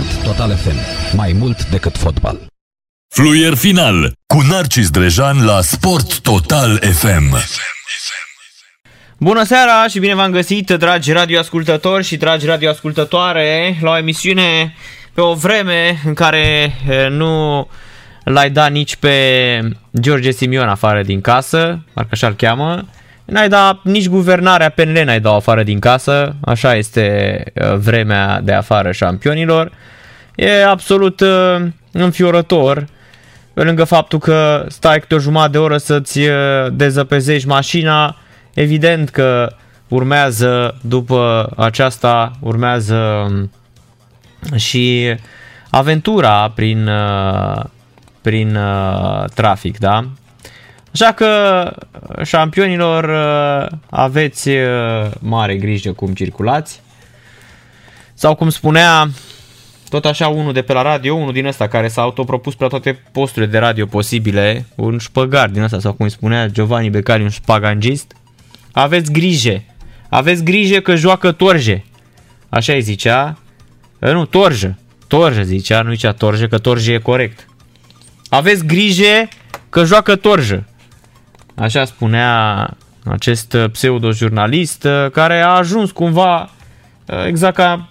Sport Total FM. Mai mult decât fotbal. Fluier final cu Narcis Drejan la Sport Total FM. Bună seara și bine v-am găsit, dragi radioascultători și dragi radioascultătoare, la o emisiune pe o vreme în care nu l-ai dat nici pe George Simion afară din casă, parcă așa-l cheamă, n-ai dat nici guvernarea PNL n-ai dat afară din casă, așa este vremea de afară șampionilor. E absolut înfiorător, pe lângă faptul că stai câte o jumătate de oră să-ți dezăpezești mașina, Evident că urmează după aceasta, urmează um, și aventura prin, uh, prin uh, trafic, da? Așa că, șampionilor, uh, aveți mare grijă cum circulați. Sau cum spunea tot așa unul de pe la radio, unul din ăsta care s-a autopropus pe toate posturile de radio posibile, un șpăgar din ăsta, sau cum îi spunea Giovanni Beccari, un șpagangist, aveți grijă. Aveți grijă că joacă torje. Așa îi zicea. Nu, torjă. Torjă zicea, nu zicea torjă, că torjă e corect. Aveți grijă că joacă torjă. Așa spunea acest pseudo-jurnalist care a ajuns cumva exact ca,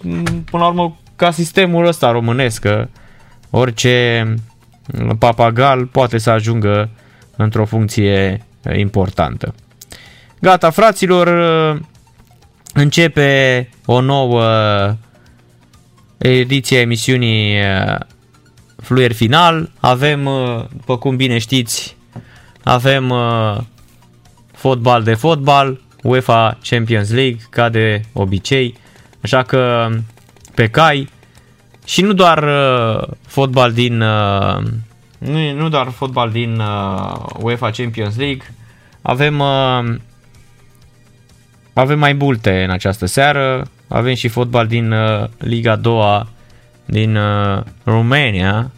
până la urmă, ca sistemul ăsta românesc, că orice papagal poate să ajungă într-o funcție importantă. Gata, fraților, începe o nouă ediție a emisiunii uh, Fluier Final. Avem, uh, după cum bine știți, avem uh, fotbal de fotbal, UEFA Champions League, ca de obicei. Așa că pe cai și nu doar fotbal din nu, nu doar fotbal din UEFA Champions League, avem avem mai multe în această seară. Avem și fotbal din uh, Liga 2 din uh, România.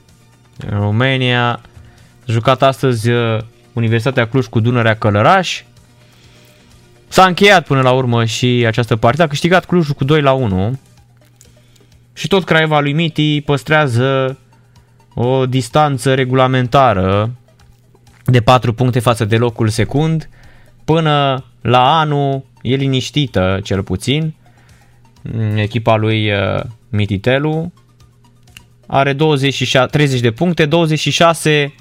În România jucat astăzi uh, Universitatea Cluj cu Dunărea Călăraș. S-a încheiat până la urmă și această partidă. A câștigat Clujul cu 2 la 1. Și tot Craiova lui Miti păstrează o distanță regulamentară de 4 puncte față de locul secund. Până la anul e liniștită cel puțin. Mm, echipa lui uh, Mititelu are 26, 30 de puncte, 26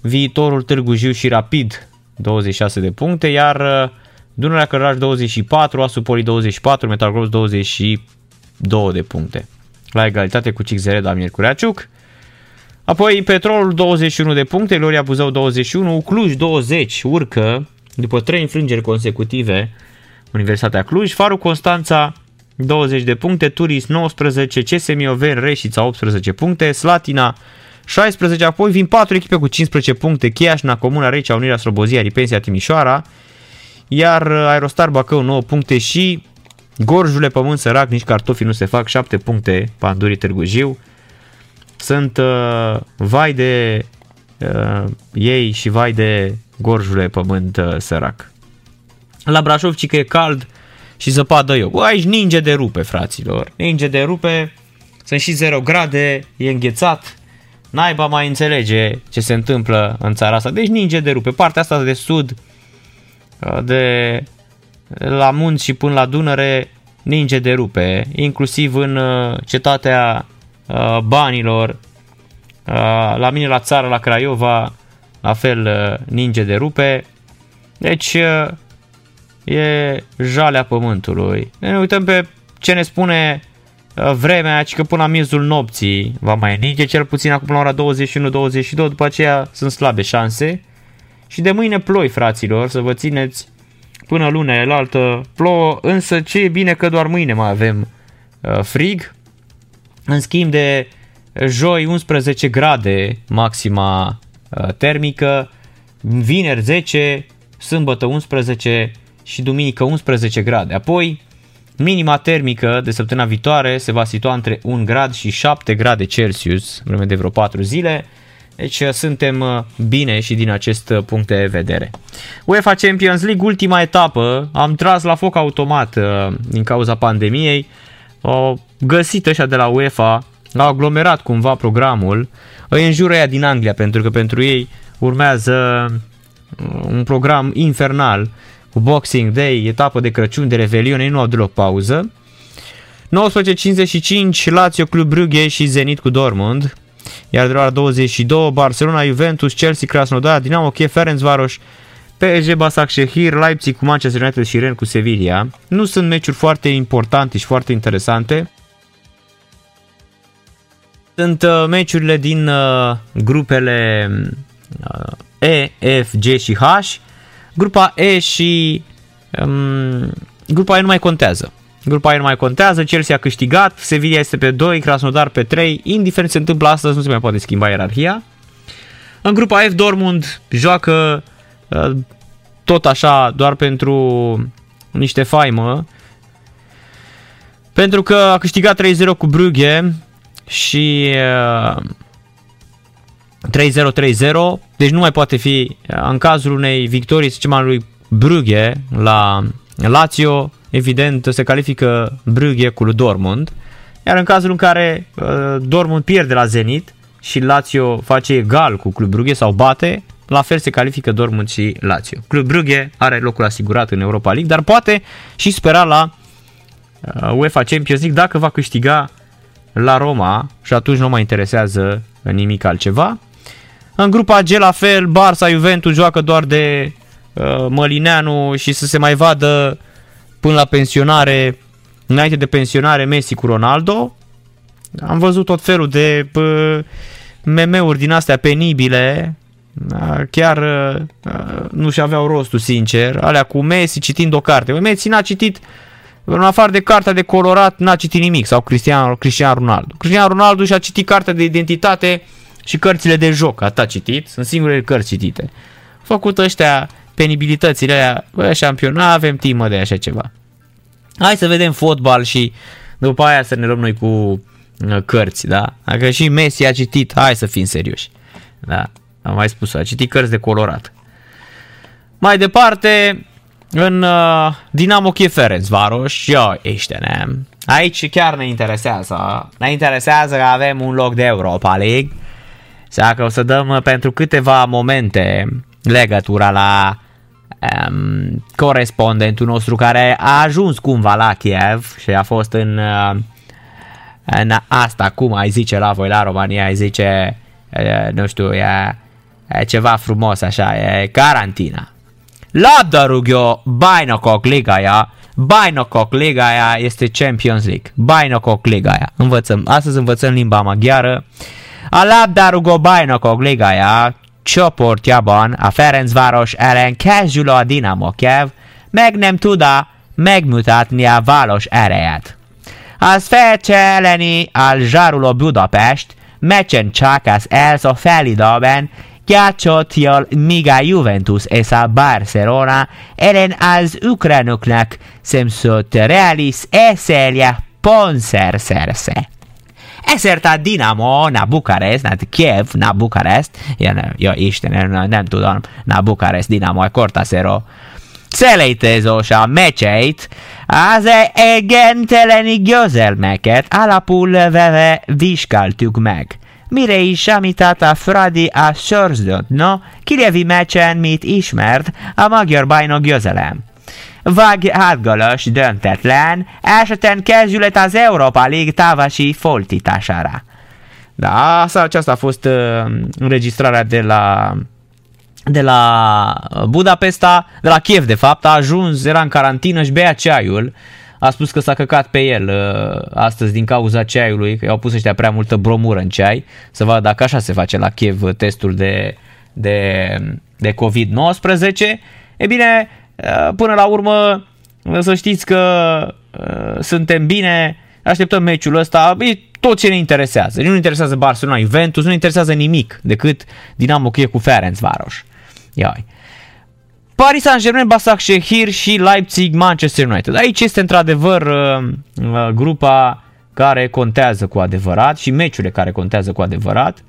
viitorul Târgu Jiu și Rapid 26 de puncte, iar uh, Dunărea Călăraș 24, Asupoli 24, Metal Gross 22 de puncte. La egalitate cu Cixere, Damir Cureaciuc. Apoi Petrolul 21 de puncte, Loria Buzău 21, Cluj 20, urcă după 3 înfrângeri consecutive Universitatea Cluj, Faru Constanța 20 de puncte, Turis 19, CSM Oven, Reșița 18 puncte, Slatina 16, apoi vin 4 echipe cu 15 puncte, Chiașna, Comuna Recea, Unirea Slobozia, Ripensia Timișoara, iar Aerostar Bacău 9 puncte și Gorjule Pământ Sărac, nici cartofii nu se fac, 7 puncte, Pandurii Târgu Jiu. Sunt uh, vai de uh, ei și vai de Gorjule Pământ uh, Sărac. La Brașov, ci că e cald și zăpadă eu. Bă, aici ninge de rupe, fraților. Ninge de rupe, sunt și 0 grade, e înghețat. Naiba mai înțelege ce se întâmplă în țara asta. Deci ninge de rupe. Partea asta de sud, de la munți și până la Dunăre, ninge de rupe. Inclusiv în uh, cetatea uh, banilor, uh, la mine la țară, la Craiova, la fel ninge de rupe. Deci e jalea pământului. Ne uităm pe ce ne spune uh, vremea, ci că până la miezul nopții va mai ninge, cel puțin acum la ora 21-22, după aceea sunt slabe șanse. Și de mâine ploi, fraților, să vă țineți până lunea la altă plouă, însă ce e bine că doar mâine mai avem uh, frig. În schimb de joi 11 grade maxima uh, termică, vineri 10, sâmbătă 11, și duminică 11 grade. Apoi, minima termică de săptămâna viitoare se va situa între 1 grad și 7 grade Celsius, vreme de vreo 4 zile. Deci uh, suntem uh, bine și din acest uh, punct de vedere. UEFA Champions League, ultima etapă, am tras la foc automat din cauza pandemiei. Au găsit ăștia de la UEFA au aglomerat cumva programul, îi înjură ea din Anglia, pentru că pentru ei urmează uh, un program infernal cu Boxing Day, etapă de Crăciun, de Revelion, ei nu au deloc pauză. 19.55, Lazio, Club Brugge și Zenit cu Dortmund. Iar de la ora 22, Barcelona, Juventus, Chelsea, Krasnodar, Dinamo Kiev, Ferencvaros, PSG, Basaksehir, Leipzig cu Manchester United și Ren cu Sevilla. Nu sunt meciuri foarte importante și foarte interesante. Sunt uh, meciurile din uh, grupele uh, E, F, G și H. Grupa E și um, grupa E nu mai contează. Grupa E nu mai contează, Chelsea a câștigat, Sevilla este pe 2, Krasnodar pe 3, indiferent ce se întâmplă astăzi, nu se mai poate schimba ierarhia. În grupa F, Dortmund joacă uh, tot așa, doar pentru niște faimă, pentru că a câștigat 3-0 cu Brugge și uh, 3-0-3-0, deci nu mai poate fi, în cazul unei victorii, să zicem, al lui Brugge la Lazio, evident se califică Brugge cu lui Dortmund, iar în cazul în care uh, Dortmund pierde la Zenit și Lazio face egal cu Club Brugge sau bate, la fel se califică Dortmund și Lazio. Club Brugge are locul asigurat în Europa League, dar poate și spera la uh, UEFA Champions League dacă va câștiga la Roma și atunci nu mai interesează nimic altceva. În grupa G la fel, Barça, Juventus joacă doar de uh, Mălineanu și să se mai vadă până la pensionare, înainte de pensionare, Messi cu Ronaldo. Am văzut tot felul de uh, meme-uri din astea penibile, uh, chiar uh, nu și aveau rostul, sincer, alea cu Messi citind o carte. Messi n-a citit, în afară de cartea de colorat, n-a citit nimic, sau Cristiano, Cristiano Ronaldo. Cristiano Ronaldo și-a citit cartea de identitate și cărțile de joc, atât a citit, sunt singurele cărți citite. Făcut ăștia penibilitățile alea, bă, șampiona, avem timp de așa ceva. Hai să vedem fotbal și după aia să ne luăm noi cu uh, cărți, da? Dacă și Messi a citit, hai să fim serioși. Da, am mai spus, a citit cărți de colorat. Mai departe, în uh, Dinamo Kiev Ferencvaros, eu ești ne. Aici chiar ne interesează. Ne interesează că avem un loc de Europa League. Așa că o să dăm uh, pentru câteva momente legătura la um, corespondentul nostru care a ajuns cumva la Kiev și a fost în, uh, în asta, cum ai zice la voi la România, ai zice, uh, nu știu, e, e ceva frumos așa, e carantina. Labdarúgó bajnokok ligája, bajnokok ligája este Champions League, bajnokok ligája. Învățăm, astăzi învățăm limba maghiară. A labdarúgó bajnokok ligája csoportjában a Ferencváros ellen kezdül a Dinamo Kiev, meg nem tudja megmutatni a város erejét. Az Fercse elleni a zsaruló Budapest meccsen csak az elsz a felidőben játszott jól, míg a Juventus és a Barcelona ellen az ukránoknak szemszót realis eselje ponszerszersze. Ezért a Dinamo, na Bukarest, na Kiev, na Bukarest, ja, ja Istenem, nem, nem tudom, na Bukarest, Dinamo, Cortasero, a meccseit, az egenteleni győzelmeket alapul veve vizsgáltuk meg. Mire is számított a Fradi a sorsdönt, no, Kirjevi meccsen, mit ismert, a magyar bajnok győzelem. Vag átgalas döntetlen, esetén kezdület az Europa League tavasi foltítására. Da, asta, aceasta a fost uh, înregistrarea de la de la Budapesta, de la Kiev de fapt, a ajuns, era în carantină și bea ceaiul. A spus că s-a căcat pe el uh, astăzi din cauza ceaiului, că i-au pus ăștia prea multă bromură în ceai, să vadă dacă așa se face la Kiev testul de, de, de COVID-19. E bine, uh, până la urmă, să știți că uh, suntem bine, așteptăm meciul ăsta, e tot ce ne interesează. Nu ne interesează Barcelona, Juventus, nu ne interesează nimic decât Dinamo Kiev cu Ferencvaros. Iai. Paris Saint-Germain, Basaksehir și Leipzig, Manchester United. Aici este într-adevăr uh, uh, grupa care contează cu adevărat și meciurile care contează cu adevărat.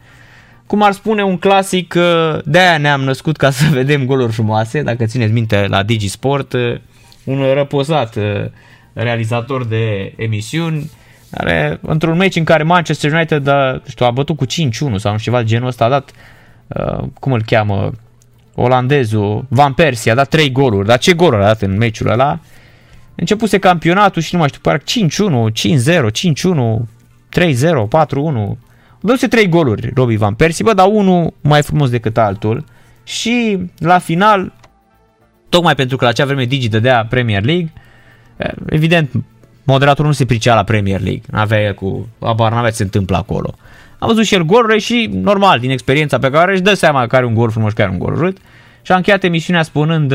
Cum ar spune un clasic, uh, de-aia ne-am născut ca să vedem goluri frumoase, dacă țineți minte la Digisport, un răposat realizator de emisiuni Are, într-un meci în care Manchester United a, știu, a bătut cu 5-1 sau nu știu ceva de genul ăsta, a dat, uh, cum îl cheamă, olandezul, Van Persie, a dat 3 goluri. Dar ce goluri a dat în meciul ăla? Începuse campionatul și nu mai știu, parcă 5-1, 5-0, 5-1, 3-0, 4-1. Dă-se 3 goluri Robbie Van Persie, bă, dar unul mai frumos decât altul. Și la final, tocmai pentru că la acea vreme Digi dădea Premier League, evident, moderatorul nu se pricea la Premier League, n-avea cu, abar n-avea ce se întâmplă acolo. Am văzut și el golurile și, normal, din experiența pe care își dă seama că are un gol frumos, că are un gol urât. Și a încheiat emisiunea spunând,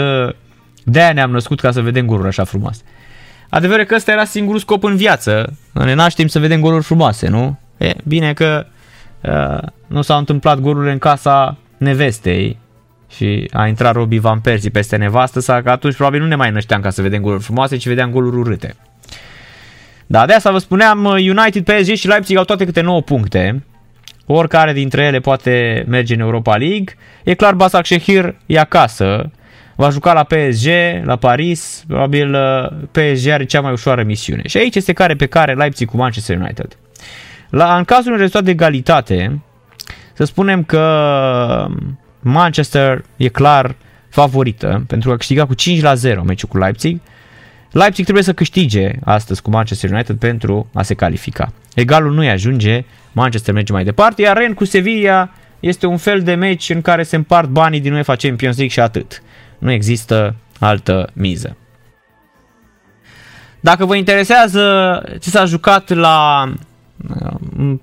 de-aia ne-am născut ca să vedem goluri așa frumoase. Adevărul că ăsta era singurul scop în viață. Ne naștem să vedem goluri frumoase, nu? E, bine că uh, nu s-au întâmplat golurile în casa nevestei și a intrat Robbie Van Persie peste nevastă sa, că atunci probabil nu ne mai nășteam ca să vedem goluri frumoase, ci vedeam goluri urâte. Da, de asta vă spuneam, United, PSG și Leipzig au toate câte 9 puncte. Oricare dintre ele poate merge în Europa League. E clar, Basak Shehir e acasă. Va juca la PSG, la Paris. Probabil uh, PSG are cea mai ușoară misiune. Și aici este care pe care Leipzig cu Manchester United. La, în cazul unui rezultat de egalitate, să spunem că Manchester e clar favorită pentru că a câștigat cu 5 la 0 meciul cu Leipzig. Leipzig trebuie să câștige astăzi cu Manchester United pentru a se califica. Egalul nu-i ajunge, Manchester merge mai departe, iar Ren cu Sevilla este un fel de meci în care se împart banii din UEFA Champions League și atât. Nu există altă miză. Dacă vă interesează ce s-a jucat la uh,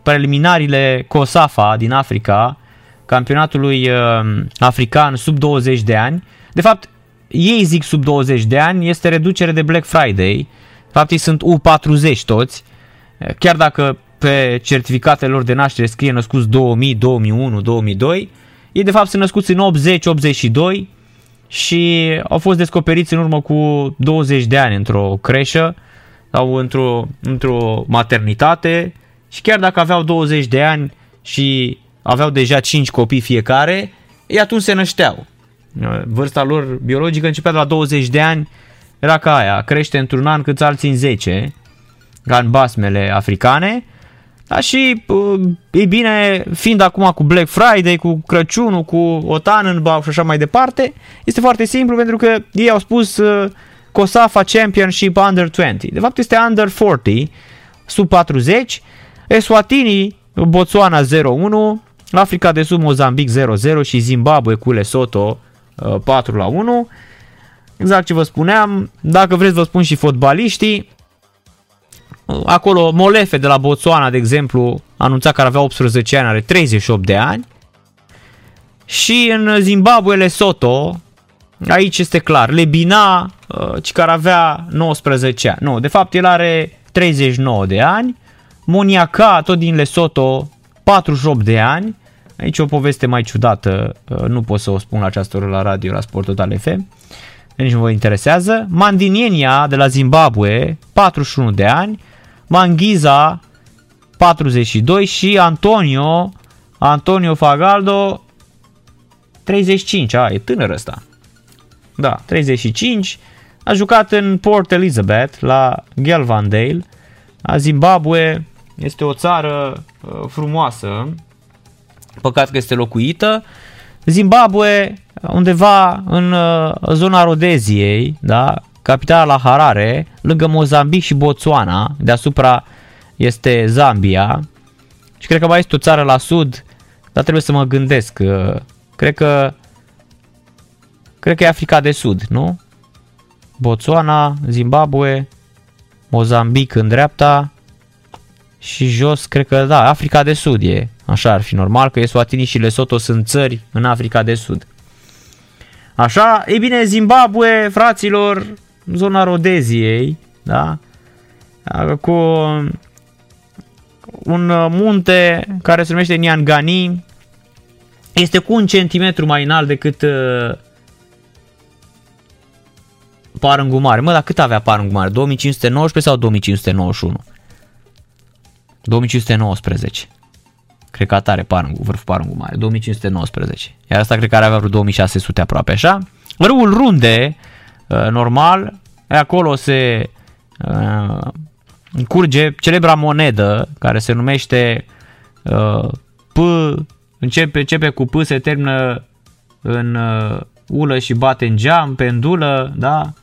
preliminariile COSAFA din Africa, campionatului uh, african sub 20 de ani, de fapt ei zic sub 20 de ani, este reducere de Black Friday. De fapt, ei sunt U40 toți, chiar dacă pe certificatele lor de naștere scrie născuți 2000, 2001, 2002, ei de fapt sunt născuți în 80, 82 și au fost descoperiți în urmă cu 20 de ani într-o creșă sau într-o, într-o maternitate și chiar dacă aveau 20 de ani și aveau deja 5 copii fiecare, ei atunci se nășteau. Vârsta lor biologică începea de la 20 de ani, era ca aia, crește într-un an cât alții în 10, ca în basmele africane. Da, și, e bine, fiind acum cu Black Friday, cu Crăciunul, cu o Tannenbaum și așa mai departe, este foarte simplu pentru că ei au spus COSAFA Championship Under 20. De fapt este Under 40, sub 40. Eswatini, Botswana 0-1, Africa de Sud, Mozambic 0-0 și Zimbabwe cu Lesotho 4 uh, la 1. Exact ce vă spuneam, dacă vreți vă spun și fotbaliștii, uh, acolo Molefe de la Botswana, de exemplu, anunța că ar avea 18 ani, are 38 de ani. Și în Zimbabwe, Lesotho, aici este clar, Lebina, uh, care avea 19 ani. Nu, de fapt el are 39 de ani. Moniaca, tot din Lesotho, 48 de ani. Aici o poveste mai ciudată, uh, nu pot să o spun la această oră la radio, la Sport Total FM, nici nu vă interesează. Mandinienia de la Zimbabwe, 41 de ani, Manghiza, 42 și Antonio, Antonio Fagaldo, 35, a, e tânăr ăsta. Da, 35, a jucat în Port Elizabeth, la Galvandale, a Zimbabwe, este o țară uh, frumoasă, păcat că este locuită. Zimbabwe, undeva în uh, zona Rodeziei, da, capitala la Harare, lângă Mozambic și Botswana, deasupra este Zambia și cred că mai este o țară la sud, dar trebuie să mă gândesc. Uh, cred că cred că e Africa de Sud, nu? Botswana, Zimbabwe, Mozambic în dreapta și jos, cred că da, Africa de Sud e. Așa ar fi normal, că Eswatini și Lesotho sunt țări în Africa de Sud. Așa, e bine, Zimbabwe, fraților, zona Rodeziei, da? Cu un munte care se numește Niangani, este cu un centimetru mai înalt decât uh, Parângu Mare. Mă, dar cât avea Parângu Mare? 2519 sau 2591? 2519. Cred că atare Parângu, vârful Parângu Mare, 2519. Iar asta cred că are avea vreo 2600 aproape, așa? Râul Runde, uh, normal, acolo se uh, curge celebra monedă care se numește uh, P, începe, începe cu P, se termină în uh, ulă și bate în geam, pendulă, da?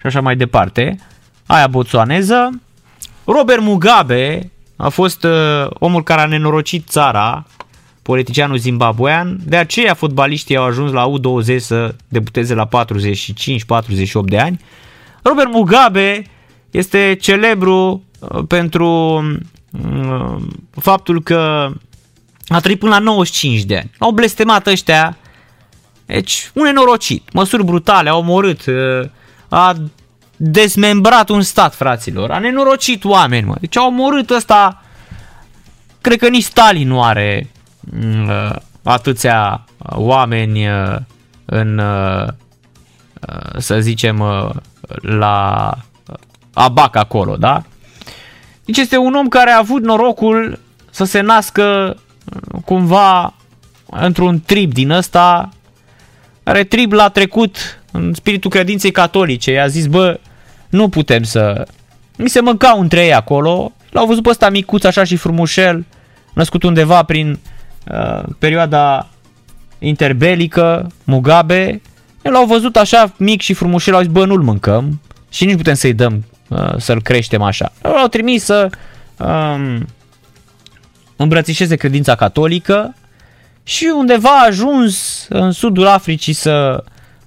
Și așa mai departe. Aia boțoaneză. Robert Mugabe a fost uh, omul care a nenorocit țara, politicianul zimbabwean, de aceea fotbaliștii au ajuns la U20 să debuteze la 45-48 de ani. Robert Mugabe este celebru uh, pentru uh, faptul că a trăit până la 95 de ani. Au blestemat ăștia, deci un nenorocit, măsuri brutale, a omorât, uh, a dezmembrat un stat, fraților, a nenorocit oameni, mă. Deci a omorât ăsta, cred că nici Stalin nu are atâția oameni în, să zicem, la abac acolo, da? Deci este un om care a avut norocul să se nască uh, cumva într-un trib din ăsta, care trib l-a trecut în spiritul credinței catolice. I-a zis, bă, nu putem să... Mi se mâncau între ei acolo, l-au văzut pe ăsta micuț așa și frumușel, născut undeva prin uh, perioada interbelică, Mugabe, l-au văzut așa mic și frumușel, au zis, bă, nu-l mâncăm și nici putem să-i dăm Uh, să-l creștem așa. L-au trimis să um, îmbrățișeze credința catolică și undeva a ajuns în sudul Africii să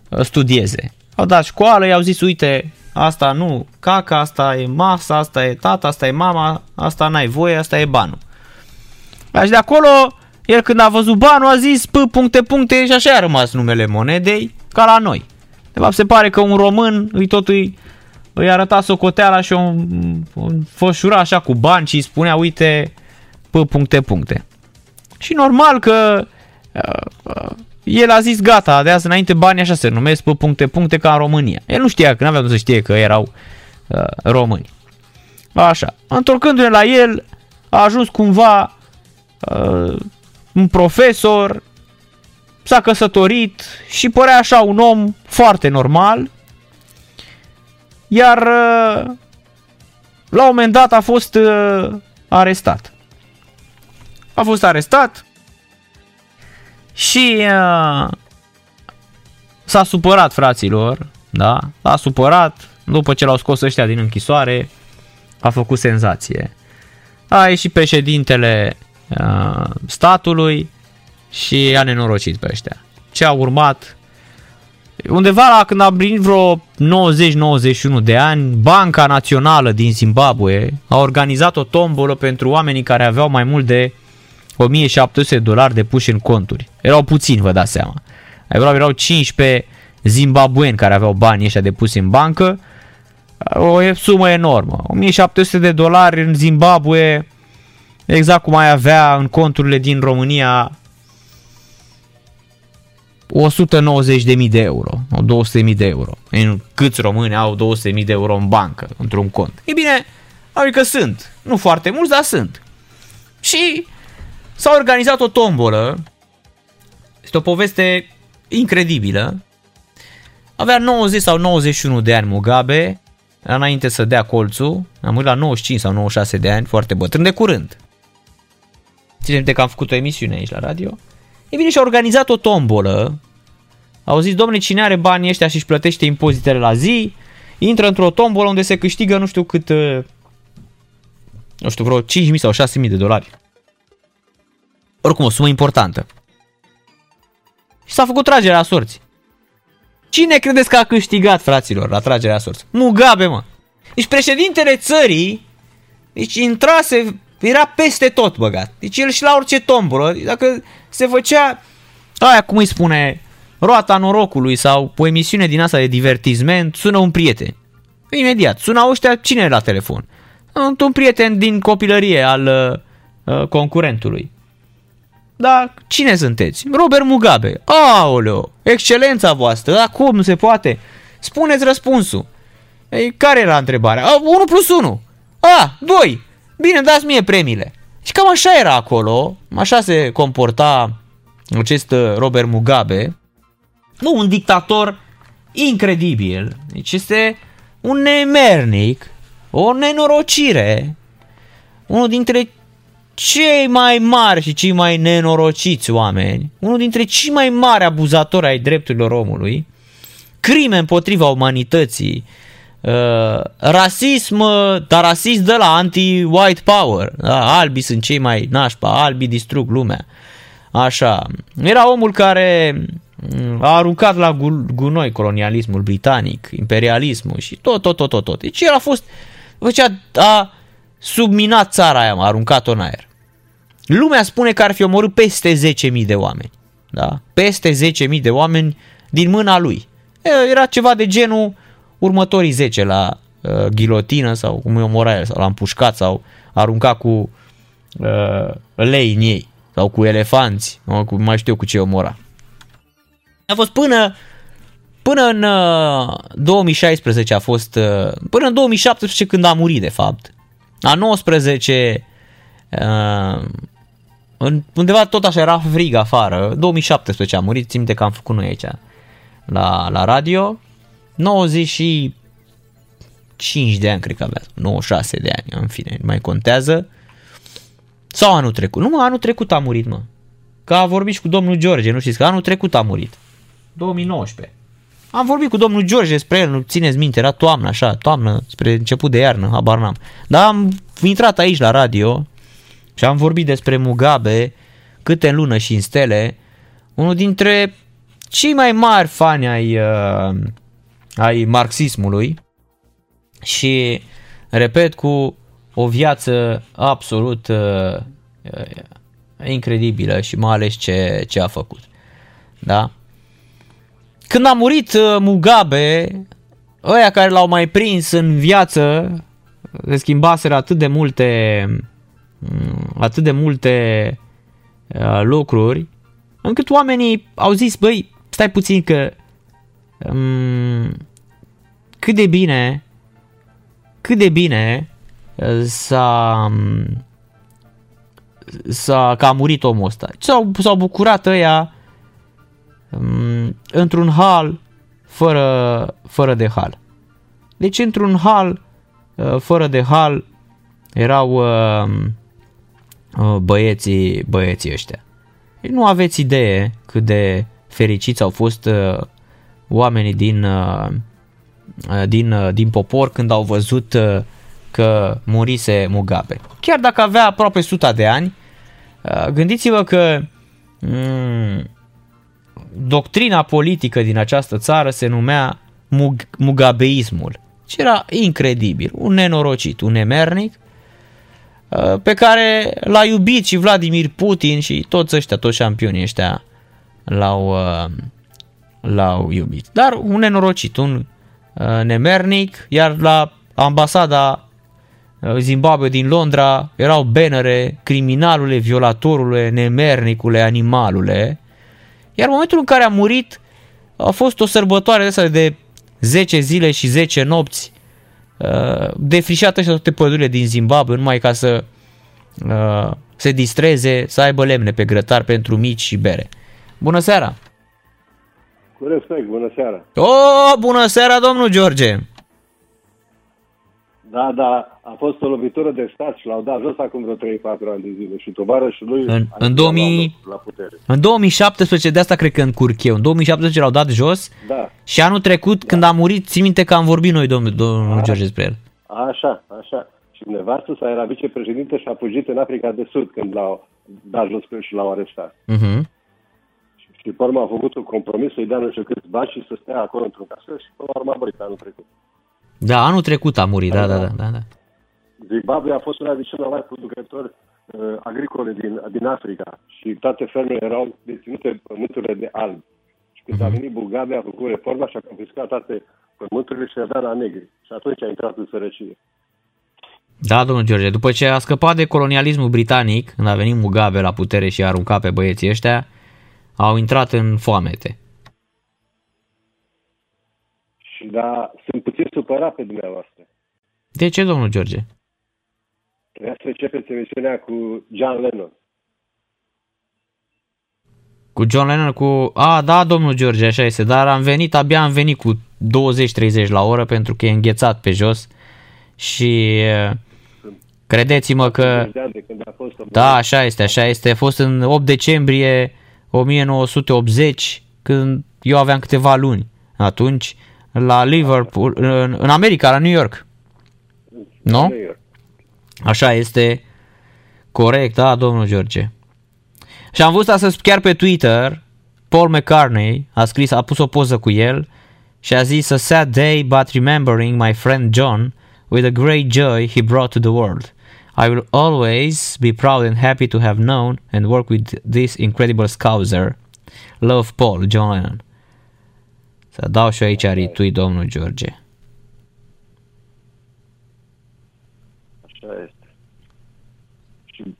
uh, studieze. Au dat școală, i-au zis, uite, asta nu caca, asta e masa, asta e tata, asta e mama, asta n-ai voie, asta e banul. Și de acolo, el când a văzut banul a zis p, puncte, puncte și așa a rămas numele monedei, ca la noi. De fapt, se pare că un român îi totul îi arăta socoteala și o, o fășura așa cu bani și îi spunea, uite, pe puncte, puncte. Și normal că uh, uh, el a zis gata, de azi înainte banii așa se numesc pe puncte, puncte ca în România. El nu știa, că nu avea să știe că erau uh, români. Așa. Întorcându-ne la el, a ajuns cumva uh, un profesor, s-a căsătorit și părea așa un om foarte normal, iar uh, la un moment dat a fost uh, arestat. A fost arestat și uh, s-a supărat fraților, da? S-a supărat, după ce l-au scos ăștia din închisoare, a făcut senzație. A ieșit președintele statului și a nenorocit pe ăștia. Ce a urmat Undeva la când a primit vreo 90-91 de ani, Banca Națională din Zimbabwe a organizat o tombolă pentru oamenii care aveau mai mult de 1700 de dolari de puși în conturi. Erau puțini, vă dați seama. Erau, erau 15 zimbabueni care aveau bani ăștia depusi în bancă. O sumă enormă. 1700 de dolari în Zimbabwe, exact cum ai avea în conturile din România 190.000 de euro, 200.000 de euro. În câți români au 200.000 de euro în bancă, într-un cont? E bine, adică sunt. Nu foarte mulți, dar sunt. Și s-a organizat o tombolă. Este o poveste incredibilă. Avea 90 sau 91 de ani Mugabe, înainte să dea colțul. Am murit la 95 sau 96 de ani, foarte bătrân, de curând. Țineți că am făcut o emisiune aici la radio. E bine, și-a organizat o tombolă. Au zis, domnule, cine are banii ăștia și își plătește impozitele la zi, intră într-o tombolă unde se câștigă nu știu cât, uh, nu știu, vreo 5.000 sau 6.000 de dolari. Oricum, o sumă importantă. Și s-a făcut tragerea sorții. Cine credeți că a câștigat, fraților, la tragerea sorții? Mugabe, mă. Deci președintele țării, deci intrase era peste tot băgat. Deci el și la orice tombolă, dacă se făcea aia cum îi spune, roata norocului sau o emisiune din asta de divertisment, sună un prieten. Imediat, sună ăștia, cine e la telefon? Un prieten din copilărie al uh, concurentului. Da, cine sunteți? Robert Mugabe. Aoleo, excelența voastră, acum nu se poate. Spuneți răspunsul. Ei, care era întrebarea? 1 plus 1. A, 2. Bine, dați mie premiile. Și cam așa era acolo, așa se comporta acest uh, Robert Mugabe. Nu, un dictator incredibil. Deci este un nemernic o nenorocire. Unul dintre cei mai mari și cei mai nenorociți oameni, unul dintre cei mai mari abuzatori ai drepturilor omului, crime împotriva umanității, uh, rasism, dar rasist de la anti-white power. Da? Albii sunt cei mai nașpa, albii distrug lumea. Așa. Era omul care mm, a aruncat la gunoi colonialismul britanic, imperialismul și tot, tot, tot, tot. tot. Deci el a fost, făcea, a subminat țara aia, a aruncat-o în aer. Lumea spune că ar fi omorât peste 10.000 de oameni. Da? Peste 10.000 de oameni din mâna lui. Era ceva de genul următorii 10 la uh, ghilotină sau cum e omora el, sau l-a împușcat sau aruncat cu uh, lei în ei sau cu elefanți, nu cu, mai știu cu ce omora. A fost până până în uh, 2016 a fost uh, până în 2017 când a murit de fapt. A 19 uh, undeva tot așa era frig afară. 2017 a murit, țin că am făcut noi aici la, la radio. 95 de ani, cred că avea, 96 de ani, în fine, mai contează. Sau anul trecut. Nu, mă, anul trecut a murit, mă. Că a vorbit și cu domnul George, nu știți, că anul trecut a murit. 2019. Am vorbit cu domnul George despre el, nu țineți minte, era toamnă, așa, toamnă, spre început de iarnă, habar n-am. Dar am intrat aici la radio și am vorbit despre Mugabe, câte în lună și în stele, unul dintre cei mai mari fani ai, uh, ai marxismului și, repet, cu o viață absolut uh, uh, incredibilă și mai ales ce, ce a făcut. Da? Când a murit uh, Mugabe, ăia care l-au mai prins în viață, se schimbaseră atât de multe mm, atât de multe uh, lucruri, încât oamenii au zis, băi, stai puțin că um, cât de bine cât de bine uh, s-a, s-a că a murit omul ăsta. S-au, s-au bucurat ăia um, într-un hal fără, fără de hal. Deci într-un hal uh, fără de hal erau uh, uh, băieții, băieții ăștia. Deci nu aveți idee cât de fericiți au fost uh, oamenii din, uh, uh, din, uh, din popor când au văzut uh, că murise Mugabe. Chiar dacă avea aproape 100 de ani, uh, gândiți-vă că mm, doctrina politică din această țară se numea Mug- Mugabeismul. Și era incredibil, un nenorocit, un nemernic, uh, pe care l-a iubit și Vladimir Putin și toți ăștia, toți șampionii ăștia l-au, uh, l-au iubit. Dar un nenorocit, un uh, nemernic, iar la ambasada Zimbabwe din Londra erau bannere criminalule, violatorule, nemernicule, animalule. Iar în momentul în care a murit a fost o sărbătoare de de 10 zile și 10 nopți defrișată și toate pădurile din Zimbabwe numai ca să se distreze, să aibă lemne pe grătar pentru mici și bere. Bună seara! Cu respect, bună seara! O, bună seara, domnul George! Da, da, a fost o lovitură de stat și l-au dat jos acum vreo 3-4 ani de zile și tovarășul lui în, în, 2000, la putere. în 2017, de asta cred că încurc eu, în 2017 l-au dat jos da. și anul trecut da. când a murit, țin minte că am vorbit noi, domnul, domnul a, George, despre el. Așa, așa. Și nevastă sa era vicepreședinte și a fugit în Africa de Sud când l-au dat jos pe și l-au arestat. Uh-huh. Și pe urmă a făcut un compromis să-i dea nu știu câți bani și să stea acolo într-un casă și pe urmă a murit anul trecut. Da, anul trecut a murit, da, da, da. da, da. Zimbabwe a fost una din cele mai mari producători uh, agricole din, din Africa și toate fermele erau deținute pământurile de alb. Și când uh-huh. a mhm. venit Mugabe, a făcut reforma și a confiscat toate pământurile și a dat la negri. Și atunci a intrat în sărăcie. Da, domnul George, după ce a scăpat de colonialismul britanic, când a venit Mugabe la putere și a aruncat pe băieții ăștia, au intrat în foamete. Și da, sunt puțin supărat pe dumneavoastră. De ce, domnul George? Trebuia să începeți emisiunea cu John Lennon. Cu John Lennon, cu... A, da, domnul George, așa este, dar am venit, abia am venit cu 20-30 la oră pentru că e înghețat pe jos și uh, credeți-mă că... 50 de ani de când a fost omorât. Da, așa este, așa este. A fost în 8 decembrie 1980, când eu aveam câteva luni atunci, la Liverpool, în, în America, la New York. Nu? New York. Așa este corect, da, domnul George. Și am văzut astăzi chiar pe Twitter, Paul McCartney a scris, a pus o poză cu el și a zis A sad day, but remembering my friend John with a great joy he brought to the world. I will always be proud and happy to have known and work with this incredible scouser. Love Paul, John Lennon. Să dau și eu aici retweet domnul George. Așa este. Și,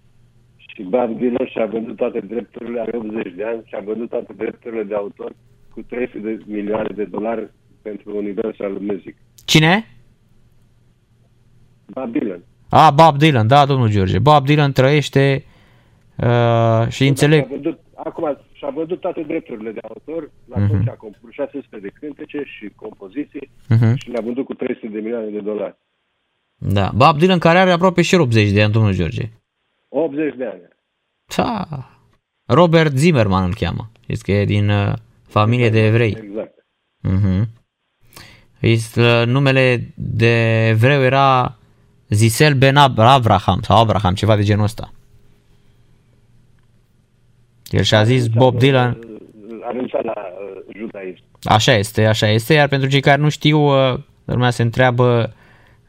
și Bob Dylan și-a vândut toate drepturile, are 80 de ani, și-a vândut toate drepturile de autor cu 300 de milioane de dolari pentru Universal Music. Cine? Bob Dylan. Ah, Bob Dylan, da, domnul George. Bob Dylan trăiește uh, și înțeleg. Și-a vândut, acum și-a vândut toate drepturile de autor, la tot ce a compus 600 de cântece și compoziții Mhm. și le-a vândut cu 300 de milioane de dolari. Da, Bob Dylan care are aproape și el 80 de ani, domnul George. 80 de ani. Da. Robert Zimmerman îl cheamă. Știți că e din uh, familie de evrei. Exact. Mhm. Este, uh, numele de evreu era Zisel Ben Ab- Abraham sau Abraham, ceva de genul ăsta. El și-a zis Bob Dylan, A renunțat la uh, judaism. Așa este, așa este, iar pentru cei care nu știu, uh, lumea se întreabă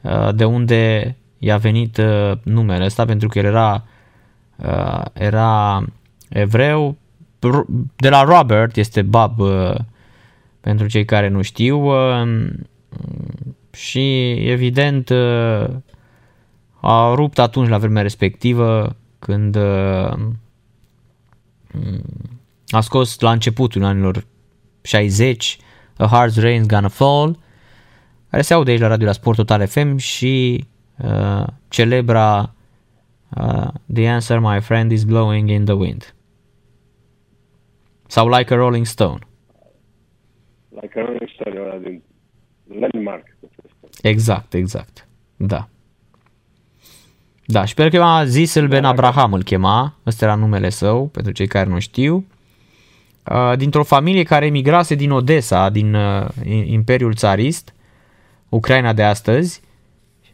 uh, de unde i-a venit uh, numele ăsta, pentru că el era, uh, era evreu, Ro- de la Robert, este Bob, uh, pentru cei care nu știu, uh, și evident uh, a rupt atunci la vremea respectivă când uh, a scos la începutul anilor 60 A Hard Rain's Gonna Fall care se aude aici la radio la Sport Total FM și uh, celebra uh, The Answer My Friend is Blowing in the Wind sau Like a Rolling Stone Like a Rolling Stone, ăla din Landmark. Exact, exact. Da. Da, și pe el chema Zisel Ben Abraham îl chema, ăsta era numele său, pentru cei care nu știu. Uh, Dintr-o familie care emigrase din Odessa, din uh, Imperiul Țarist, Ucraina de astăzi,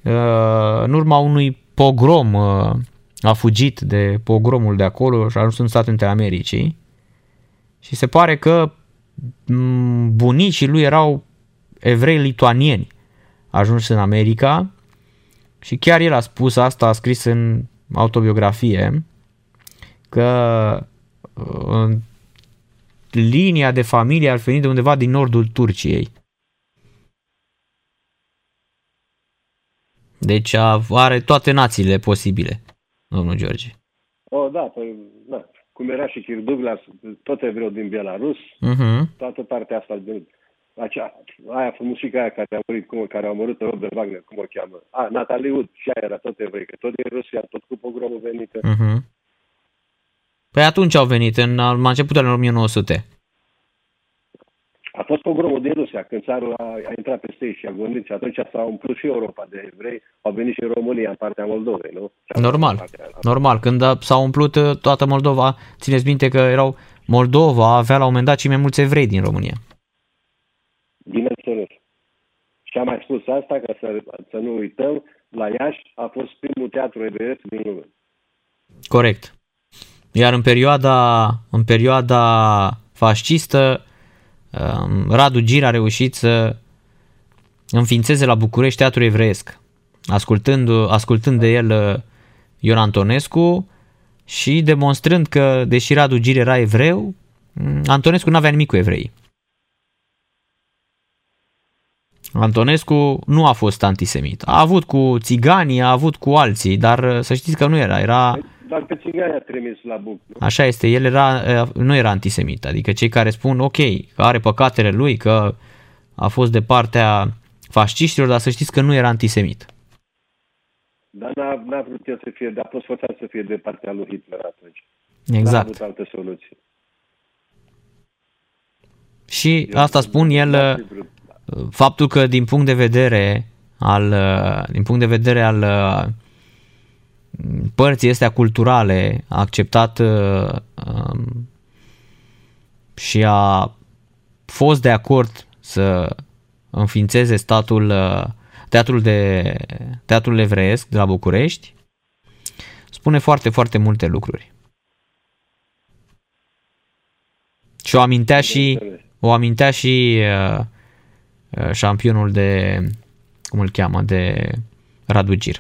uh, în urma unui pogrom, uh, a fugit de pogromul de acolo și a ajuns în Statele Unite ale Americii. Și se pare că m, bunicii lui erau evrei lituanieni ajuns în America și chiar el a spus asta, a scris în autobiografie că uh, linia de familie ar veni de undeva din nordul Turciei. Deci a- are toate națiile posibile, domnul George. Oh, da, păi, da. Cum era și Kirk Douglas, tot evreu din Belarus, Uh-huh. toată partea asta de acea, aia frumușica aia care a murit, cum, care a omorât Robert Wagner, cum o cheamă? A, Natalie Wood, și aia era tot evrei, că tot din Rusia, tot cu pogromul venit. Uh. Uh-huh. Păi atunci au venit, în la începutul anilor 1900. A fost pogromul din Rusia, când țarul a, a intrat peste ei și a gândit și atunci s-a umplut și Europa de evrei, au venit și în România, în partea Moldovei, nu? Și Normal, partea aia. normal. Când a- s-a umplut uh, toată Moldova, țineți minte că erau Moldova avea la un moment dat cei mai mulți evrei din România. Bineînțeles. Și am mai spus asta, ca să, să nu uităm, la Iași a fost primul teatru evreiesc din lume. Corect. Iar în perioada, în perioada fascistă, um, Radu Gir a reușit să înființeze la București teatru evreiesc, ascultând, ascultând de el uh, Ion Antonescu și demonstrând că, deși Radu Gir era evreu, mm, Antonescu nu avea nimic cu evrei. Antonescu nu a fost antisemit. A avut cu țiganii, a avut cu alții, dar uh, să știți că nu era. Era Dar pe țigani a trimis la Buc, nu? Așa este, el era, nu era antisemit, adică cei care spun ok, că are păcatele lui, că a fost de partea fasciștilor, dar să știți că nu era antisemit. Dar n-a, n-a vrut el să fie, dar a fost forțat să fie de partea lui Hitler atunci. N-a Exact. avut altă soluție. Și asta spun el, faptul că din punct de vedere al, uh, din punct de vedere al uh, părții astea culturale, a acceptat uh, um, și a fost de acord să înființeze statul teatrul, de, teatrul evreiesc de la București, spune foarte, foarte multe lucruri. Și o amintea și, o amintea și uh, uh, șampionul de, cum îl cheamă, de Radu Gir.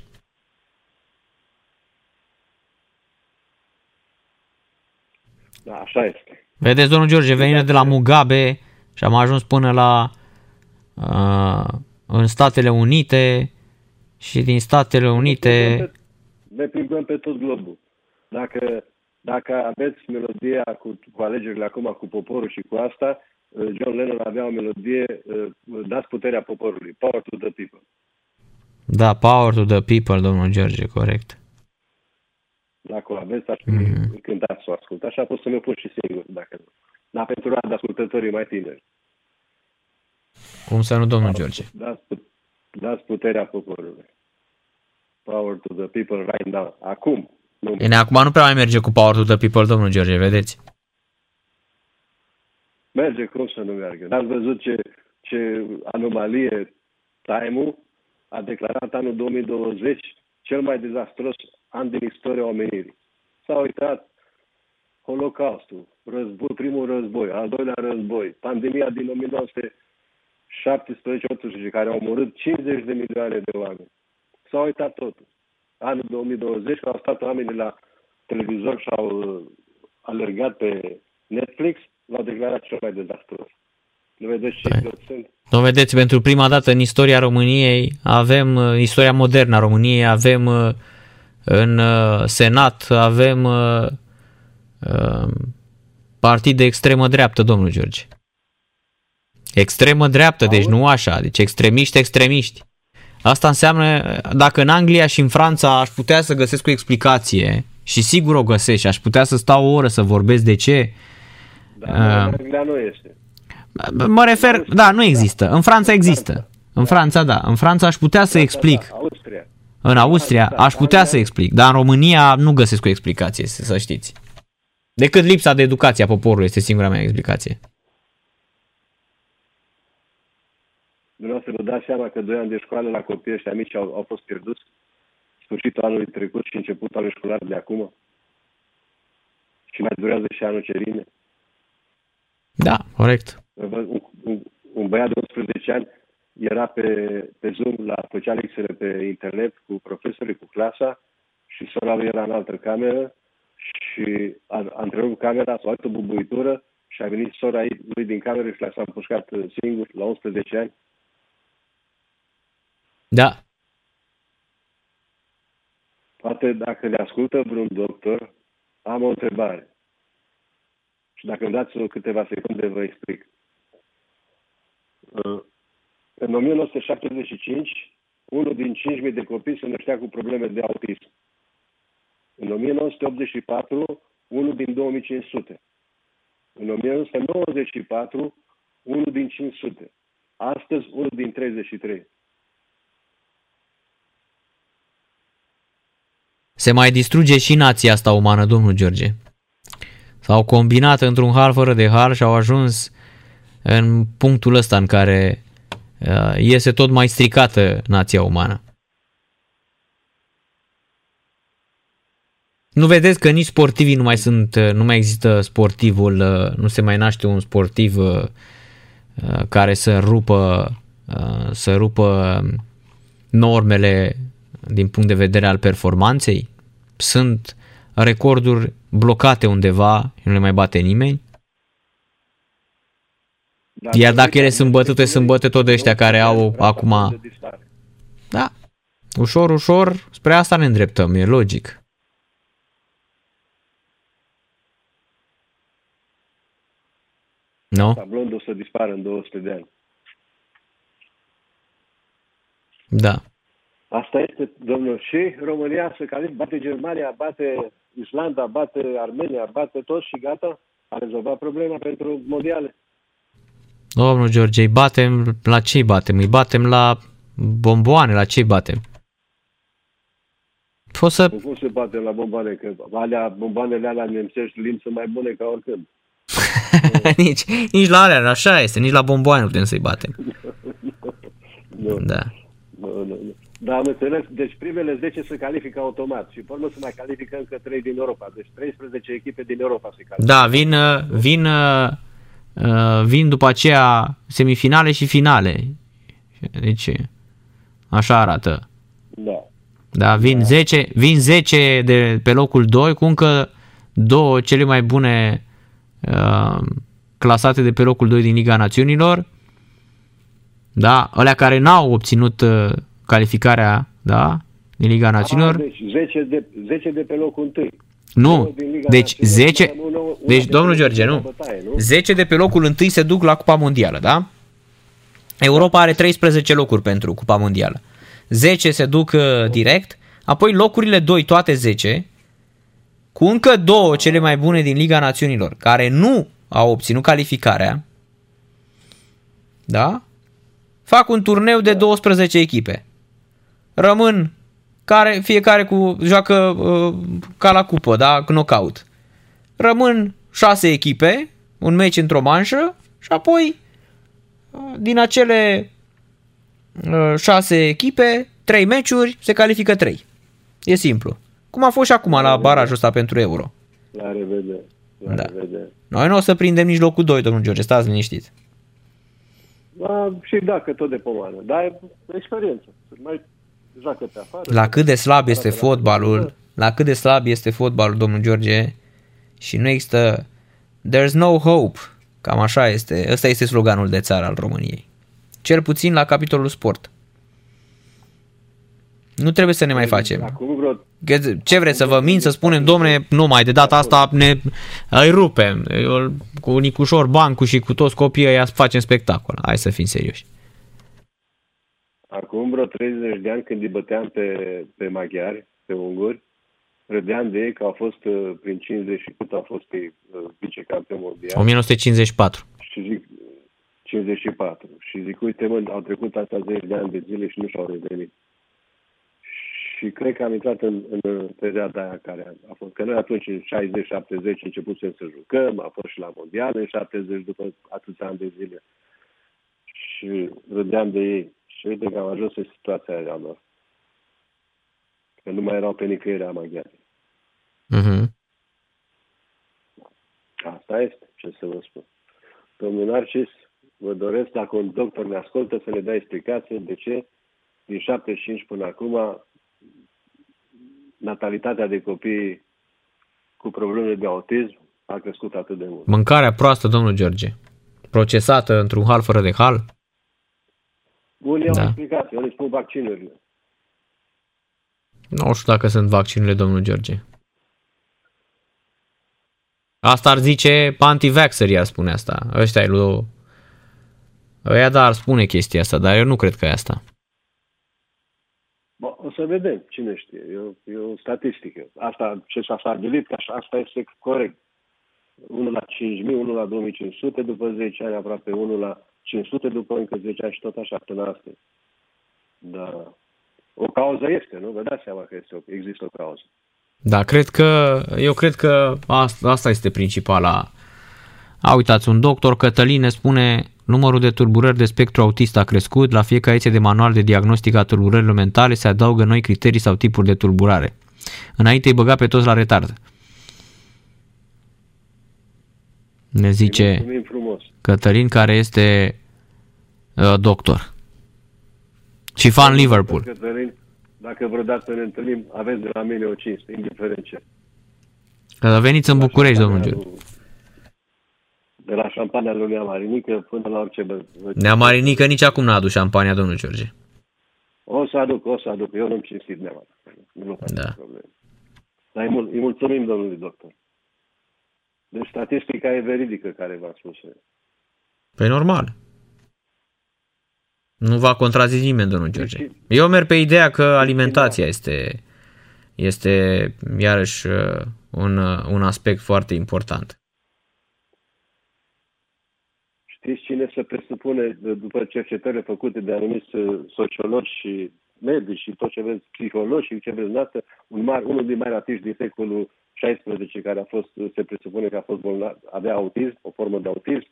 Da, așa este. Vedeți, domnul George, venit de la Mugabe și am ajuns până la uh, în Statele Unite și din Statele Unite... Ne plimbăm pe tot globul. Dacă dacă aveți melodia cu, cu alegerile acum, cu poporul și cu asta, uh, John Lennon avea o melodie, uh, dați puterea poporului, power to the people. Da, power to the people, domnul George, corect. Dacă o aveți, aș fi mm-hmm. cântat să o ascult. Așa pot să mi-o pun și singur, dacă nu. Dar pentru a ascultătorii mai tineri. Cum să nu, domnul George? Dați, dați puterea poporului. Power to the people right now. Acum, nu. Bine, acum nu prea mai merge cu Power to the People, domnul George, vedeți? Merge, cum să nu meargă. Ați văzut ce, ce anomalie Time-ul a declarat anul 2020 cel mai dezastros an din istoria omenirii. S-a uitat Holocaustul, război, primul război, al doilea război, pandemia din 1917-18, care au omorât 50 de milioane de oameni. S-a uitat totul anul 2020, când au stat oamenii la televizor și au uh, alergat pe Netflix, l-au declarat cel mai dezastruos. Nu vedeți ce păi. sunt? Nu vedeți, pentru prima dată în istoria României avem, uh, istoria modernă a României, avem uh, în Senat, avem partid de extremă dreaptă, domnul George. Extremă dreaptă, deci nu așa, deci extremiști, extremiști. Asta înseamnă, dacă în Anglia și în Franța aș putea să găsesc o explicație, și sigur o găsesc și aș putea să stau o oră să vorbesc de ce. Da, uh, Anglia nu este. Mă refer, da, nu există. În Franța există. În Franța, da. În Franța aș putea să explic. Austria. În Austria aș putea să explic, dar în România nu găsesc o explicație, să știți. Decât lipsa de educație a poporului este singura mea explicație. Dumneavoastră vă dați seama că doi ani de școală la copii ăștia mici au, au fost pierduți sfârșitul anului trecut și începutul anului școlar de acum? Și mai durează și anul cerine? Da, corect. Un, un, un băiat de 11 ani era pe, pe Zoom, la, făcea lecțiile pe internet cu profesorii, cu clasa și sora lui era în altă cameră și a, a întrerupt camera, s-a o bubuitură și a venit sora lui din cameră și l-a împușcat singur la 11 ani da. Poate dacă le ascultă vreun doctor, am o întrebare. Și dacă îmi dați câteva secunde, vă explic. Uh, în 1975, unul din 5.000 de copii se năștea cu probleme de autism. În 1984, unul din 2500. În 1994, unul din 500. Astăzi, unul din 33. Se mai distruge și nația asta umană, domnul George. S-au combinat într-un hal fără de hal și au ajuns în punctul ăsta în care uh, iese tot mai stricată nația umană. Nu vedeți că nici sportivii nu mai sunt, uh, nu mai există sportivul, uh, nu se mai naște un sportiv care să rupă, să rupă normele din punct de vedere al performanței? Sunt recorduri blocate undeva, nu le mai bate nimeni? Dar Iar dacă ele sunt bătute, sunt bătute tot de ăștia care au acum... Da, ușor, ușor, spre asta ne îndreptăm, e logic. Nu? Tablondul o să dispară în 200 de ani. Da. Asta este, domnul, și România să care bate Germania, bate Islanda, bate Armenia, bate tot și gata, a rezolvat problema pentru mondiale. Domnul George, îi batem, la ce îi batem? Îi batem la bomboane, la ce batem? Poți să... Nu cum se bate la bomboane, că alea, bomboanele alea nemțești limbi sunt mai bune ca oricând. nici, nici la alea, așa este, nici la bomboane nu putem să-i batem. Nu, Da. nu, nu, nu. Da, am înțeles. Deci primele 10 se califică automat și pe urmă se mai califică încă 3 din Europa. Deci 13 echipe din Europa se califică. Da, vin, uh, vin, uh, uh, vin după aceea semifinale și finale. Deci, așa arată. Da. Da, vin 10, vin 10 de pe locul 2 cu încă două cele mai bune uh, clasate de pe locul 2 din Liga Națiunilor. Da, alea care n-au obținut uh, calificarea, da, din Liga Națiunilor. Ah, deci 10 de, 10 de pe locul 1. Nu, din Liga deci Națiunilor, 10, una- una deci de domnul pe George, la nu, bătaie, nu? 10 de pe locul 1 se duc la Cupa Mondială, da? Europa are 13 locuri pentru Cupa Mondială. 10 se duc uh, direct, apoi locurile 2, toate 10, cu încă două cele mai bune din Liga Națiunilor, care nu au obținut calificarea, da? Fac un turneu de 12 echipe. Rămân care, fiecare cu joacă uh, ca la cupă, da, knockout. Rămân 6 echipe, un meci într-o manșă și apoi uh, din acele 6 echipe, 3 meciuri, se califică 3. E simplu. Cum a fost și acum la barajul ăsta pentru Euro. La revedere. La Da. revedere. Noi nu o să prindem nici locul 2, domnul George, stați liniștit. Da, și dacă tot de pomană. Dar e experiență. Mai joacă pe afară. La cât de slab este fotbalul, la cât de slab este fotbalul, domnul George, și nu există There's no hope. Cam așa este. Ăsta este sloganul de țară al României. Cel puțin la capitolul sport. Nu trebuie să ne mai facem. Acum vreo Că- Ce vreți să vă mint, să spunem, domne, nu mai, de data asta ne îi rupem. Eu, Cu Nicușor Bancu și cu toți copiii ăia facem spectacol. Hai să fim serioși. Acum vreo 30 de ani când îi băteam pe, pe maghiari, pe unguri, râdeam de ei că au fost uh, prin 50 și cât au fost ei uh, vicecampion mondial 1954. și zic 54 și zic uite mă, au trecut astea 10 de ani de zile și nu și-au revenit. Și cred că am intrat în, în perioada aia care a, a fost. Că noi atunci, în 60-70, începusem să jucăm, a fost și la mondial în 70 după atâția ani de zile. Și râdeam de ei. Și uite că am ajuns în situația aia lor. Că nu mai erau pe nicăieri maghiari. Mhm. Asta este, ce să vă spun. Domnul Narcis, vă doresc, dacă un doctor ne ascultă, să ne dea explicație de ce din 75 până acum natalitatea de copii cu probleme de autism a crescut atât de mult. Mâncarea proastă, domnul George. Procesată într-un hal fără de hal. Unii au Da. explicație, unii spun vaccinurile. Nu știu dacă sunt vaccinurile, domnul George. Asta ar zice anti-vaxxerii, ar spune asta. Ăștia e lui... Ăia da, ar spune chestia asta, dar eu nu cred că e asta. Bă, o să vedem, cine știe. E o, e o statistică. Asta ce s-a stabilit, că așa, asta este corect. 1 la 5.000, 1 la 2.500, după 10 ani aproape 1 la 500, după încă 10 ani și tot așa până astăzi. Da. O cauză este, nu? Vă dați seama că este o, există o cauză. Da, cred că, eu cred că asta, asta este principala. A, uitați, un doctor Cătălin ne spune numărul de tulburări de spectru autist a crescut, la fiecare ediție de manual de diagnostic a tulburărilor mentale se adaugă noi criterii sau tipuri de tulburare. Înainte îi băga pe toți la retard. Ne zice Mulțumim frumos. Cătălin, care este uh, doctor. Și fan Liverpool. Cătălin, dacă vreodată ne întâlnim, aveți de la mine o cinste, indiferent ce. Uh, Veniți în București, domnul Șampania George. lui- De la șampania lui Nea Marinică până la orice bă. bă- Nea Marinică nici acum n-a adus șampania, domnul George. O să aduc, o să aduc. Eu nu-mi cinstit Nea Marinică. Nu fac Da. probleme. Dar îi, mul- îi mulțumim domnului doctor. Deci statistica e veridică care v-a spus. Păi normal. Nu va contrazice nimeni, domnul George. Deci- Eu merg pe ideea că alimentația este, este iarăși uh, un, uh, un aspect foarte important. Știți cine se presup, presupune, după cercetările făcute de anumiți uh, sociologi și medici și tot ce vreți, psihologi și ce vreți noastră, un mar, unul din mai artiști din secolul 16 care a fost, se presupune că a fost bolnav, avea autism, o formă de autism,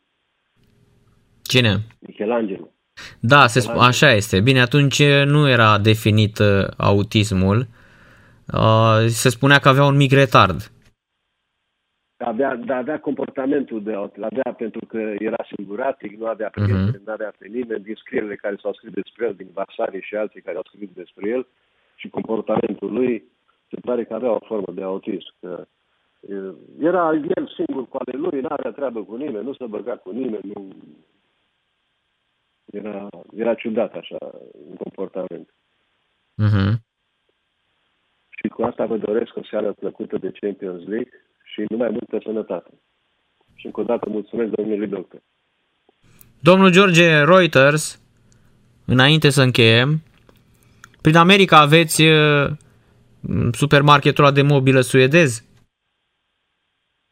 Cine? Michelangelo. Da, se sp- așa este. Bine, atunci nu era definit uh, autismul. Uh, se spunea că avea un mic retard. Avea, dar avea comportamentul de autism, avea pentru că era singuratic, nu avea prieteni, uh-huh. nu avea pe nimeni, din scrierile care s-au scris despre el, din Vasari și alții care au scris despre el și comportamentul lui, se pare că avea o formă de autism. Că uh, era el singur cu ale lui, nu avea treabă cu nimeni, nu se băga cu nimeni, nu, era, era ciudat așa în comportament. Uh-huh. Și cu asta vă doresc o seară plăcută de Champions League și numai multă sănătate. Și încă o dată mulțumesc domnului doctor. Domnul George Reuters, înainte să încheiem, prin America aveți uh, supermarketul ăla de mobilă suedez?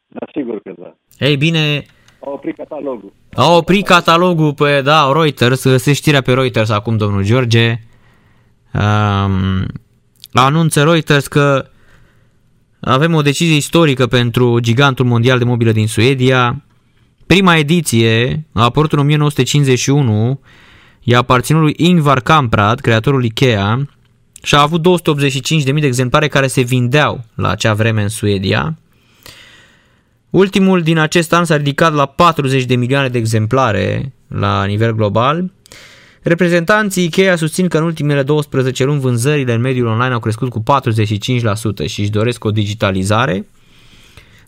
Da, sigur că da. Ei bine, A oprit catalogul. A oprit catalogul pe, da, Reuters, se știrea pe Reuters acum, domnul George. Um, anunță Reuters că avem o decizie istorică pentru gigantul mondial de mobilă din Suedia. Prima ediție a apărut în 1951, i-a aparținut lui Ingvar Kamprad, creatorul Ikea, și a avut 285.000 de exemplare care se vindeau la acea vreme în Suedia. Ultimul din acest an s-a ridicat la 40 de milioane de exemplare la nivel global. Reprezentanții Ikea susțin că în ultimele 12 luni vânzările în mediul online au crescut cu 45% și își doresc o digitalizare.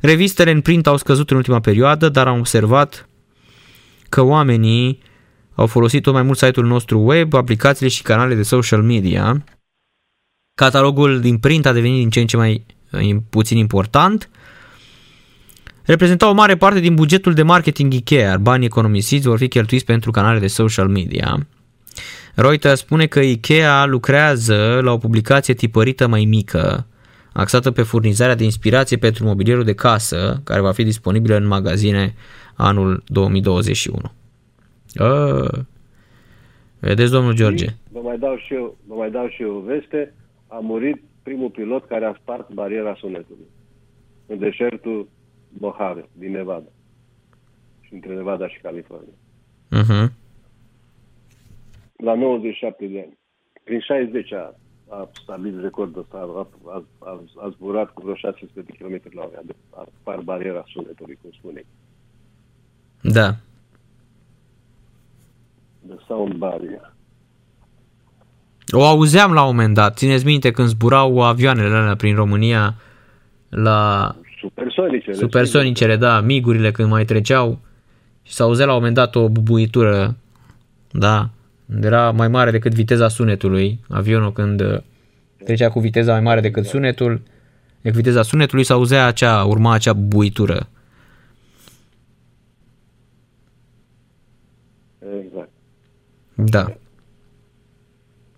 Revistele în print au scăzut în ultima perioadă, dar am observat că oamenii au folosit tot mai mult site-ul nostru web, aplicațiile și canale de social media. Catalogul din print a devenit din ce în ce mai uh, puțin important. Reprezenta o mare parte din bugetul de marketing Ikea, iar banii economisiți vor fi cheltuiți pentru canale de social media. Reuters spune că Ikea lucrează la o publicație tipărită mai mică, axată pe furnizarea de inspirație pentru mobilierul de casă, care va fi disponibilă în magazine anul 2021. A, vedeți, domnul George? Vă mai dau și eu, vă mai dau și eu o veste. A murit primul pilot care a spart bariera sunetului în deșertul Mojave, din Nevada. Și între Nevada și California. Uh-huh. La 97 de ani. Prin 60 a, a stabilit recordul ăsta, a, a, a, a zburat cu vreo 600 de km la oră, a spart bariera sunetului, cum spune. Da. The sound barrier. O auzeam la un moment dat. Țineți minte când zburau avioanele alea prin România la Supersonicele. supersonicele, da, migurile când mai treceau și s-auzea la un moment dat o bubuitură, da, era mai mare decât viteza sunetului, avionul când uh, trecea cu viteza mai mare decât sunetul, decât viteza sunetului s-auzea acea, urma acea bubuitură. Exact. Da.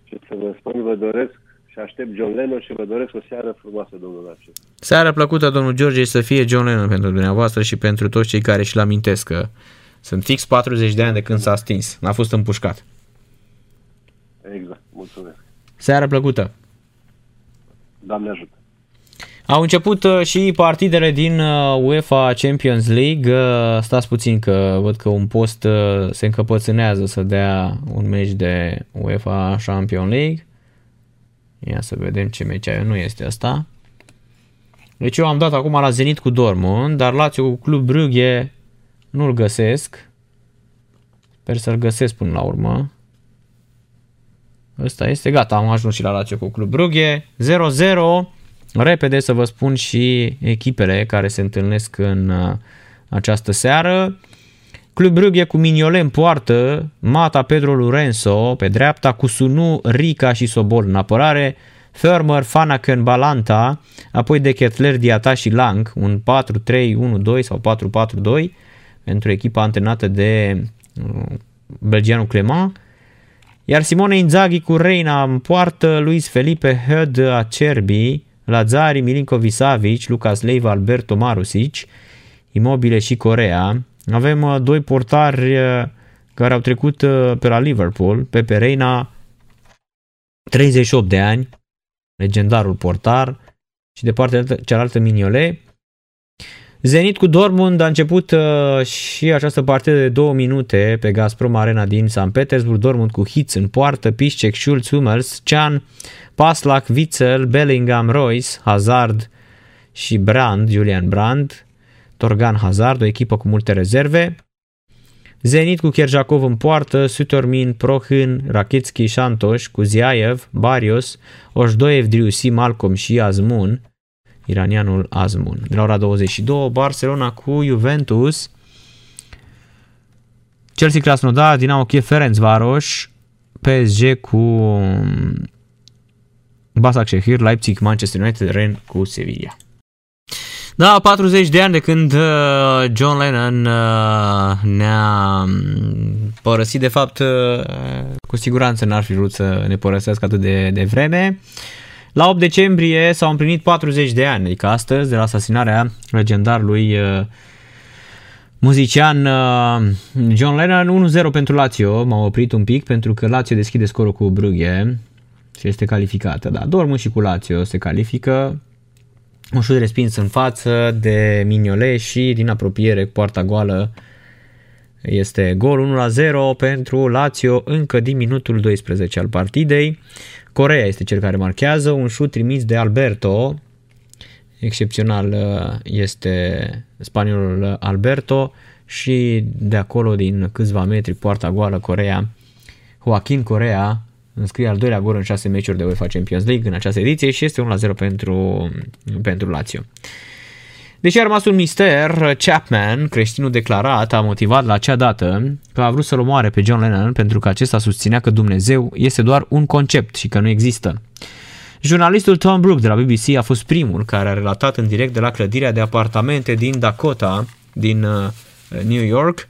Ce să vă spun, vă doresc și aștept John Lennon și vă doresc o seară frumoasă, domnul Narcis. Seara plăcută, domnul George, să fie John Lennon pentru dumneavoastră și pentru toți cei care și-l amintesc că sunt fix 40 de ani de când s-a stins, n-a fost împușcat. Exact, mulțumesc. Seara plăcută! Doamne ajută! Au început uh, și partidele din uh, UEFA Champions League. Uh, Stați puțin că văd că un post uh, se încăpățânează să dea un meci de UEFA Champions League. Ia să vedem ce meci ai. Nu este asta. Deci eu am dat acum la Zenit cu Dortmund, dar Lazio cu Club Brugge nu-l găsesc. Sper să-l găsesc până la urmă. Ăsta este gata, am ajuns și la Lazio cu Club Brugge. 0-0. Repede să vă spun și echipele care se întâlnesc în uh, această seară. Club Brugge cu Mignolet în poartă, Mata Pedro Lorenzo pe dreapta, cu Sunu, Rica și Sobol în apărare, Fermer, Fanaken, Balanta, apoi de Ketler, Diata și Lang, un 4-3-1-2 sau 4-4-2 pentru echipa antrenată de uh, belgianul Clement. Iar Simone Inzaghi cu Reina în poartă, Luis Felipe, Höd, Acerbi, Lazari, Milinkovic Savic, Lucas Leiva, Alberto Marusic, Imobile și Corea. Avem uh, doi portari uh, care au trecut uh, pe la Liverpool, Pepe Reina, 38 de ani, legendarul portar, și de partea cealaltă Mignolet. Zenit cu Dortmund a început uh, și această partidă de două minute pe Gazprom Arena din San Petersburg. Dortmund cu hits în poartă, Piszczek, Schulz, Hummels, Chan, Paslak, Witzel, Bellingham, Royce, Hazard și Brand, Julian Brand, Torgan Hazard, o echipă cu multe rezerve. Zenit cu Kerjakov în poartă, Sutormin, Prohân, Rakitski, Shantosh, Kuziaev, Barrios, Oșdoev, Driussi, Malcolm și Azmun, iranianul Azmun. De la ora 22, Barcelona cu Juventus, Chelsea Krasnodar, Dinamo Kiev Ferencvaros, PSG cu um, Basak Shehir, Leipzig, Manchester United, Ren cu Sevilla. Da, 40 de ani de când uh, John Lennon uh, ne-a um, părăsit, de fapt, uh, cu siguranță n-ar fi vrut să ne părăsească atât de, de vreme. La 8 decembrie s-au împlinit 40 de ani, adică astăzi, de la asasinarea legendarului muzician John Lennon 1-0 pentru Lazio. M-am oprit un pic pentru că Lazio deschide scorul cu Brugge și este calificată. Da, Dortmund și cu Lazio se califică un șut respins în față de Mignole și din apropiere cu poarta goală este gol 1-0 pentru Lazio încă din minutul 12 al partidei. Corea este cel care marchează, un șut trimis de Alberto, excepțional uh, este spaniolul Alberto și de acolo din câțiva metri poarta goală Corea, Joaquin Corea înscrie al doilea gol în 6 meciuri de UEFA Champions League în această ediție și este 1-0 pentru, pentru Lazio. Deși a rămas un mister, Chapman, creștinul declarat, a motivat la acea dată că a vrut să-l omoare pe John Lennon pentru că acesta susținea că Dumnezeu este doar un concept și că nu există. Jurnalistul Tom Brook de la BBC a fost primul care a relatat în direct de la clădirea de apartamente din Dakota, din uh, New York,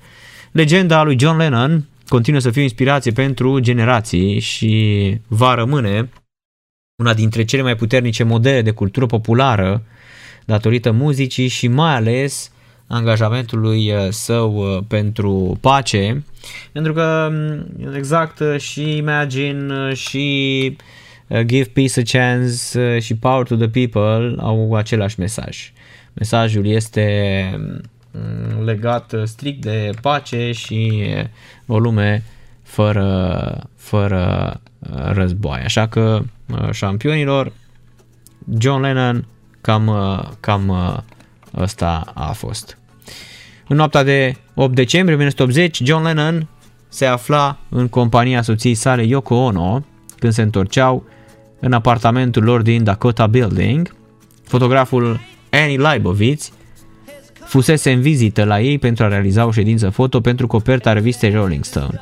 legenda lui John Lennon continuă să fie o inspirație pentru generații și va rămâne una dintre cele mai puternice modele de cultură populară datorită muzicii și mai ales angajamentului uh, său uh, pentru pace, pentru că mm, exact uh, și Imagine și Give Peace a Chance și Power to the People au același mesaj. Mesajul este Mm, legat uh, strict de pace și volume fără, fără uh, război. Așa că uh, șampionilor, John Lennon cam, cam ăsta a fost. În noaptea de 8 decembrie 1980, John Lennon se afla în compania soției sale Yoko Ono când se întorceau în apartamentul lor din Dakota Building. Fotograful Annie Leibovitz fusese în vizită la ei pentru a realiza o ședință foto pentru coperta revistei Rolling Stone.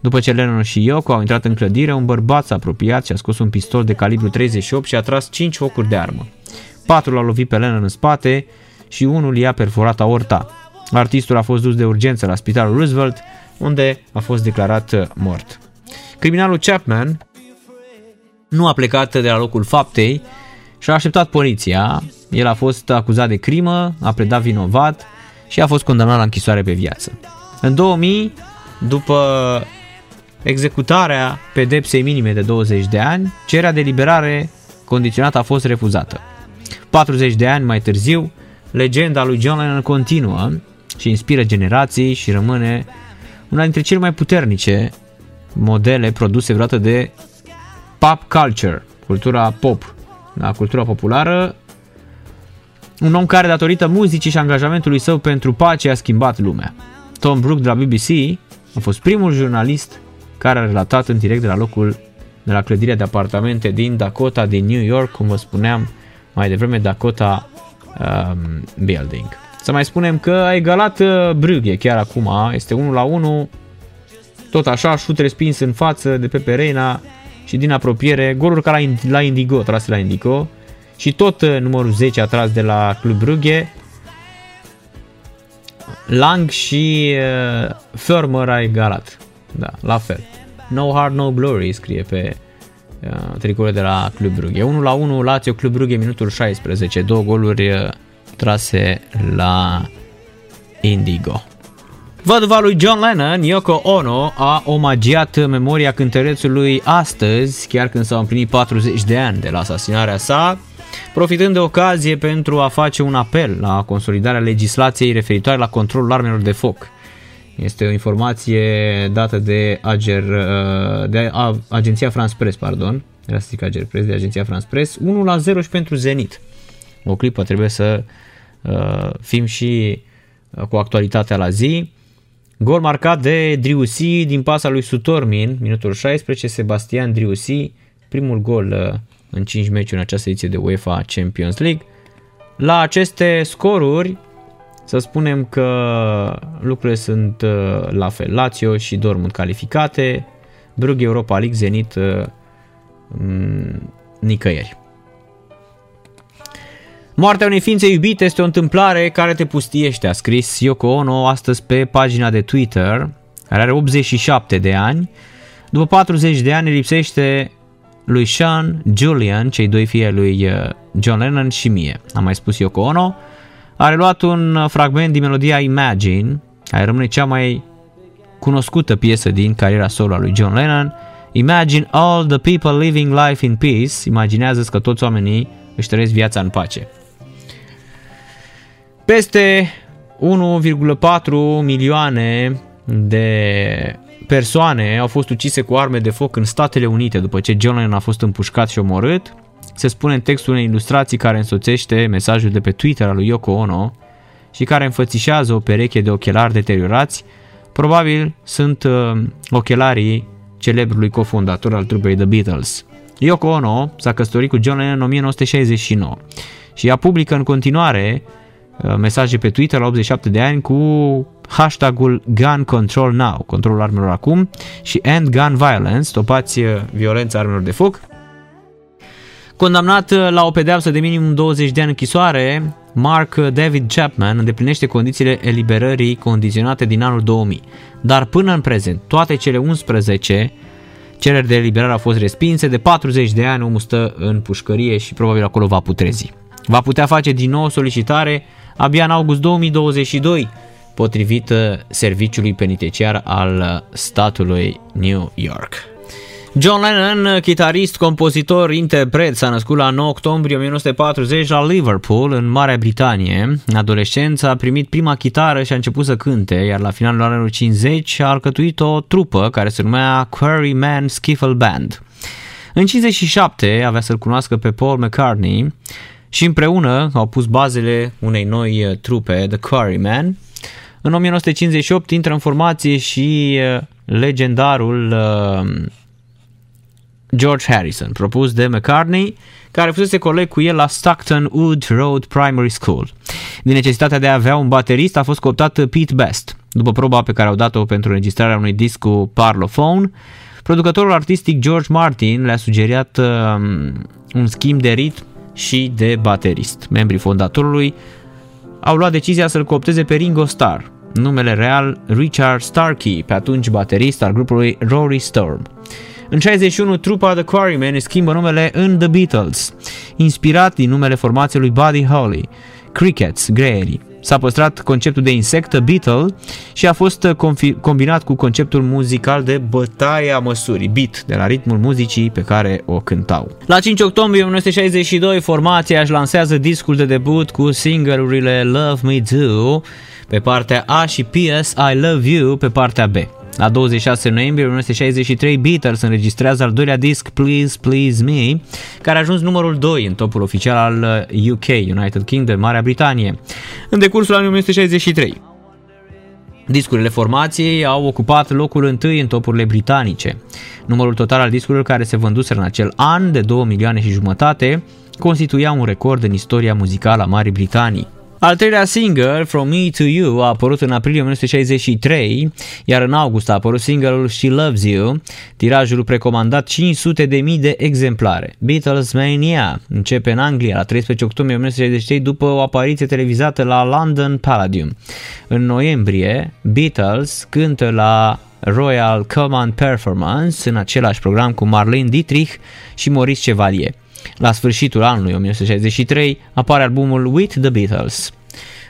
După ce Lennon și Yoko au intrat în clădire, un bărbat s-a apropiat și a scos un pistol de calibru 38 și a tras 5 focuri de armă. Patru l-au lovit pe Lennon în spate și unul i-a perforat aorta. Artistul a fost dus de urgență la spitalul Roosevelt, unde a fost declarat mort. Criminalul Chapman nu a plecat de la locul faptei și a așteptat poliția, el a fost acuzat de crimă, a predat vinovat și a fost condamnat la închisoare pe viață. În 2000, după executarea pedepsei minime de 20 de ani, cererea de liberare condiționată a fost refuzată. 40 de ani mai târziu, legenda lui John Lennon continuă și inspiră generații și rămâne una dintre cele mai puternice modele produse vreodată de pop culture, cultura pop, la cultura populară un om care, datorită muzicii și angajamentului său pentru pace, a schimbat lumea. Tom Brook de la BBC a fost primul jurnalist care a relatat în direct de la locul de la clădirea de apartamente din Dakota, din New York, cum vă spuneam mai devreme, Dakota um, Building. Să mai spunem că a egalat uh, Brugge chiar acum, este 1 la 1, tot așa, șut respins în față de Pepe Reina și din apropiere, goluri ca la, la Indigo, trase la Indigo, și tot uh, numărul 10 atras de la Club Brugge. Lang și uh, Firmer a egalat. Da, la fel. No Hard No Glory scrie pe uh, tricoul de la Club Brugge. 1 la 1 Lazio Club Brugge minutul 16. Două goluri uh, trase la Indigo. Văduva lui John Lennon, Yoko Ono, a omagiat memoria cântărețului astăzi, chiar când s-au împlinit 40 de ani de la asasinarea sa, profitând de ocazie pentru a face un apel la consolidarea legislației referitoare la controlul armelor de foc. Este o informație dată de, Ager, de Agenția France Press, pardon, era să zic Ager Press, de Agenția France Press, 1 la 0 și pentru Zenit. O clipă trebuie să uh, fim și uh, cu actualitatea la zi. Gol marcat de Driussi din pasa lui Sutormin, minutul 16, Sebastian Driussi, primul gol uh, în 5 meciuri în această ediție de UEFA Champions League. La aceste scoruri, să spunem că lucrurile sunt uh, la fel. Lazio și Dortmund calificate, Brugge Europa League, Zenit uh, nicăieri. Moartea unei ființe iubite este o întâmplare care te pustiește, a scris Yoko Ono astăzi pe pagina de Twitter, care are 87 de ani. După 40 de ani lipsește lui Sean, Julian, cei doi fii lui uh, John Lennon și mie. Am mai spus Yoko Ono. A reluat un fragment din melodia Imagine, care rămâne cea mai cunoscută piesă din cariera solo a lui John Lennon. Imagine all the people living life in peace. Imaginează că toți oamenii își trăiesc viața în pace. Peste 1,4 milioane de persoane au fost ucise cu arme de foc în Statele Unite după ce John Lennon a fost împușcat și omorât. Se spune în textul unei ilustrații care însoțește mesajul de pe Twitter al lui Yoko Ono și care înfățișează o pereche de ochelari deteriorați. Probabil sunt uh, ochelarii celebrului cofondator al trupei The Beatles. Yoko Ono s-a căsătorit cu John Lennon în 1969 și ea publică în continuare Uh, mesaje pe Twitter la 87 de ani cu hashtagul Gun Control Now, controlul armelor acum, și End Gun Violence, stopați uh, violența armelor de foc. Condamnat uh, la o pedeapsă de minimum 20 de ani închisoare, Mark David Chapman îndeplinește condițiile eliberării condiționate din anul 2000. Dar până în prezent, toate cele 11 cereri de eliberare au fost respinse, de 40 de ani omul stă în pușcărie și probabil acolo va putrezi. Va putea face din nou solicitare abia în august 2022, potrivit uh, serviciului penitenciar al uh, statului New York. John Lennon, chitarist, compozitor, interpret, s-a născut la 9 octombrie 1940 la Liverpool, în Marea Britanie. În adolescență a primit prima chitară și a început să cânte, iar la finalul anului 50 a alcătuit o trupă care se numea Quarryman Skiffle Band. În 57 avea să-l cunoască pe Paul McCartney, și împreună au pus bazele unei noi uh, trupe, The Quarrymen. În 1958 intră în formație și uh, legendarul uh, George Harrison, propus de McCartney, care fusese coleg cu el la Stockton Wood Road Primary School. Din necesitatea de a avea un baterist a fost cooptat Pete Best. După proba pe care au dat-o pentru înregistrarea unui disc cu Parlophone, producătorul artistic George Martin le-a sugerat uh, un schimb de ritm și de baterist. Membrii fondatorului au luat decizia să-l coopteze pe Ringo Starr, numele real Richard Starkey, pe atunci baterist al grupului Rory Storm. În 61, trupa The Quarrymen își schimbă numele în The Beatles, inspirat din numele formației lui Buddy Holly, Crickets, Greierii. S-a păstrat conceptul de insectă Beatle și a fost combinat cu conceptul muzical de bătaia măsurii, beat, de la ritmul muzicii pe care o cântau. La 5 octombrie 1962, formația își lansează discul de debut cu singlurile Love Me Do pe partea A și PS I Love You pe partea B. La 26 noiembrie 1963, Beatles înregistrează al doilea disc Please Please Me, care a ajuns numărul 2 în topul oficial al UK, uh, United Kingdom, Marea Britanie, în decursul anului 1963. Discurile formației au ocupat locul întâi în topurile britanice. Numărul total al discurilor care se vânduseră în acel an, de 2 milioane și jumătate, constituia un record în istoria muzicală a Marii Britanii. Al treilea single, From Me to You, a apărut în aprilie 1963, iar în august a apărut singleul She Loves You, tirajul precomandat 500 de mii de exemplare. Beatles Mania începe în Anglia la 13 octombrie 1963 după o apariție televizată la London Palladium. În noiembrie, Beatles cântă la Royal Command Performance în același program cu Marlene Dietrich și Maurice Chevalier. La sfârșitul anului 1963 apare albumul With the Beatles.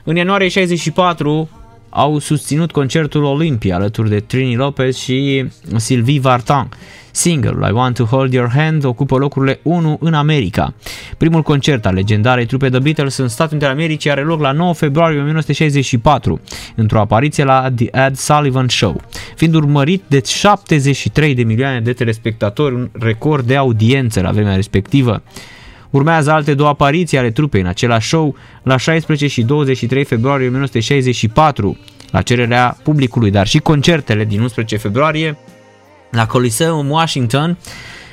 În ianuarie 64 au susținut concertul Olympia alături de Trini Lopez și Sylvie Vartan. Single I Want to Hold Your Hand ocupă locurile 1 în America. Primul concert al legendarei trupe The Beatles în Statele Unite ale Americii are loc la 9 februarie 1964, într-o apariție la The Ed Sullivan Show, fiind urmărit de 73 de milioane de telespectatori, un record de audiență la vremea respectivă. Urmează alte două apariții ale trupei în același show la 16 și 23 februarie 1964, la cererea publicului, dar și concertele din 11 februarie la Coliseum Washington,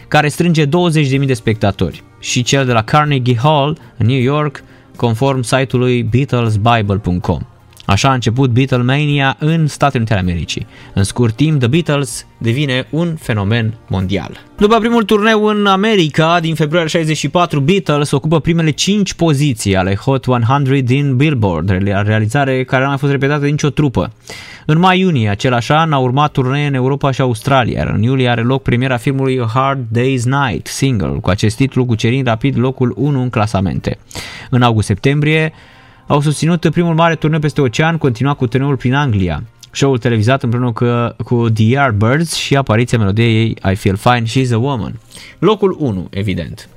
care strânge 20.000 de spectatori, și cel de la Carnegie Hall în New York, conform site-ului BeatlesBible.com. Așa a început Beatlemania în Statele Unite ale Americii. În scurt timp, The Beatles devine un fenomen mondial. După primul turneu în America, din februarie 64, Beatles ocupă primele 5 poziții ale Hot 100 din Billboard, realizare care nu a fost repetată de nicio trupă. În mai-iunie același an a urmat turnee în Europa și Australia, iar în iulie are loc premiera filmului A Hard Day's Night, single, cu acest titlu cucerind rapid locul 1 în clasamente. În august-septembrie au susținut primul mare turneu peste ocean, continua cu turneul prin Anglia. Show-ul televizat împreună cu, cu The Yardbirds și apariția melodiei ei I Feel Fine, She's a Woman. Locul 1, evident.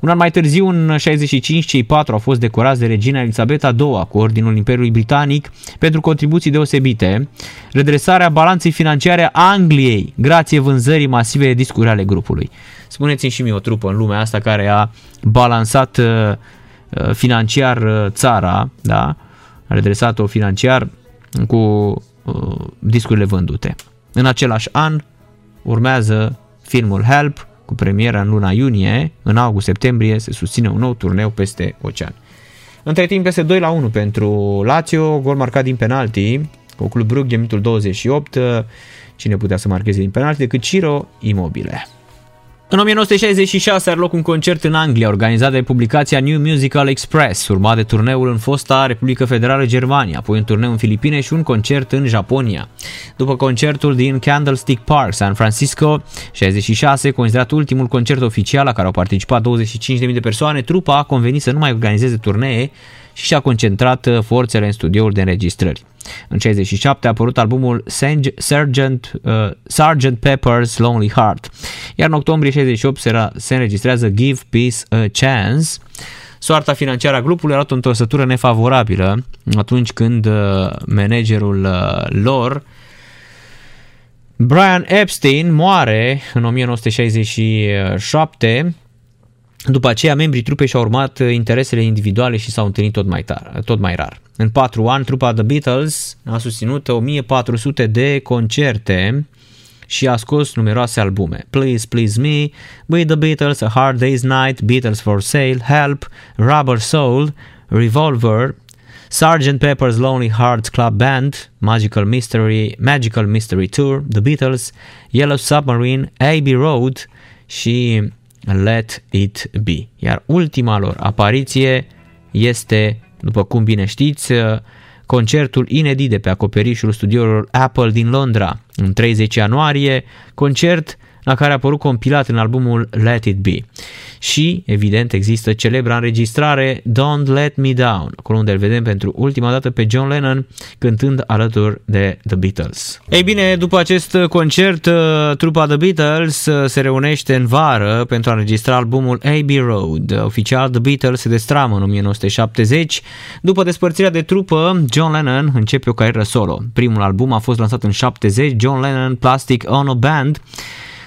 Un an mai târziu, în 65, cei patru au fost decorați de regina Elisabeta II cu Ordinul Imperiului Britanic pentru contribuții deosebite, redresarea balanței financiare a Angliei, grație vânzării masive de discuri ale grupului. Spuneți-mi și mie o trupă în lumea asta care a balansat uh, uh financiar uh, țara, da? a redresat-o financiar cu uh, discurile vândute. În același an urmează filmul Help, cu premiera în luna iunie, în august-septembrie se susține un nou turneu peste ocean. Între timp este 2 la 1 pentru Lazio, gol marcat din penalti, cu Club Brugge, minutul 28, cine putea să marcheze din penalti decât Ciro Imobile. În 1966 are loc un concert în Anglia organizat de publicația New Musical Express, urmat de turneul în fosta Republică Federală Germania, apoi un turneu în Filipine și un concert în Japonia. După concertul din Candlestick Park, San Francisco, 66, considerat ultimul concert oficial la care au participat 25.000 de persoane, trupa a convenit să nu mai organizeze turnee și și-a concentrat forțele în studioul de înregistrări. În 67 a apărut albumul Sgt. Uh, Sgt. Pepper's Lonely Heart, iar în octombrie 68 se, se înregistrează Give Peace a Chance. Soarta financiară a grupului a luat o întorsătură nefavorabilă atunci când uh, managerul uh, lor, Brian Epstein, moare în 1967 după aceea, membrii trupei și-au urmat interesele individuale și s-au întâlnit tot mai, tar, tot mai rar. În patru ani, trupa The Beatles a susținut 1400 de concerte și a scos numeroase albume. Please Please Me, With the Beatles, A Hard Day's Night, Beatles for Sale, Help, Rubber Soul, Revolver, Sgt. Pepper's Lonely Hearts Club Band, Magical Mystery, Magical Mystery Tour, The Beatles, Yellow Submarine, Abbey Road și Let It Be. Iar ultima lor apariție este, după cum bine știți, concertul inedit de pe acoperișul studioului Apple din Londra în 30 ianuarie, concert la care a apărut compilat în albumul Let It Be. Și, evident, există celebra înregistrare Don't Let Me Down, acolo unde îl vedem pentru ultima dată pe John Lennon cântând alături de The Beatles. Ei bine, după acest concert, uh, trupa The Beatles uh, se reunește în vară pentru a înregistra albumul Abbey Road. Oficial, The Beatles se destramă în 1970. După despărțirea de trupă, John Lennon începe o carieră solo. Primul album a fost lansat în 70, John Lennon Plastic Ono Band,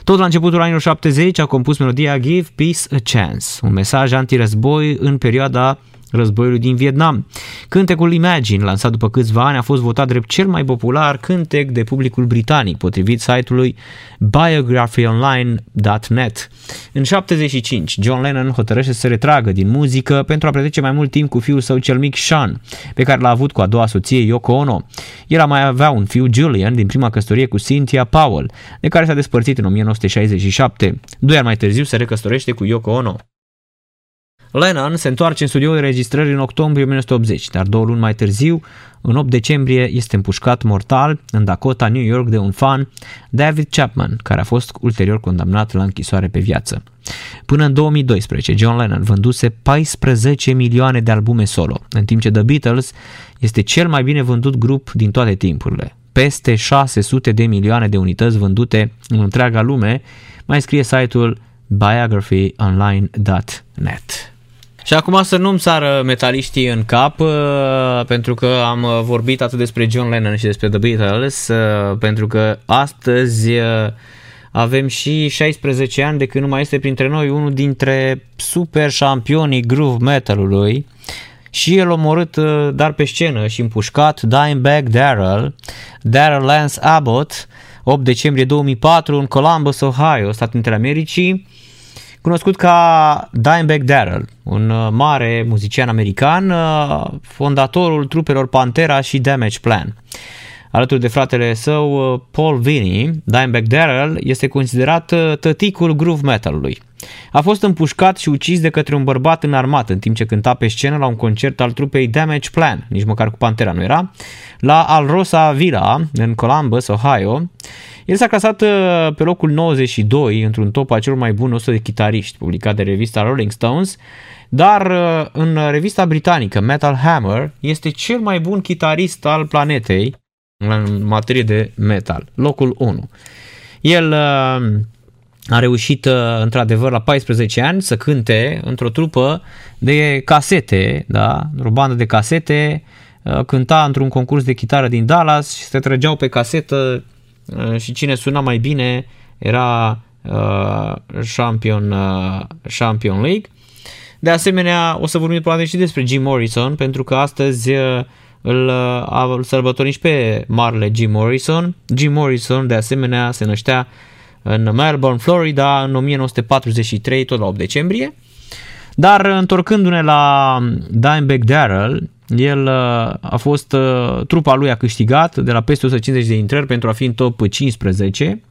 tot la începutul anilor 70 a compus melodia Give Peace a Chance, un mesaj anti-război în perioada războiului din Vietnam. Cântecul Imagine, lansat după câțiva ani, a fost votat drept cel mai popular cântec de publicul britanic, potrivit site-ului biographyonline.net. În 75, John Lennon hotărăște să se retragă din muzică pentru a petrece mai mult timp cu fiul său cel mic Sean, pe care l-a avut cu a doua soție Yoko Ono. El a mai avea un fiu Julian din prima căsătorie cu Cynthia Powell, de care s-a despărțit în 1967. Doi ani mai târziu se recăsătorește cu Yoko Ono. Lennon se întoarce în studioul de registrări în octombrie 1980, dar două luni mai târziu, în 8 decembrie, este împușcat mortal în Dakota, New York, de un fan, David Chapman, care a fost ulterior condamnat la închisoare pe viață. Până în 2012, John Lennon vânduse 14 milioane de albume solo, în timp ce The Beatles este cel mai bine vândut grup din toate timpurile. Peste 600 de milioane de unități vândute în întreaga lume, mai scrie site-ul biographyonline.net. Și acum să nu-mi sară metaliștii în cap, uh, pentru că am uh, vorbit atât despre John Lennon și despre The Beatles, uh, pentru că astăzi avem și 16 ani de când nu mai este printre noi unul dintre super șampionii groove metalului și el omorât dar pe scenă și împușcat Dimebag Darrell, Darrell Lance Abbott, 8 decembrie 2004 în Columbus, Ohio, Statele Unite ale Americii, cunoscut ca Dimebag Darrell, un uh, mare muzician american, uh, fondatorul trupelor Pantera și Damage Plan. Alături de fratele său, uh, Paul Vinny, Dimebag Darrell este considerat tăticul groove metalului. A fost împușcat și ucis de către un bărbat în armată în timp ce cânta pe scenă la un concert al trupei Damage Plan, nici măcar cu Pantera nu era, la Alrosa Villa, în Columbus, Ohio. El s-a clasat uh, pe locul 92 într-un top al celor mai buni 100 de chitariști, publicat de revista Rolling Stones, dar uh, în revista britanică Metal Hammer este cel mai bun chitarist al planetei în materie de metal, locul 1. El uh, a reușit într-adevăr la 14 ani să cânte într-o trupă de casete, da? o bandă de casete, cânta într-un concurs de chitară din Dallas și se trăgeau pe casetă Uh, și cine suna mai bine era uh, Champion, uh, Champion League. De asemenea, o să vorbim probabil și despre Jim Morrison, pentru că astăzi uh, îl, uh, îl sărbătorim și pe marele Jim Morrison. Jim Morrison, de asemenea, se năștea în Melbourne, Florida, în 1943, tot la 8 decembrie. Dar întorcându-ne la Dimebag Darrell, el uh, a fost, uh, trupa lui a câștigat de la peste 150 de intrări pentru a fi în top 15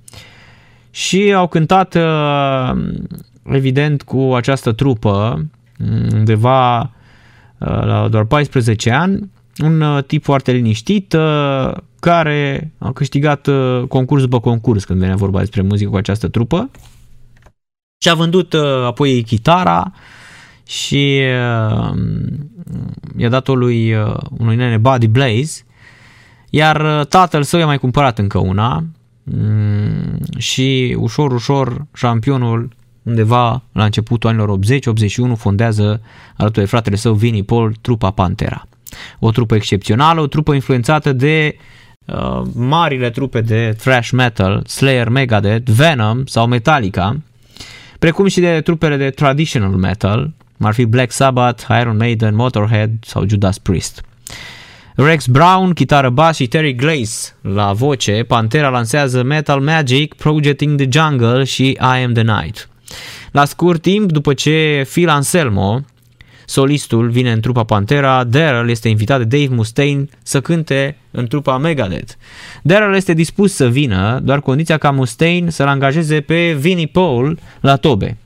și au cântat uh, evident cu această trupă undeva la doar 14 ani, un tip foarte liniștit care a câștigat concurs după concurs când venea vorba despre muzică cu această trupă. Și a vândut apoi chitara, și uh, i-a dat-o lui uh, unui nene Buddy Blaze, iar uh, tatăl său i-a mai cumpărat încă una. Um, și ușor, ușor șampionul undeva la începutul anilor 80-81 fondează alături de fratele său Vinnie Paul trupa Pantera. O trupă excepțională, o trupă influențată de uh, marile trupe de thrash metal, Slayer, Megadeth, Venom sau Metallica, precum și de trupele de traditional metal, cum ar fi Black Sabbath, Iron Maiden, Motorhead sau Judas Priest. Rex Brown, chitară bas și Terry Glaze la voce, Pantera lansează Metal Magic, Project in the Jungle și I Am the Night. La scurt timp, după ce Phil Anselmo, solistul, vine în trupa Pantera, Daryl este invitat de Dave Mustaine să cânte în trupa Megadeth. Daryl este dispus să vină, doar condiția ca Mustaine să-l angajeze pe Vinnie Paul la tobe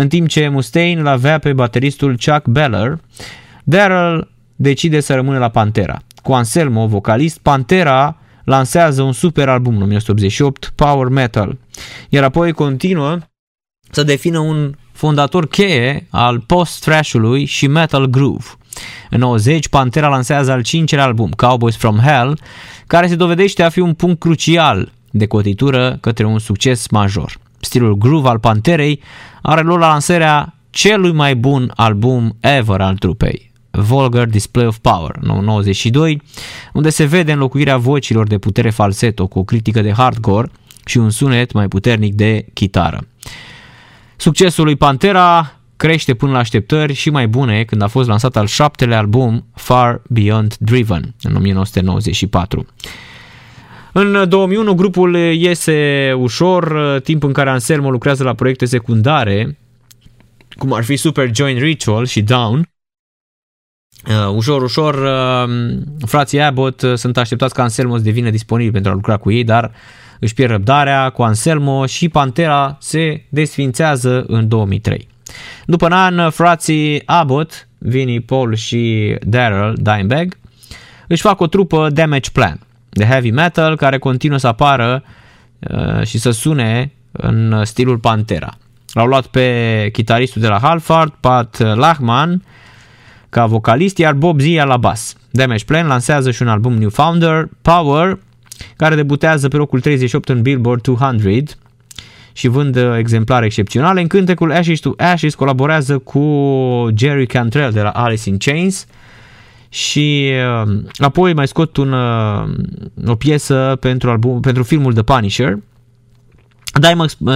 în timp ce Mustaine îl avea pe bateristul Chuck Beller, Daryl decide să rămână la Pantera. Cu Anselmo, vocalist, Pantera lansează un super album în 1988, Power Metal, iar apoi continuă să defină un fondator cheie al post-thrash-ului și metal groove. În 90, Pantera lansează al cincelea album, Cowboys from Hell, care se dovedește a fi un punct crucial de cotitură către un succes major. Stilul groove al Panterei are loc la lansarea celui mai bun album ever al trupei, Vulgar Display of Power, 92, unde se vede înlocuirea vocilor de putere falseto cu o critică de hardcore și un sunet mai puternic de chitară. Succesul lui Pantera crește până la așteptări și mai bune când a fost lansat al șaptele album Far Beyond Driven în 1994. În 2001 grupul iese ușor, timp în care Anselmo lucrează la proiecte secundare, cum ar fi Super Joint Ritual și Down. Uh, ușor, ușor, uh, frații Abbott sunt așteptați ca Anselmo să devină disponibil pentru a lucra cu ei, dar își pierd răbdarea cu Anselmo și Pantera se desfințează în 2003. După un an, frații Abbott, Vinnie Paul și Daryl Dimebag își fac o trupă Damage Plan de heavy metal care continuă să apară uh, și să sune în stilul Pantera. L-au luat pe chitaristul de la Halford, Pat Lachman, ca vocalist, iar Bob Zia la bas. Damage Plan lansează și un album New Founder, Power, care debutează pe locul 38 în Billboard 200 și vând exemplare excepționale. În cântecul Ashes to Ashes colaborează cu Jerry Cantrell de la Alice in Chains și uh, apoi mai scot un, uh, o piesă pentru, album, pentru filmul The Punisher.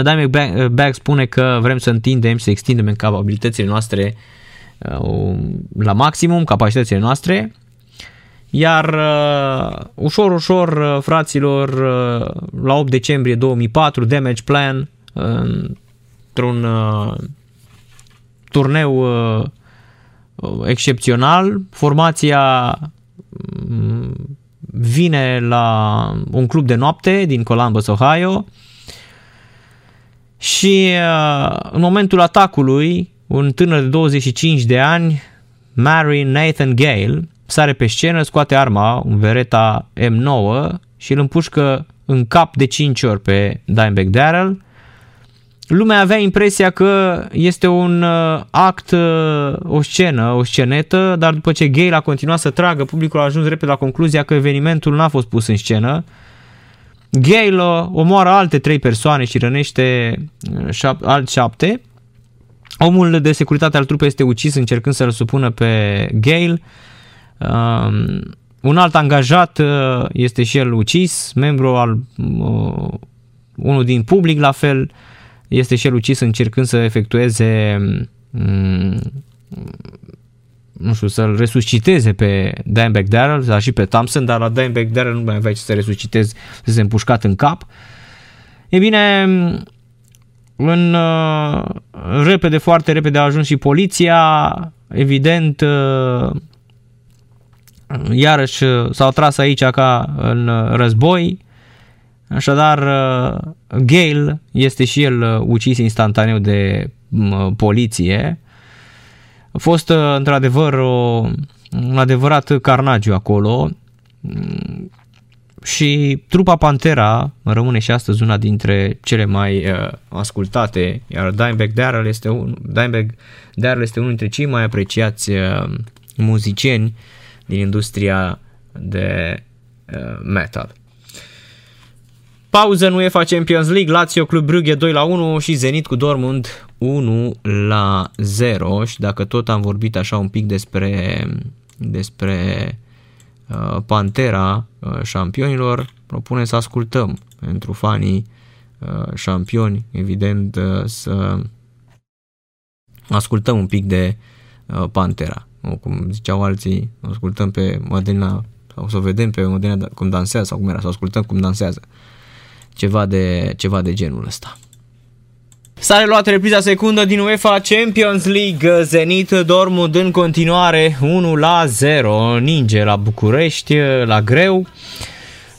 Dimebag spune că vrem să întindem, să extindem capabilitățile noastre uh, la maximum, capacitățile noastre iar uh, ușor, ușor, uh, fraților, uh, la 8 decembrie 2004, Damage Plan, uh, într-un uh, turneu uh, excepțional, formația uh, vine la un club de noapte din Columbus, Ohio și uh, în momentul atacului, un tânăr de 25 de ani, Mary Nathan Gale, sare pe scenă, scoate arma, un Vereta M9 și îl împușcă în cap de 5 ori pe Dimebag Darrell. Lumea avea impresia că este un uh, act, uh, o scenă, o scenetă, dar după ce Gale a continuat să tragă, publicul a ajuns repede la concluzia că evenimentul n-a fost pus în scenă. Gale uh, omoară alte trei persoane și rănește șap- alți șapte. Omul de securitate al trupei este ucis încercând să-l supună pe Gale. Um, un alt angajat uh, este și el ucis, membru al uh, unul din public la fel este și el ucis încercând să efectueze um, nu știu, să-l resusciteze pe Dimebag Darrell, dar și pe Thompson, dar la Dimebag Darrell nu mai avea ce să resusciteze, să se împușcat în cap. E bine, în uh, repede, foarte repede a ajuns și poliția, evident, uh, iarăși uh, s-au tras aici ca în uh, război, așadar uh, Gale este și el ucis instantaneu de poliție. A fost într-adevăr o, un adevărat carnagiu acolo mm, și trupa Pantera rămâne și astăzi una dintre cele mai uh, ascultate, iar Dimebag Darrell este, un, Dimebag Darrell este unul dintre cei mai apreciați uh, muzicieni uh, din industria de uh, metal. Pauză în UEFA Champions League, Lazio Club Brugge 2 la 1 și Zenit cu Dortmund 1 la 0 și dacă tot am vorbit așa un pic despre despre uh, Pantera uh, șampionilor, propune să ascultăm pentru fanii uh, șampioni, evident uh, să ascultăm un pic de uh, Pantera. Cum ziceau alții, ascultăm pe Madalina sau să vedem pe Madalina da, cum dansează sau cum era, să ascultăm cum dansează. Ceva de, ceva de genul ăsta. S-a reluat repriza secundă din UEFA Champions League. Zenit Dortmund în continuare 1 la 0. Ninge la București, la greu.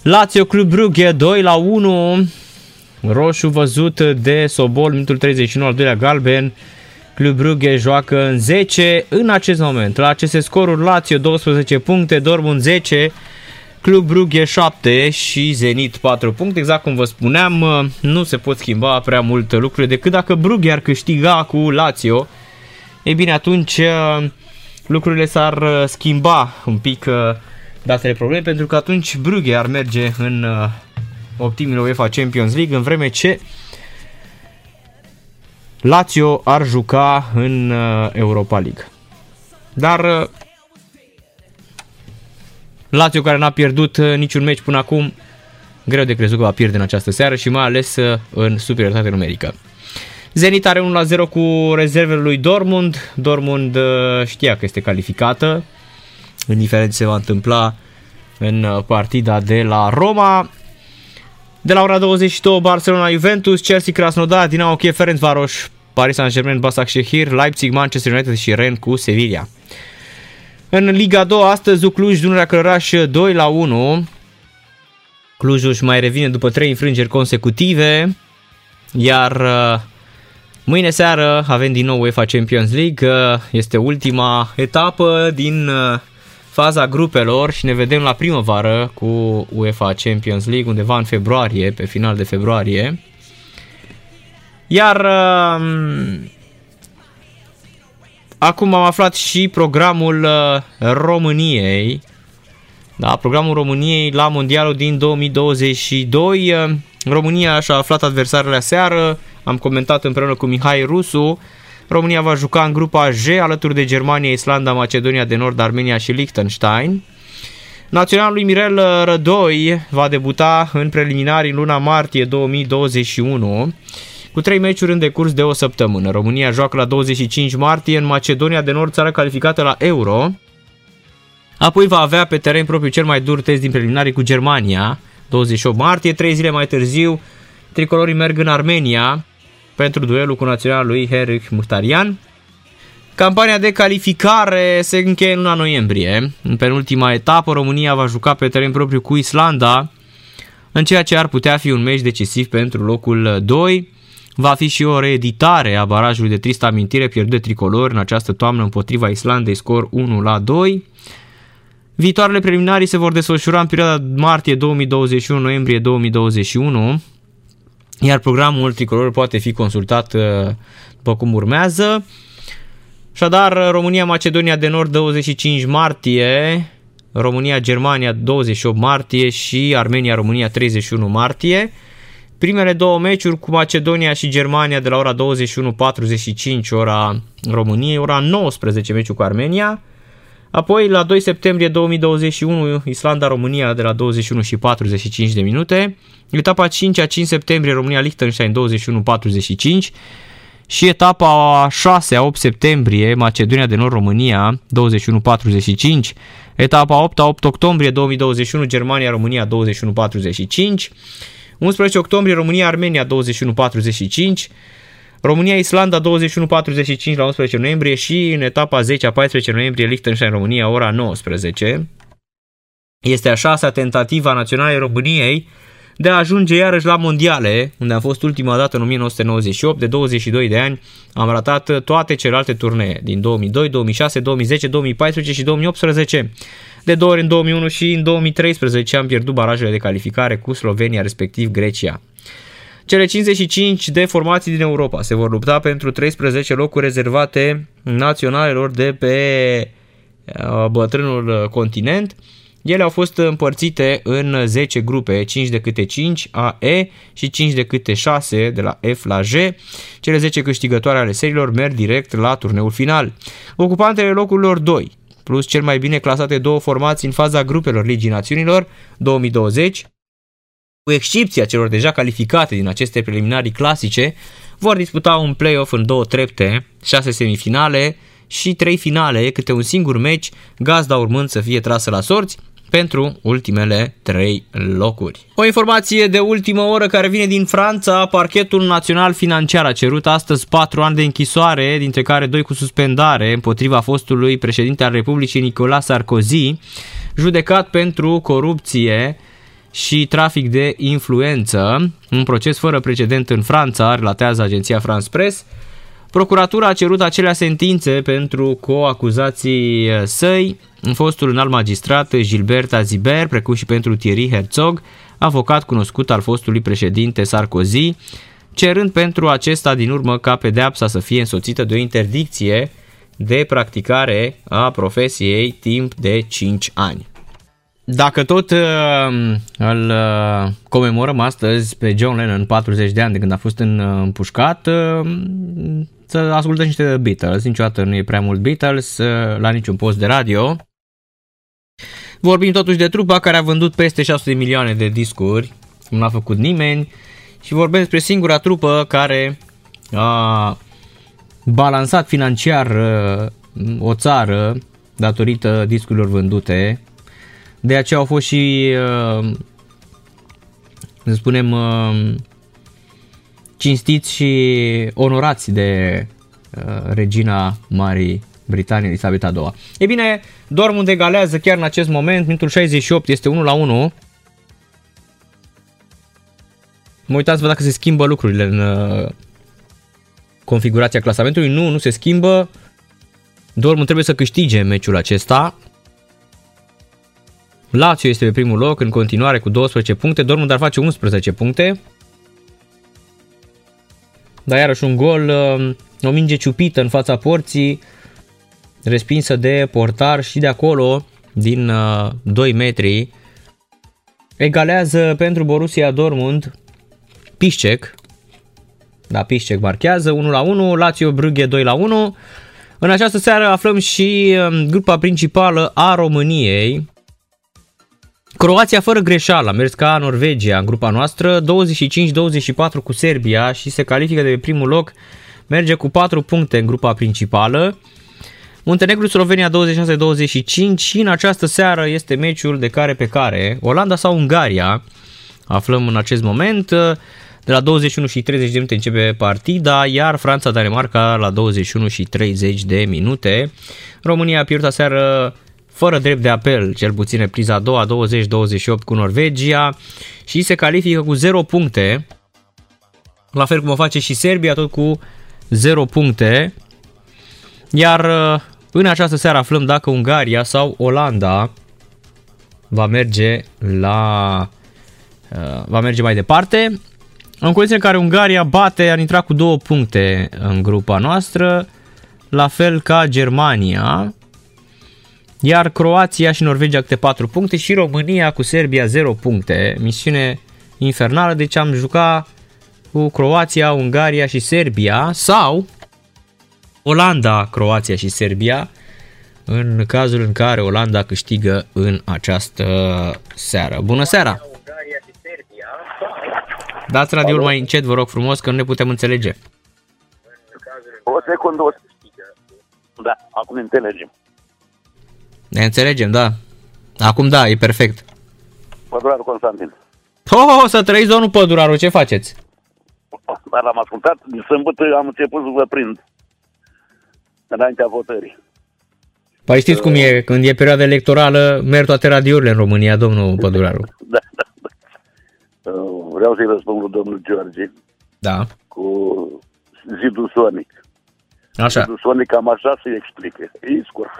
Lazio Club Brugge 2 la 1. Roșu văzut de Sobol, minutul 31 al doilea galben. Club Brugge joacă în 10 în acest moment. La aceste scoruri Lazio 12 puncte, Dortmund 10, Club Brugge 7 și Zenit 4 puncte. Exact cum vă spuneam, nu se pot schimba prea multe lucruri decât dacă Brugge ar câștiga cu Lazio. Ei bine, atunci lucrurile s-ar schimba un pic datele probleme pentru că atunci Brugge ar merge în optimile UEFA Champions League în vreme ce Lazio ar juca în uh, Europa League. Dar uh, Lazio care n-a pierdut uh, niciun meci până acum, greu de crezut că va pierde în această seară și mai ales în superioritate numerică. Zenit are 1-0 cu rezervele lui Dortmund. Dortmund știa că este calificată, indiferent ce se va întâmpla în partida de la Roma. De la ora 22, Barcelona, Juventus, Chelsea, Krasnodar, Dinamo Kiev, Ferencvaros, Paris Saint-Germain, Basak Shehir, Leipzig, Manchester United și Rennes cu Sevilla. În Liga 2, astăzi Cluj, Dunărea Călăraș 2 la 1. Clujul își mai revine după 3 înfrângeri consecutive, iar uh, Mâine seară avem din nou UEFA Champions League, este ultima etapă din uh, faza grupelor și ne vedem la primăvară cu UEFA Champions League undeva în februarie, pe final de februarie. Iar um, acum am aflat și programul uh, României. Da, programul României la Mondialul din 2022. Uh, România și-a aflat adversarele seară, am comentat împreună cu Mihai Rusu. România va juca în grupa G alături de Germania, Islanda, Macedonia de Nord, Armenia și Liechtenstein. Naționalul lui Mirel Rădoi va debuta în preliminari în luna martie 2021 cu trei meciuri în decurs de o săptămână. România joacă la 25 martie în Macedonia de Nord, țară calificată la Euro. Apoi va avea pe teren propriu cel mai dur test din preliminarii cu Germania, 28 martie. Trei zile mai târziu, tricolorii merg în Armenia pentru duelul cu naționalul lui Henrik Muhtarian. Campania de calificare se încheie în luna noiembrie. În penultima etapă, România va juca pe teren propriu cu Islanda, în ceea ce ar putea fi un meci decisiv pentru locul 2. Va fi și o reeditare a barajului de tristă amintire pierdut de tricolor în această toamnă împotriva Islandei, scor 1 la 2. Viitoarele preliminarii se vor desfășura în perioada martie 2021-noiembrie 2021, iar programul tricolor poate fi consultat uh, după cum urmează. Așadar, România-Macedonia de Nord 25 martie, România-Germania 28 martie și Armenia-România 31 martie. Primele două meciuri cu Macedonia și Germania de la ora 21.45 ora României, ora 19 meciul cu Armenia. Apoi la 2 septembrie 2021 Islanda-România de la 21 și 45 de minute. Etapa 5 a 5 septembrie România-Liechtenstein 21.45 și etapa 6 a 8 septembrie Macedonia de Nord-România 21.45. Etapa 8 a 8 octombrie 2021 Germania-România 21.45. 11 octombrie România-Armenia 21.45, România-Islanda 21.45 la 11 noiembrie și în etapa 10 a 14 noiembrie Liechtenstein-România ora 19. Este a șasea tentativă a Naționalei României de a ajunge iarăși la mondiale, unde am fost ultima dată în 1998, de 22 de ani, am ratat toate celelalte turnee din 2002, 2006, 2010, 2014 și 2018. De două ori în 2001 și în 2013 am pierdut barajele de calificare cu Slovenia, respectiv Grecia. Cele 55 de formații din Europa se vor lupta pentru 13 locuri rezervate naționalelor de pe uh, bătrânul continent. Ele au fost împărțite în 10 grupe, 5 de câte 5 A, E și 5 de câte 6 de la F la G. Cele 10 câștigătoare ale serilor merg direct la turneul final. Ocupantele locurilor 2, plus cel mai bine clasate două formații în faza grupelor Ligii Națiunilor 2020, cu excepția celor deja calificate din aceste preliminarii clasice, vor disputa un play-off în două trepte, șase semifinale și trei finale, câte un singur meci, gazda urmând să fie trasă la sorți, pentru ultimele trei locuri. O informație de ultimă oră care vine din Franța, parchetul național financiar a cerut astăzi 4 ani de închisoare, dintre care 2 cu suspendare, împotriva fostului președinte al Republicii Nicolas Sarkozy, judecat pentru corupție și trafic de influență, un proces fără precedent în Franța, relatează agenția France Press. Procuratura a cerut acelea sentințe pentru co-acuzații săi, fostul înalt magistrat Gilbert Aziber, precum și pentru Thierry Herzog, avocat cunoscut al fostului președinte Sarkozy, cerând pentru acesta din urmă ca pedeapsa să fie însoțită de o interdicție de practicare a profesiei timp de 5 ani. Dacă tot uh, îl uh, comemorăm astăzi pe John Lennon 40 de ani de când a fost în, uh, împușcat, uh, să ascultăm niște Beatles. Niciodată nu e prea mult Beatles uh, la niciun post de radio. Vorbim totuși de trupa care a vândut peste 600 de milioane de discuri, cum n-a făcut nimeni, și vorbim despre singura trupă care a balansat financiar uh, o țară datorită discurilor vândute. De aceea au fost și, uh, să spunem, uh, cinstiți și onorați de regina Marii Britanie, Elisabeta II. E bine, Dortmund egalează chiar în acest moment, minutul 68 este 1 la 1. Mă uitați văd dacă se schimbă lucrurile în, configurația clasamentului. Nu, nu se schimbă. Dortmund trebuie să câștige meciul acesta. Lazio este pe primul loc în continuare cu 12 puncte, Dortmund ar face 11 puncte. Dar iarăși un gol, uh, o minge ciupită în fața porții, respinsă de portar și de acolo, din 2 uh, metri, egalează pentru Borussia Dortmund Piszczek. Da, Piszczek marchează 1 la 1, Lazio Brugge 2 la 1. În această seară aflăm și um, grupa principală a României. Croația fără greșeală a mers ca Norvegia în grupa noastră, 25-24 cu Serbia și se califică de pe primul loc, merge cu 4 puncte în grupa principală. Muntenegru, Slovenia 26-25 și în această seară este meciul de care pe care, Olanda sau Ungaria, aflăm în acest moment. De la 21 și 30 de minute începe partida, iar Franța-Danemarca la 21 și 30 de minute. România a pierdut aseară fără drept de apel, cel puțin repriza a doua, 20-28 cu Norvegia și se califică cu 0 puncte, la fel cum o face și Serbia, tot cu 0 puncte. Iar în această seară aflăm dacă Ungaria sau Olanda va merge la uh, va merge mai departe. În condiții în care Ungaria bate, ar intra cu două puncte în grupa noastră, la fel ca Germania, iar Croația și Norvegia câte 4 puncte și România cu Serbia 0 puncte. Misiune infernală, deci am jucat cu Croația, Ungaria și Serbia sau Olanda, Croația și Serbia în cazul în care Olanda câștigă în această seară. Bună seara! Dați radioul mai încet, vă rog frumos, că nu ne putem înțelege. O secundă, o Da, acum ne înțelegem. Ne înțelegem, da. Acum da, e perfect. Păduraru Constantin. Oh, oh, să trăiți, domnul Păduraru, ce faceți? Dar l-am ascultat, din sâmbătă am început să vă prind. Înaintea votării. Păi știți cum e, când e perioada electorală, merg toate radiourile în România, domnul Păduraru. Da, da, da. Uh, vreau să-i răspund lui domnul George. Da. Cu zidul sonic. Așa. Zidul sonic cam așa se explică. E scurt.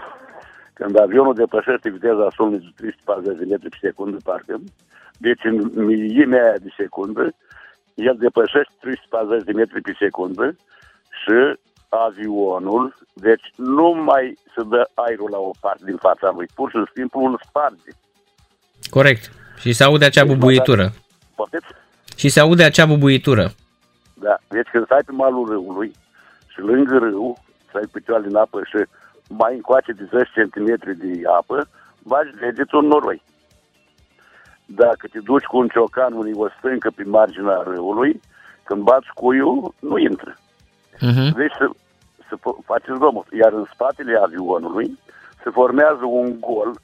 Când avionul depășește viteza solului 340 de metri pe secundă, parcă, deci în miimea aia de secundă, el depășește 340 de metri pe secundă și avionul, deci nu mai se dă aerul la o parte din fața lui, pur și simplu îl sparge. Corect. Și se aude acea bubuitură. Poftiți? Și se aude acea bubuitură. Da, deci când stai pe malul râului și lângă râu, stai picioarele în apă și mai încoace de 10 cm de apă, bagi degetul în noroi. Dacă te duci cu un ciocan unii o stâncă pe marginea râului, când bați cuiul, nu intră. Uh-huh. Deci să, să faci zgomot. Iar în spatele avionului se formează un gol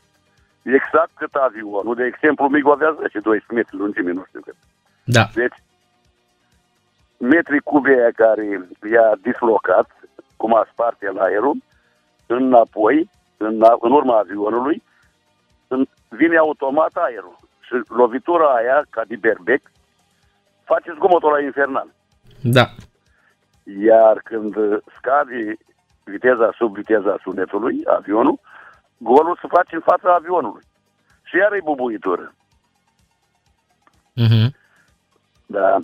exact cât avionul. De exemplu, micul avea 10-12 metri lungime, nu știu cât. Da. Deci, metri cubi aia care i-a dislocat, cum a spart el aerul, înapoi, în, în urma avionului, în, vine automat aerul. Și lovitura aia, ca de berbec, face zgomotul la infernal. Da. Iar când scade viteza sub viteza sunetului, avionul, golul se face în fața avionului. Și iar e bubuitură. Uh-huh. Da.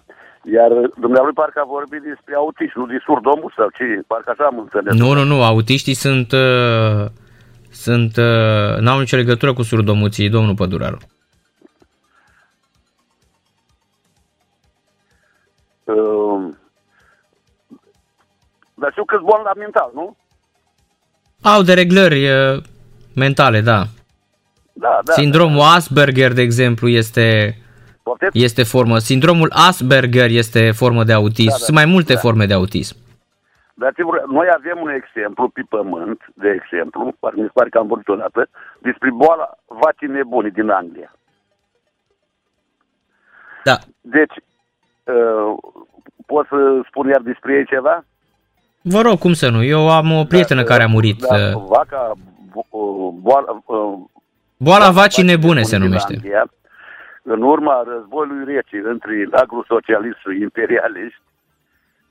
Iar dumnealui parcă a vorbit despre autiști, nu de surdomul sau ce, parcă așa am înțeles. Nu, nu, nu, autiștii sunt, uh, sunt uh, n-au nicio legătură cu surdomuții, domnul Păduraru. Uh, dar știu că bolnav mental, nu? Au dereglări uh, mentale, da. Da, da. Sindromul Asperger, de exemplu, este Poftiți? este formă. Sindromul Asperger este formă de autism. Da, da. Sunt mai multe Da. forme de autism. Dar sigur, noi avem un exemplu pe pământ, de exemplu, parcă mi se pare că am vorbit odată, despre boala vacii nebuni din Anglia. Da. Deci, uh, pot să spun iar despre ei ceva? Vă rog, cum să nu? Eu am o prietenă care a murit. Da, uh, vaca, uh, boala, uh, Boala vacii nebune se din numește. Anglia, în urma războiului rece între agrosocialiști și imperialiști,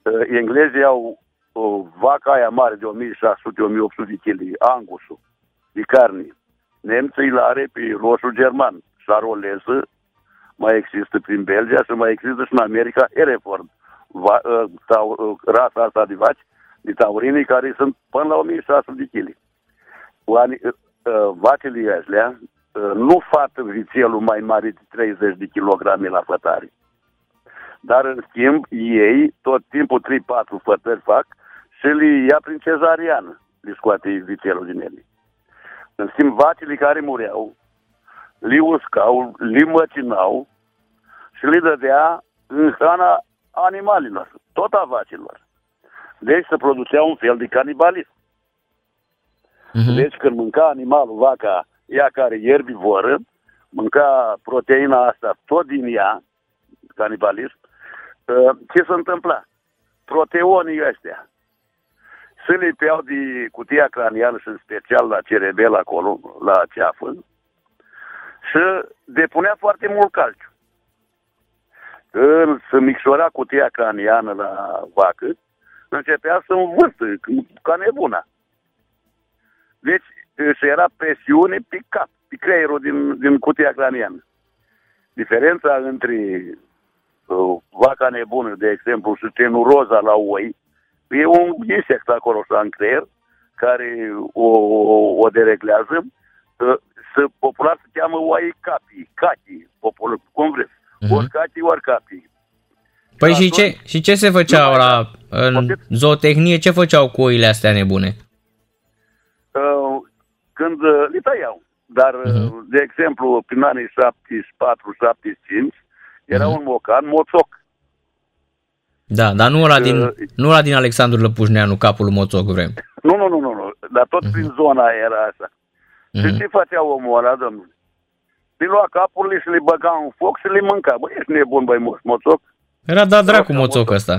uh, englezii au o vaca aia mare de 1600-1800 de kg, angusul, de carne. Nemții îl are pe roșu german, șaroleză, mai există prin Belgia și mai există și în America Hereford, va, uh, tau, uh, rasa asta de vaci, de taurini, care sunt până la 1600 de kg. Oani, uh, vacile astea uh, nu fac vițelul mai mare de 30 de kilograme la fătare. Dar, în schimb, ei tot timpul 3-4 fătări fac și le ia prin cezariană, le scoate vițelul din ele. În schimb, vacile care mureau, le uscau, le măcinau și le dădea în hrana animalilor, tot a vacilor. Deci se producea un fel de canibalism. Mhm. Deci când mânca animalul, vaca, ea care e erbivoră, mânca proteina asta tot din ea, canibalism, uh, ce se întâmpla? Proteonii ăștia se lipeau de cutia cranială și în special la cerebel acolo, la ceafă, și depunea foarte mult calciu. Când se micșora cutia craniană la vacă, începea să învârtă ca nebuna. Deci și era presiune pe cap, pe creierul din, din cutia craniană. Diferența între uh, vaca nebună, de exemplu, și tenuroza la oi, e un insect acolo și în creier, care o, o, o dereglează. Uh, să, popular se cheamă oai capii, cachii, popular, cum vreți. Mhm. Ori cachii, ori capii. Păi Da, și tot- ce, și ce se făceau Nu mai la, în Poftim? zootehnie, ce făceau cu oile astea nebune? Uh, când uh, le tăiau. Dar, uh, Mhm. de exemplu, prin anii 74-75, era Mhm. un mocan moțoc. Da, dar nu ăla din, Uh, nu ăla din Alexandru Lăpușneanu, capul lui Moțoc vrem. Nu, nu, nu, nu, nu. Dar tot prin zona aia era asta. Și Mhm. ce făcea omul ăla, domnule? Le lua capurile și le băga în foc și le mânca. Băi, ești nebun, băi, mo- moțoc? Era dat dracu Moțoc. Moțoc ăsta.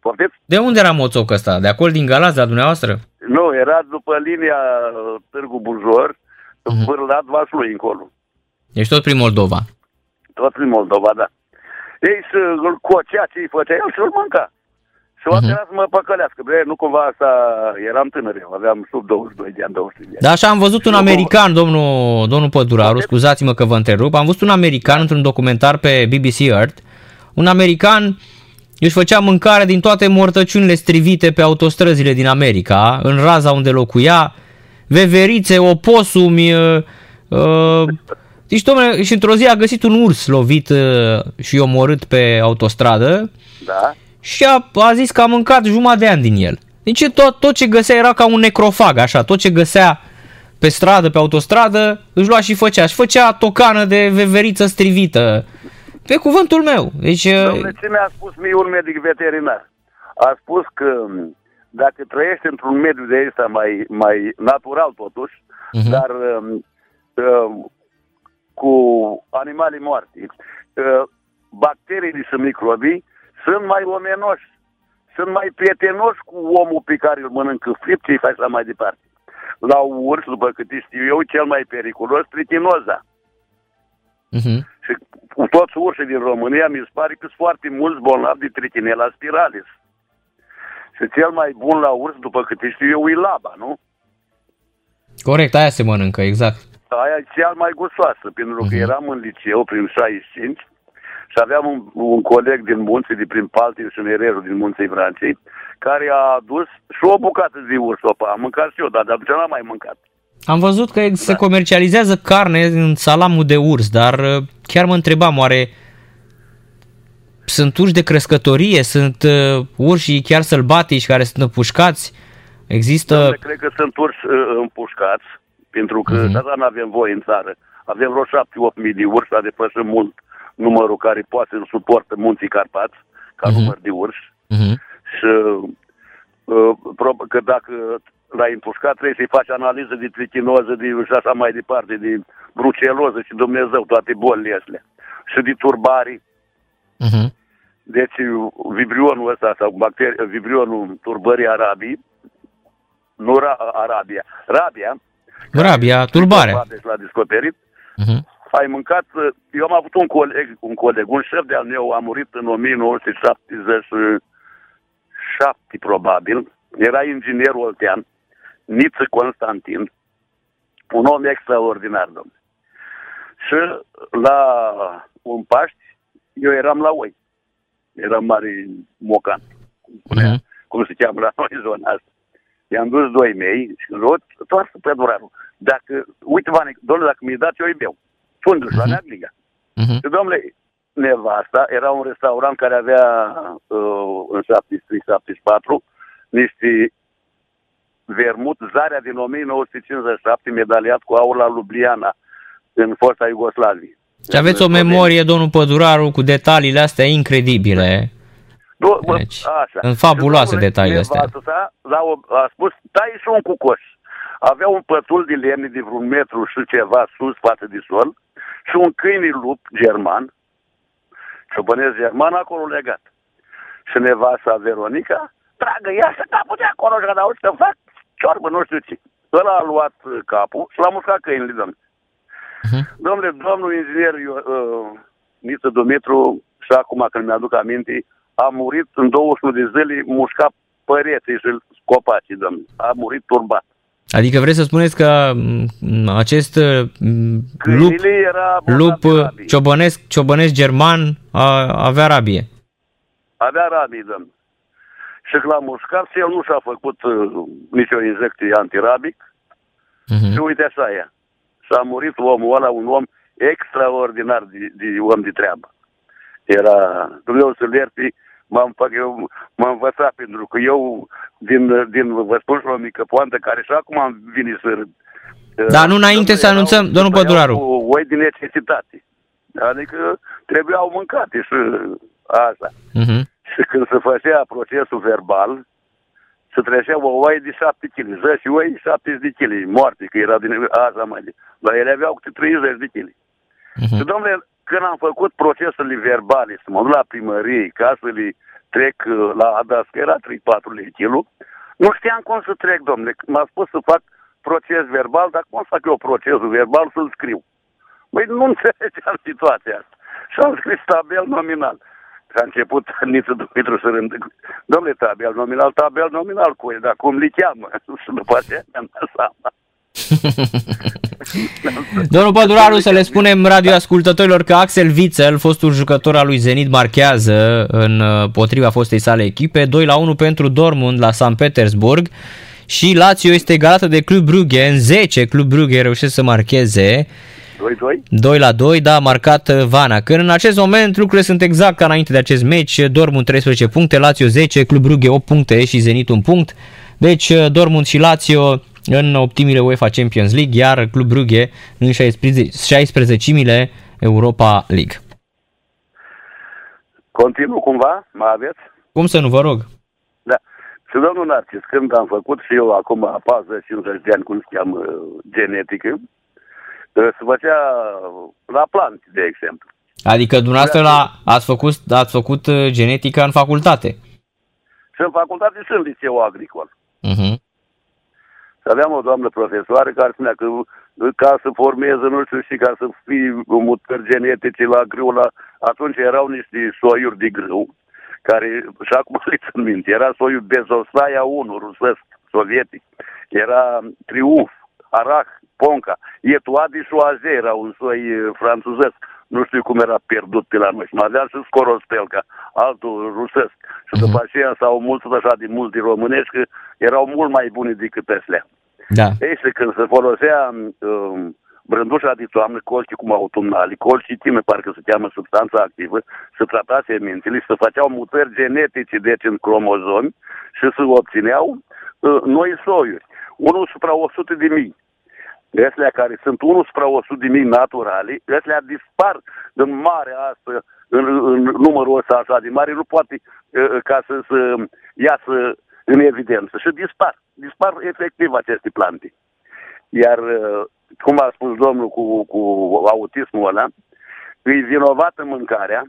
Poftiți? De unde era Moțoc ăsta? De acolo din Galați, de la dumneavoastră? Nu, era după linia uh, Târgu Bujor, Mhm. vârlat Vaslui încolo. Ești tot prin Moldova. Tot prin Moldova, da. Ei să îl cocea ce îi făcea el și îl mânca. Și o Mhm. uh-huh. să mă păcălească. Bre, nu cumva asta, eram tânăr eu, aveam sub 22 de ani, 23 de ani. Da, așa am văzut un Nu, american, domnul, domnul Păduraru, scuzați-mă că vă întrerup, am văzut un american într-un documentar pe BBC Earth, un american își făcea mâncare din toate mortăciunile strivite pe autostrăzile din America, în raza unde locuia, veverițe, oposumi, uh, uh, deci, domnule, și într-o zi a găsit un urs lovit uh, și omorât pe autostradă Da? și a, a zis că a mâncat jumătate de ani din el. Deci tot, tot ce găsea era ca un necrofag, așa, tot ce găsea pe stradă, pe autostradă, își lua și făcea. Și făcea tocană de veveriță strivită. Pe cuvântul meu. Deci, Domnule, ce mi-a spus mie un medic veterinar? A spus că m, dacă trăiești într-un mediu de ăsta mai, mai natural totuși, Mhm. dar um, um, cu animale moarte, uh, bacteriile și microbii sunt mai omenoși, sunt mai prietenoși cu omul pe care îl mănâncă fript și îi faci la mai departe. La urs, după câte știu eu, cel mai periculos, tritinoza. uh-huh. Și cu toți urșii din România, mi se pare că sunt foarte mulți bolnavi de tritinela spiralis. Și cel mai bun la urs, după câte știu eu, e laba, nu? corect, aia se mănâncă, exact. Aia e cea mai gustoasă, pentru că Mhm. eram în liceu prin 65 și aveam un, un coleg din munții, de prin Paltiu și Nerejul din munții Francei, care a adus și o bucată de urs opa. Am mâncat și eu, dar de atunci n-am mai mâncat. Am văzut că se comercializează carne în salamul de urs, dar uh, chiar mă întrebam, oare sunt urși de crescătorie, sunt uh, urși chiar sălbatici care sunt împușcați? Există... Dom'le, cred că sunt urși uh, împușcați, pentru că Mhm. uh-huh. asta nu avem voie în țară. Avem vreo 7-8 mii de urși, dar depășim mult numărul care poate să suportă munții Carpați, ca Mhm. număr de urși. Uh-huh. Și uh, prob- că dacă l-ai împușcat, trebuie să-i faci analiză de tritinoză de, și așa mai departe, de bruceloză și Dumnezeu, toate bolile astea. Și de turbari. Uh-huh. Deci vibrionul ăsta sau bacteri, vibrionul turbării arabii, nu ra- Arabia, Rabia, Rabia, turbare. Deci l-a descoperit. Uh-huh. Ai mâncat, eu am avut un coleg, un coleg, un șef de-al meu a murit în 1977 șapte probabil, era inginer oltean, Niță Constantin, un om extraordinar, domnule. Și la un Paști, eu eram la oi. Eram mare mocan, cum, spunea, Mhm. cum se cheamă la noi zona asta. I-am dus doi mei și rot, toată pădurarul. Dacă, uite, Vane, domnule, dacă mi-i dați, eu îi beau. Fundul și la Neagliga. Mhm. Și, domnule, nevasta era un restaurant care avea uh, în 73-74 niște vermut, zarea din 1957, medaliat cu aur la Ljubljana, în fosta Iugoslavie. Și aveți o memorie, domnul Păduraru, cu detaliile astea incredibile. Nu, bă, Deci, așa. sunt fabuloase Și, domnule, detaliile astea. nevastă sa, la o, a spus, tai și un cucoș. Avea un pătul de lemne de vreun metru și ceva sus față de sol și un câine lup german, ciobănesc german, acolo legat. Și nevasta Veronica, tragă, ia să capul de acolo și că să fac ciorbă, nu știu ce. Ăla a luat uh, capul și l-a muscat câinile, domnule. Mhm. Domnule, domnul inginer uh, Niță Dumitru, și acum când mi-aduc aminte, a murit în 21 de zile, mușca păreții și copacii, domnule. A murit turbat. Adică vreți să spuneți că m, acest m, lup, Câinile era lup bolnav de rabie. ciobănesc, ciobănesc german a, avea rabie. Avea rabii, domnule. Și că l-a mușcat, el nu și-a făcut uh, nicio injecție antirabic, Mhm. Și uite așa e. Și a murit omul ăla, un om extraordinar de, de om de treabă. Era, Dumnezeu să-l ierte, m-am, fac, eu, m-am învățat pentru că eu, din, din vă spun și o mică poantă, care și acum am venit să râd. Da, nu înainte să Erau- anunțăm, domnul tăiau Păduraru. Cu oi din necesitate. Adică trebuiau mâncate și asta. Mhm. Și când se făcea procesul verbal, se trecea o oaie de 7 kg, 10 oi 70 de kg, moarte, că era din așa mai de. Dar ele aveau câte 30 de kg. Mhm. Și, domnule, când am făcut procesele verbale, să mă duc la primărie, ca să le trec uh, la ADAS, că era 3-4 lei kilo, nu știam cum să trec, domnule. M-a spus să fac proces verbal, dar cum să fac eu procesul verbal să-l scriu? Băi, nu înțelegeam situația asta. Și am scris tabel nominal. Și a început Niță Dumitru să rândă. Domnule, tabel nominal, tabel nominal cu el, dar cum li cheamă? Și după aceea mi-am dat seama. Domnul Păduraru, să le spunem radioascultătorilor că Axel Witzel, fostul jucător al lui Zenit, marchează în uh, potriva fostei sale echipe 2 la 1 pentru Dortmund la San Petersburg și Lazio este egalată de Club Brugge în 10. Club Brugge reușește să marcheze 2-2? 2 la 2, da, a marcat uh, Vana. Când în acest moment lucrurile sunt exact ca înainte de acest meci, Dortmund 13 puncte, Lazio 10, Club Brugge 8 puncte și Zenit 1 punct. Deci uh, Dortmund și Lazio în optimile UEFA Champions League, iar Club Brugge în 16-mile Europa League. Continuu cumva? Mă aveți? Cum să nu vă rog? Da. Și domnul Narcis, când am făcut și eu acum 40-50 de ani, cum se cheamă, genetică, uh, se făcea la planți, de exemplu. Adică dumneavoastră la, ați, făcut, ați făcut uh, genetica în facultate. Și în facultate și în liceu agricol. Uh-huh. Și aveam o doamnă profesoară care spunea că uh, ca să formeze, nu știu și ca să fii mutări genetice la grâu, la... atunci erau niște soiuri de grâu, care, și acum le țin minte, era soiul Bezosaia 1, rusesc, sovietic, era Triumf, Arah, Ponca, Etuadi și Oaze era un soi uh, franțuzesc, nu știu cum era pierdut pe la noi. Și mai avea și Scorospelca, altul rusesc. Și după aceea s-au mulțit așa de multe românești că erau mult mai bune decât astea. Da. Ei, și când se folosea um, brândușa de toamnă, colții cum autumnali, colții tine, parcă se cheamă substanța activă, se trata semințele și se făceau mutări genetice, deci în cromozomi, și se obțineau uh, noi soiuri. Unul supra 100 de mii. Astea care sunt 1 supra 100 de mii naturale, astea dispar în mare asta, în, în numărul ăsta așa de mare, nu poate uh, ca să, să iasă în evidență și dispar. Dispar efectiv aceste plante. Iar, uh, cum a spus domnul cu, cu autismul ăla, îi vinovată mâncarea.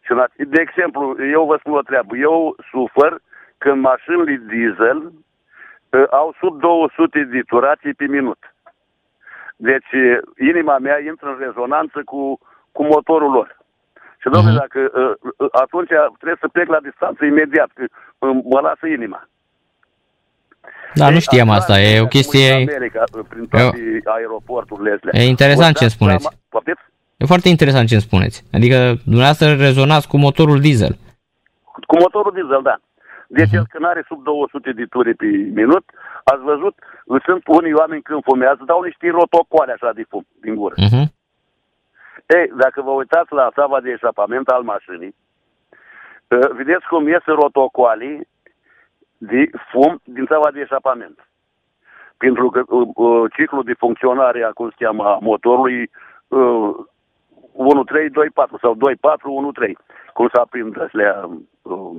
Și, la- de exemplu, eu vă spun o treabă. Eu sufăr când mașinile diesel uh, au sub 200 de turații pe minut. Deci, uh, inima mea intră în rezonanță cu, cu motorul lor. Și domnule, Mhm. dacă uh, uh, atunci trebuie să plec la distanță imediat, că uh, mă lasă inima. Da, nu Ei, știam acum, asta, e o acum chestie... În America, uh, prin toate aeroporturile astea. E interesant Vă ce dați spuneți. seama- Poftiți? E foarte interesant ce îmi spuneți. Adică dumneavoastră rezonați cu motorul diesel. Cu motorul diesel, da. Deci Mhm. el când are sub 200 de ture pe minut, ați văzut, sunt unii oameni când fumează, dau niște rotocoale așa de fum din gură. Uh-huh. Ei, dacă vă uitați la sava de eșapament al mașinii, uh, vedeți cum iese rotocoalii de fum din sava de eșapament. Pentru că uh, uh, ciclul de funcționare a, cum se cheamă, a motorului uh, 1-3, 2-4 sau 2-4, 1-3, cum s-a prind astea uh,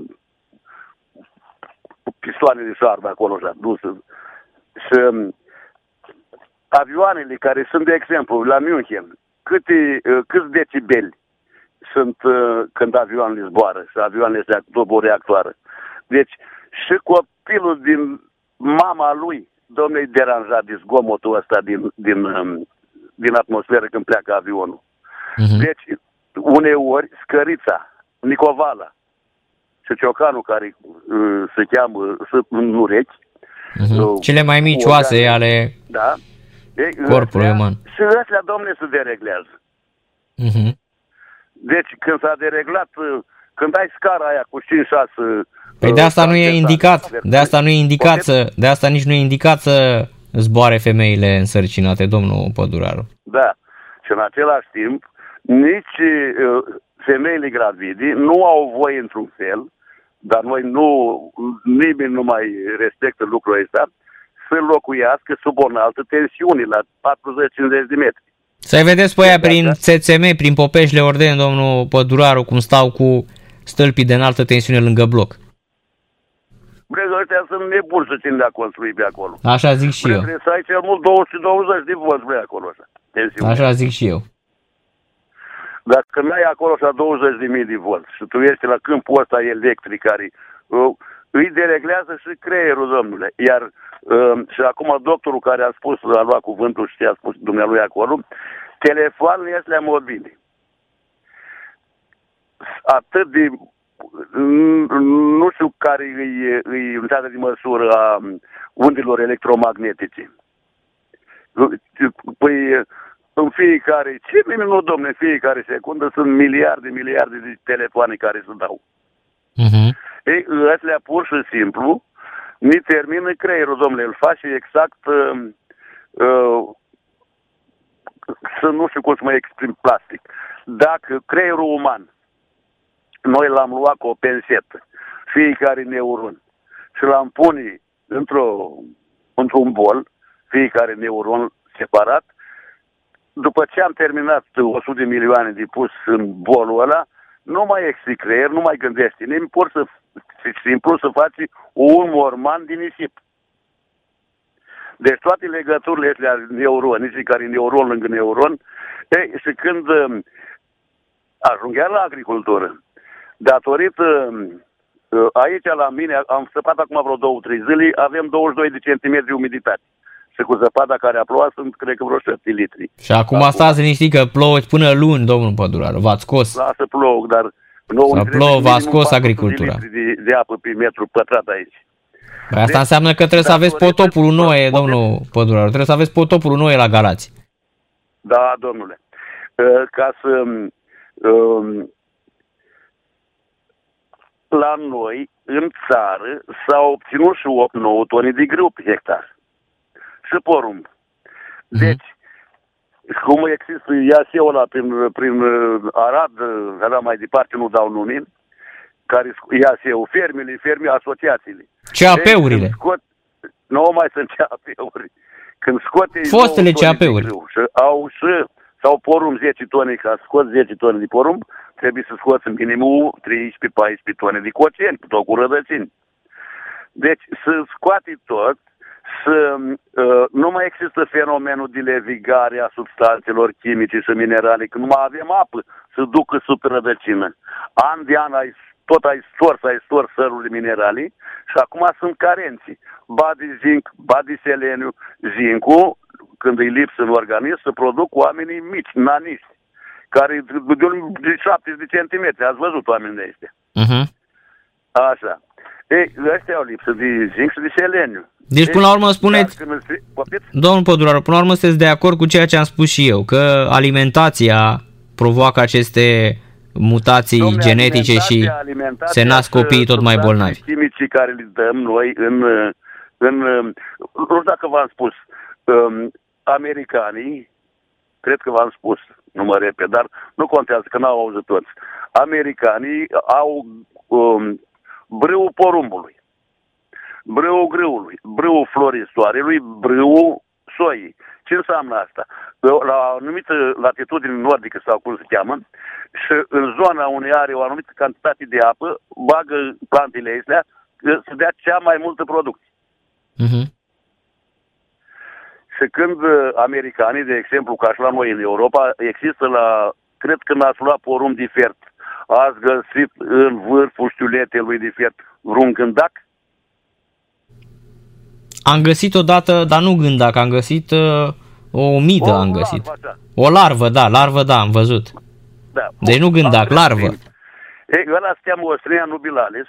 pistoane de șarbe acolo așa, dusă. Și um, avioanele care sunt, de exemplu, la München, câte, uh, câți decibeli sunt uh, când avioanele zboară și avioanele astea după o reactoare. Deci și copilul din mama lui, domnule, e deranjat de zgomotul ăsta din, din, um, din atmosferă când pleacă avionul. Uh-huh. Deci, uneori, scărița, Nicovala și ciocanul care uh, se cheamă sunt în urechi, Uh-huh. uh, Cele mai mici organe- oase ale... da? Ei, Corpului ăstea- uman. Și ăstea, domne, se dereglează. Uh-huh. Deci când s-a dereglat, uh, când ai scara aia cu 5-6... Păi de asta nu e indicat, de asta nu e indicat să, de asta nici nu e indicat să zboare femeile însărcinate, domnul Păduraru. Da. Și în același timp, nici uh, femeile gravide nu au voie într-un fel, dar noi nu, nimeni nu mai respectă lucrul ăsta, să locuiască sub o înaltă tensiune, la 40-50 de metri. Să-i vedeți pe aia Exact, prin da. țețeme, prin Popeșle Orden, domnul Păduraru, cum stau cu stâlpii de înaltă tensiune lângă bloc. Bre, ăștia sunt nebuni să țin de a construi pe acolo. Așa zic și Bre, eu. trebuie să ai cel mult 220 de volți, bre, acolo așa. Tensiune. Așa zic și eu. Dacă n-ai acolo așa 20.000 de volți și tu ești la câmpul ăsta electric care uh, îi dereglează și creierul, domnule. Iar uh, și acum doctorul care a spus, a luat cuvântul și a spus dumnealui acolo, telefoanele astea mobile. Atât de mm, nu știu care îi, îi unitatea de măsură a undelor electromagnetice. Păi în fiecare, ce minut, domne, în fiecare secundă sunt miliarde, miliarde de telefoane care se dau. Uh-huh. Ei, astea pur și simplu ni termină creierul, domnule, îl face exact uh, uh, să nu știu cum să mă exprim plastic. Dacă creierul uman noi l-am luat cu o pensetă, fiecare neuron, și l-am pune într-o, într-un bol, fiecare neuron separat, după ce am terminat 100 de milioane de pus în bolul ăla, nu mai există creier, nu mai gândește nimeni, pur să, simplu să faci un morman din nisip. Deci toate legăturile astea neuronice, care e neuron lângă neuron, ei, și când uh, ajungea la agricultură, datorită uh, aici la mine, am săpat acum vreo două, trei zile, avem 22 de centimetri umiditate. Și cu zăpada care a plouat sunt, cred că, vreo 7 litri. Și acum stați liniștit că plouă până luni, domnul Păduraru. V-ați scos. Lasă plouă, dar nouă Să îmi trebuie plouă, v-a minimum scos 400 agricultura. De, litri de, de apă pe metru pătrat aici. Păi asta Deci, înseamnă că trebuie să aveți datorită- potopul noi, Poate- domnul Păduraru. Trebuie să aveți potopul noi la Galați. Da, domnule. Uh, Ca să... um, La noi, în țară, s-au obținut și 8-9 tone de grâu pe hectar. Și porumb. Deci, cum există IAS-ul ăla prin, prin uh, Arad, uh, era mai departe, nu dau nume, care IAS-ul, fermele, ferme, asociațiile. CAP-urile. Când Scot, nu mai sunt CAP-uri. Când scoate Fostele nouă tone de CAP-uri. grâu Și au și, sau porumb 10 tone, ca să scoți 10 tone de porumb, trebuie să scoți în minimum 13-14 tone de coceni, tot cu rădățini. Deci să scoate tot, să uh, nu mai există fenomenul de levigare a substanțelor chimice și minerale, că nu mai avem apă să ducă sub rădăcină. An de an ai, tot ai stors, ai stors sărurile minerale și acum sunt carenții. Ba de zinc, ba de seleniu. Zincul, când îi lipsă în organism, se produc oamenii mici, naniști care de, un- de 70 de centimetri, ați văzut oamenii ăștia. Uh-huh. Așa. Ei, ăștia au lipsă de zinc și de seleniu. Deci, până la urmă, spuneți- Dacă nu se- Poftiți? Domnul Păduraru, până la urmă sunteți de acord cu ceea ce am spus și eu, că alimentația provoacă aceste mutații Dom'le, genetice și alimentația- alimentația se nasc și copiii tot mai substanțele bolnavi. chimicii care le dăm noi în, în nu știu dacă v-am spus, um, americanii, cred că v-am spus, nu mă repet, dar nu contează că n-au auzit toți. Americanii au um, brâul porumbului, brâul grâului, brâul florii soarelui, brâul soii. Ce înseamnă asta? La o anumită latitudine nordică sau cum se cheamă, și în zona unde are o anumită cantitate de apă, bagă plantele astea să dea cea mai multă producție. Uh-huh. Și când uh, americanii, de exemplu, ca și la noi în Europa, există la, cred că n-ați luat porumb de fiert, ați găsit în vârful știuletelui de fiert vreun gândac? Am găsit odată, dar nu gândac, am găsit uh, o midă, O am găsit. larvă, așa. O larvă, da, larvă, da, am văzut. Da. Deci nu gândac, larvă. Ei, ăla se cheamă Ostria nubilalis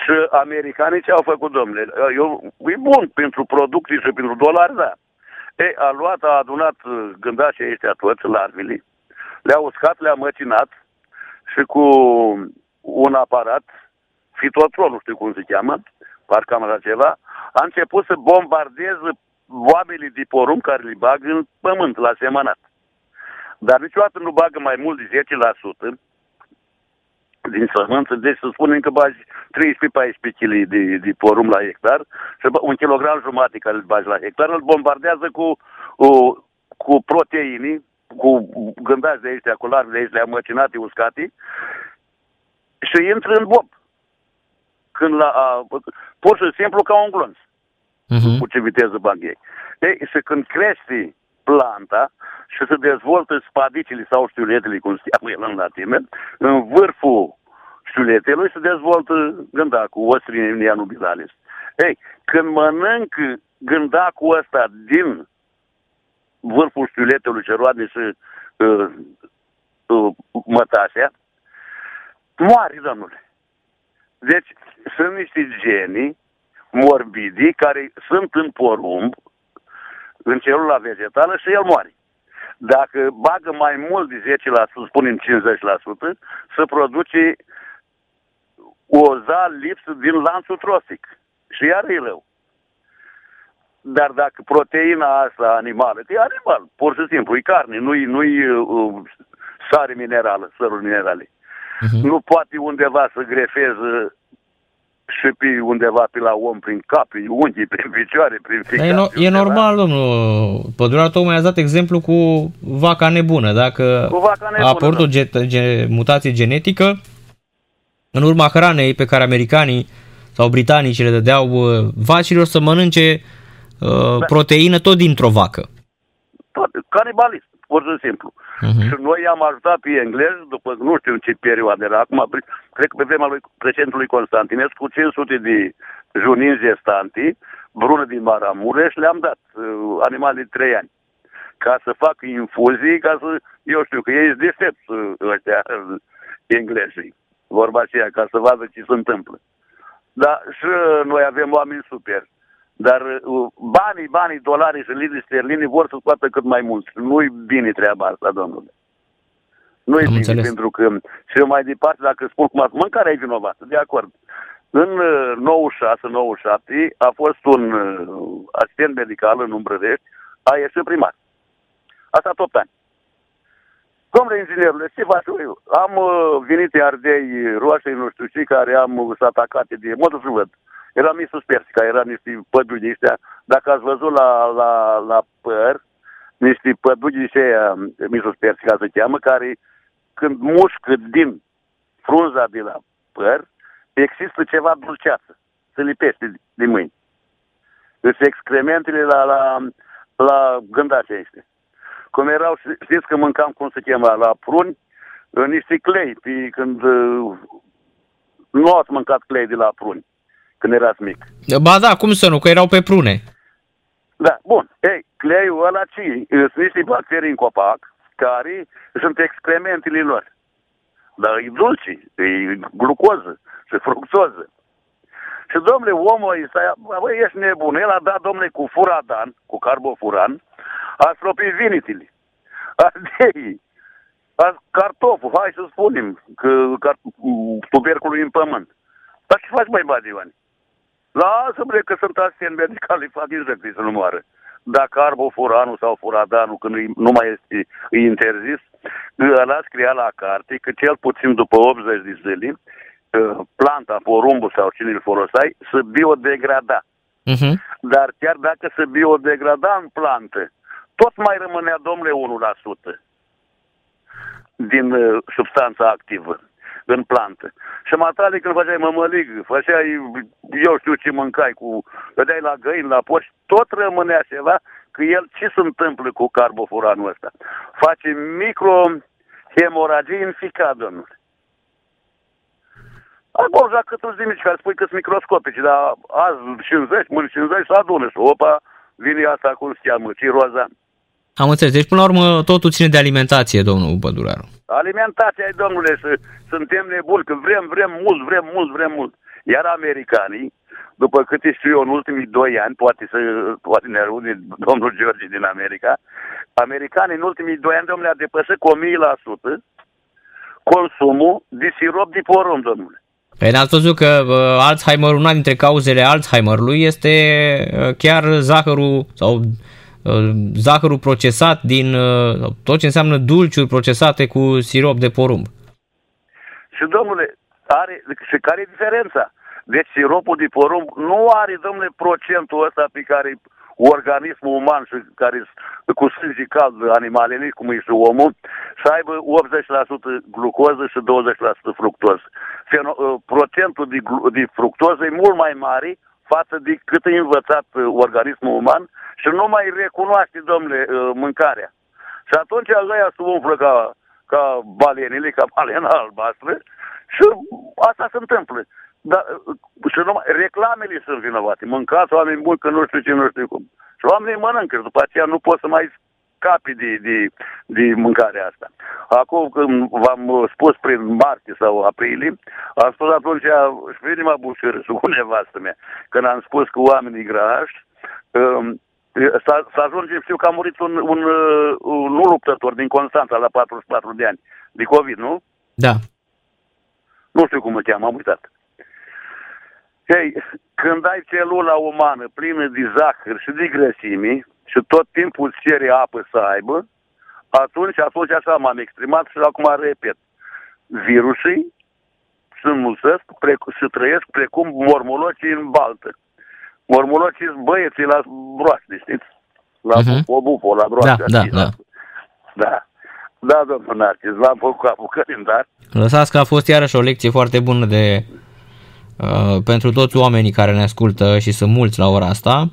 și americanii ce au făcut, domnule? Eu, e bun pentru producții și pentru dolari, da. Ei, a luat, a adunat uh, gândașii ăștia toți, larvele, le-a uscat, le-a măcinat și cu un aparat, fitotron, nu știu cum se cheamă, parcă am așa ceva, a început să bombardeze oamenii de porumb care le bag în pământ, la semănat. Dar niciodată nu bagă mai mult de 10% din sămânță, deci să spunem că bagi 13-14 kg de, de porumb la hectar și bă, un kilogram jumate care îl bagi la hectar, îl bombardează cu, cu, cu proteini, cu gândați de ăștia, cu larve de ăștia măcinate, uscate și intră în bob. Când la, a, pur și simplu ca un glonț Uh-huh. cu ce viteză bag ei. Ei, și când crește planta și se dezvoltă spadicile sau știuletele, cum se cheamă el în latină, în vârful știuletelui se dezvoltă gândacul, Ostrinia nubilalis. Ei, când mănâncă gândacul ăsta din vârful știuletelui ce roade și uh, uh, mătasea, moare, domnule. Deci, sunt niște genii morbidi care sunt în porumb, în celula vegetală și el moare. Dacă bagă mai mult de 10%, să spunem 50%, se produce o zal lipsă din lanțul trosic. Și iar e rău. Dar dacă proteina asta animală, că e animal, pur și simplu, e carne, nu-i, nu-i uh, sare minerală, săruri minerale. Uh-huh. Nu poate undeva să grefeze și pe undeva pe la om, prin cap, prin unghii, prin picioare, prin E, ficat. no- pe e undeva. normal, domnul Păduraru, tocmai ați dat exemplu cu vaca nebună. Dacă Cu vaca nebună, a apărut da. o ge- ge- mutație genetică, în urma hranei pe care americanii sau britanicii le dădeau uh, vacilor să mănânce uh, Da. proteină tot dintr-o vacă. Tot, canibalism, pur și simplu. Mhm. Și noi i-am ajutat pe englezi, după nu știu în ce perioadă era, acum, pre- cred că pe vremea lui președintelui Constantinescu, cu 500 de juninți gestanti, brună din Maramureș, le-am dat uh, animale de 3 ani. Ca să facă infuzii, ca să, eu știu, că ei sunt deștepți uh, ăștia uh, englezii. Vorba aceea, ca să vadă ce se întâmplă. Dar și uh, noi avem oameni super. Dar uh, banii, banii, dolarii și liri sterline vor să scoată cât mai mult. Nu-i bine treaba asta, domnule. Nu-i Am bine, înțeles. pentru că și mai departe, dacă spun cum ați mâncarea e vinovată, de acord. În uh, 96-97 a fost un uh, asistent medical în Umbrărești, a ieșit primar. Asta tot ani. Domnule inginerule, ce faci eu? Am uh, venit în ardei roșii, nu știu ce, care am uh, s atacate de... Mă duc să văd. Era Misus Persica, era niște păduri de ăștia. Dacă ați văzut la, la, la păr, niște păduri de ăștia, Misus Persica se cheamă, care când mușcă din frunza de la păr, există ceva dulceață. Se lipește de, de mâini. Deci excrementele la, la, la gândașii ăștia. Cum erau, știți că mâncam, cum se chema, la pruni, în niște clei, pe, când uh, nu ați mâncat clei de la pruni, când erați mic. Ba da, cum să nu, că erau pe prune. Da, bun. Ei, cleiul ăla ce? Sunt niște bacterii în copac care sunt excrementele lor. Dar e dulce, e glucoză, și fructoză. Și domnule, omul ăsta, băi, ești nebun, el a dat, domnule, cu furadan, cu carbofuran, a stropit vinitile, ardei, a cartoful, hai să spunem, că car, tuberculul în pământ. Dar ce faci, mai Badivan? Lasă-mă că sunt asisteni medicali, fac injecții să nu moară. Dacă carbofuranul sau furadanul, când nu mai este e interzis, ăla scria la carte că cel puțin după 80 de zile planta, porumbul sau cine îl folosai, să biodegrada. Uh-huh. Dar chiar dacă se biodegrada în plantă, tot mai rămânea, domnule, 1% din uh, substanța activă în plantă. Și matale când făceai mămălig, făceai, eu știu ce mâncai, cu, vedeai la găini, la poști, tot rămânea ceva, că el ce se întâmplă cu carbofuranul ăsta? Face microhemoragii în ficat, domnule. Acolo, dacă tu zi mici care spui că sunt microscopici, dar azi 50, mâini 50 să adună și opa, vine asta cum se cheamă, ciroza. Am înțeles. Deci, până la urmă, totul ține de alimentație, domnul Păduraru. Alimentația, domnule, să, suntem nebuni, că vrem, vrem mult, vrem mult, vrem mult. Iar americanii, după câte știu eu, în ultimii doi ani, poate, să, poate ne aude domnul George din America, americanii în ultimii doi ani, domnule, a depășit cu 1000% consumul de sirop de porumb, domnule. Păi n-ați văzut că uh, Alzheimer, una dintre cauzele Alzheimerului este uh, chiar zahărul sau uh, zahărul procesat din uh, tot ce înseamnă dulciuri procesate cu sirop de porumb. Și domnule, are, și care e diferența? Deci siropul de porumb nu are, domnule, procentul ăsta pe care organismul uman și care cu sânge cald animalele, cum e și omul, să aibă 80% glucoză și 20% fructoză. Uh, procentul de, de fructoză e mult mai mare față de cât e învățat uh, organismul uman și nu mai recunoaște, domnule, uh, mâncarea. Și atunci ăia se umflă ca, ca balenile, ca balena albastră și asta se întâmplă. Dar și numai, reclamele sunt vinovate. Mâncați oameni buni că nu știu ce, nu știu cum. Și oamenii mănâncă după aceea nu pot să mai scapi de, de, de mâncarea asta. Acum când v-am spus prin martie sau aprilie, am spus atunci și pe inima bușură și cu nevastă mea, când am spus că oamenii grași, um, să, să ajungem, știu că a murit un, un, un, un luptător din Constanța la 44 de ani, de COVID, nu? Da. Nu știu cum îl cheamă, am uitat. Hei, când ai celula umană plină de zahăr și de grăsimi și tot timpul îți cere apă să aibă, atunci, atunci așa m-am exprimat și acum repet. Virusii se înmulțesc și trăiesc precum mormolocii în baltă. Mormolocii sunt băieții la broaște, știți? La uh-huh. o bufo, la broaște. Da, da, da. Da. Da, domnul Narcis, l-am făcut apucări, dar... Lăsați că a fost iarăși o lecție foarte bună de Uh, pentru toți oamenii care ne ascultă și sunt mulți la ora asta.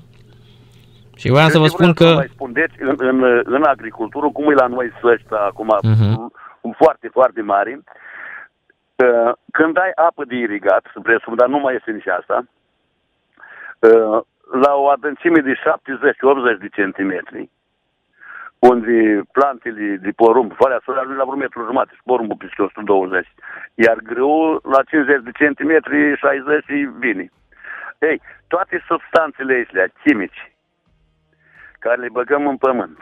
Și voiam să vă spun că... Mai spun, deci, în, în, în agricultură, cum e la noi sășta acum, uh-huh. foarte, foarte mari, uh, când ai apă de irigat, presupun, dar nu mai este nici asta, uh, la o adâncime de 70-80 de centimetri, unde plantele de porumb, valea solarului la vreo metru jumate și porumbul peste 120, iar grâul la 50 de centimetri, 60 vine. Ei, toate substanțele astea chimici care le băgăm în pământ,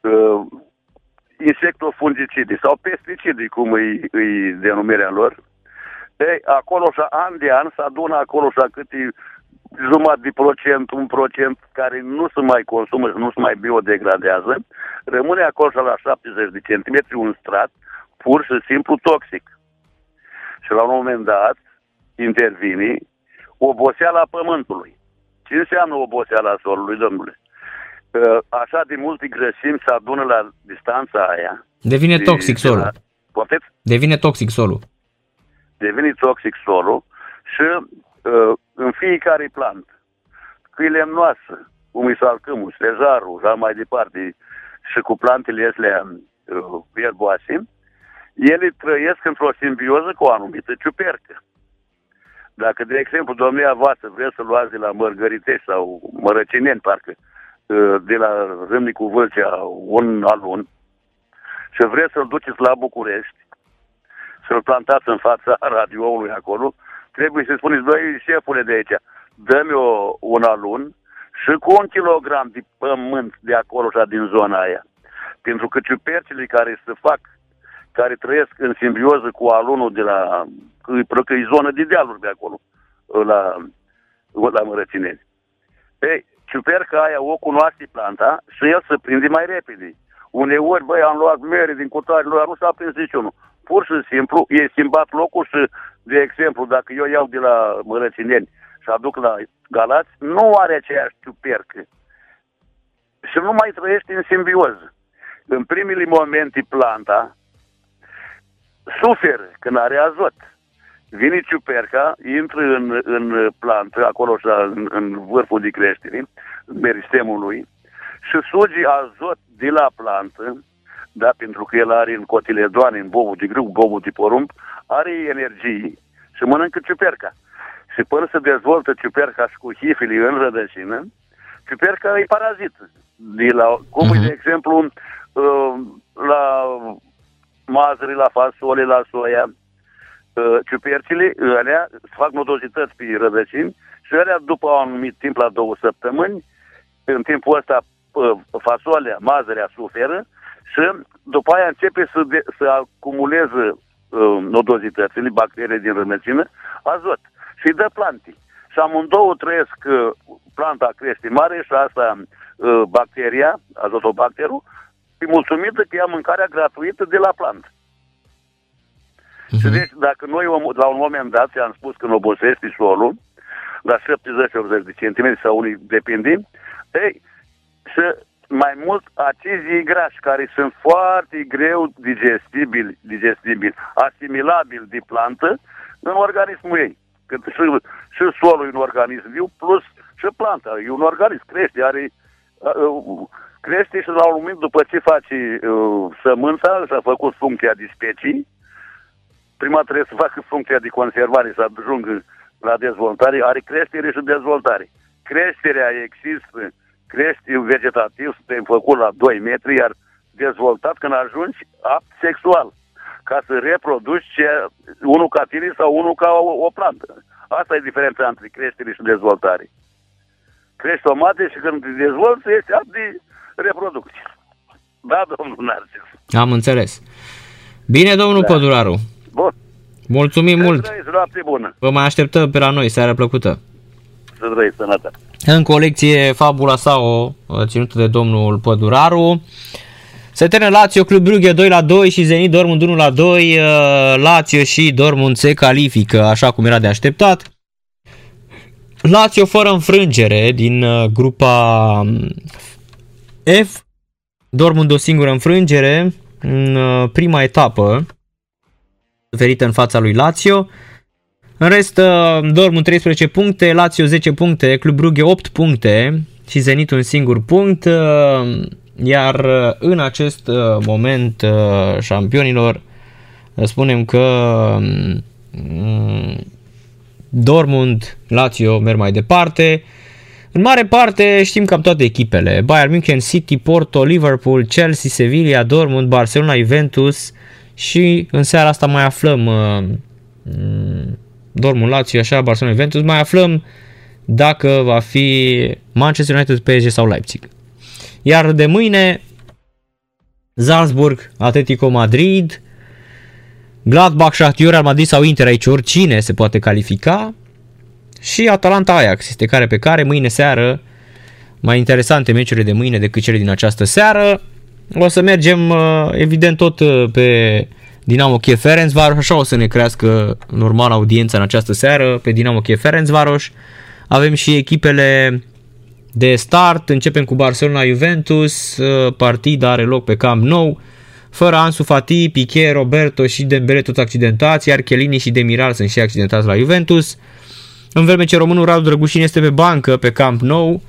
uh, insectofungicidi sau pesticidi, cum e, e denumirea lor, ei, acolo și an de an se adună acolo și câte jumătate de procent, un procent care nu se mai consumă și nu se mai biodegradează, rămâne acolo la 70 de centimetri un strat pur și simplu toxic. Și la un moment dat intervine oboseala pământului. Ce înseamnă oboseala solului, domnule? Așa de multe grăsimi se adună la distanța aia. Devine de, toxic solul. La... Devine toxic solul. Devine toxic solul și uh, în fiecare plant, că e lemnoasă, cum e salcâmul, stejarul, și mai departe, și cu plantele astea uh, ierboase, ele trăiesc într-o simbioză cu o anumită ciupercă. Dacă, de exemplu, domnia voastră vreți să luați de la Mărgăritești sau Mărăcineni, parcă, uh, de la Râmnicu Vâlcea, un alun, și vreți să-l duceți la București, să-l plantați în fața radioului acolo, trebuie să spuneți, băi, șefule de aici, dă-mi o, un alun și cu un kilogram de pământ de acolo și din zona aia. Pentru că ciupercile care se fac, care trăiesc în simbioză cu alunul de la, că, că e zonă de dealuri de acolo, la, la Mărățineni. Ei, ciuperca aia o cunoaște planta și el se prinde mai repede. Uneori, băi, am luat mere din cutare, lui nu s-a prins niciunul. Pur și simplu, e schimbat locul și, de exemplu, dacă eu iau de la Mărățineni și aduc la Galați, nu are aceeași ciupercă. Și nu mai trăiește în simbioză. În primele momente planta suferă când are azot. Vine ciuperca, intră în, în plantă, acolo în, în vârful de creștere, meristemului, și suge azot de la plantă, da, pentru că el are în cotiledoane, în bobul de grâu, bobul de porumb, are energie și mănâncă ciuperca. Și până să dezvoltă ciuperca și cu hifile în rădăcină, ciuperca e parazit. De la, cum uh-huh. de exemplu, uh, la mazări, la fasole, la soia, uh, ciupercile, alea, fac nodozități pe rădăcini și alea, după un anumit timp, la două săptămâni, în timpul ăsta uh, fasolea, mazărea suferă și după aia începe să, de, să acumuleze uh, nodozitățile, bacteriile din rămăcină, azot și îi dă plante. Și amândouă trăiesc, uh, planta crește mare și asta uh, bacteria, azotobacterul, e mulțumită că ia mâncarea gratuită de la plantă. Uh-huh. Și deci, dacă noi la un moment dat am spus că nu obosește solul, la 70-80 de centimetri sau unii depinde, ei, și mai mult acizii grași care sunt foarte greu digestibili, digestibili, asimilabili de plantă în organismul ei. Că și, și solul e un organism viu, plus și planta. E un organism, crește, are, uh, crește și la un moment după ce face uh, sămânța, și-a făcut funcția de specii, prima trebuie să facă funcția de conservare, să ajungă la dezvoltare, are creștere și dezvoltare. Creșterea există, crește vegetativ, suntem făcut la 2 metri, iar dezvoltat când ajungi apt sexual ca să reproduci ce, unul ca tine sau unul ca o, o plantă. Asta e diferența între creștere și dezvoltare. Crești tomate și când te dezvolți, ești apt de reproducție. Da, domnul Narcis. Am înțeles. Bine, domnul da. Păduraru. Bun. Mulțumim să mult. Trăiți, bună. Vă mai așteptăm pe la noi. Seara plăcută. Să trăiți, sănătate. În colecție fabula sa o ținută de domnul Păduraru. Se termină Lazio, Club Brugge 2 la 2 și Zenit Dortmund 1 la 2. Uh, Lazio și Dortmund se califică așa cum era de așteptat. Lazio fără înfrângere din uh, grupa um, F. Dortmund o singură înfrângere în uh, prima etapă ferită în fața lui Lazio. În rest, Dortmund 13 puncte, Lazio 10 puncte, Club Brugge 8 puncte și Zenit un singur punct. Iar uh, în acest uh, moment uh, șampionilor spunem că mm, Dortmund, Lazio merg mai departe. În mare parte știm cam toate echipele. Bayern München, City, Porto, Liverpool, Chelsea, Sevilla, Dortmund, Barcelona, Juventus și în seara asta mai aflăm mm, Dortmund, Lazio, așa, Barcelona, Juventus, mai aflăm dacă va fi Manchester United, PSG sau Leipzig. Iar de mâine Salzburg, Atletico Madrid, Gladbach, Shakhtar, Real Madrid sau Inter aici oricine se poate califica și Atalanta Ajax este care pe care mâine seară mai interesante meciurile de mâine decât cele din această seară. O să mergem uh, evident tot uh, pe Dinamo Kiev Ferencvaros, așa o să ne crească normal audiența în această seară pe Dinamo Kiev Ferencvaros. Avem și echipele de start. Începem cu Barcelona-Juventus, uh, partida are loc pe Camp Nou, fără Ansu Fati, Piqué, Roberto și Dembele toți accidentați, iar Chelini și Demiral sunt și accidentați la Juventus. În vreme ce românul Radu Drăgușin este pe bancă pe Camp Nou,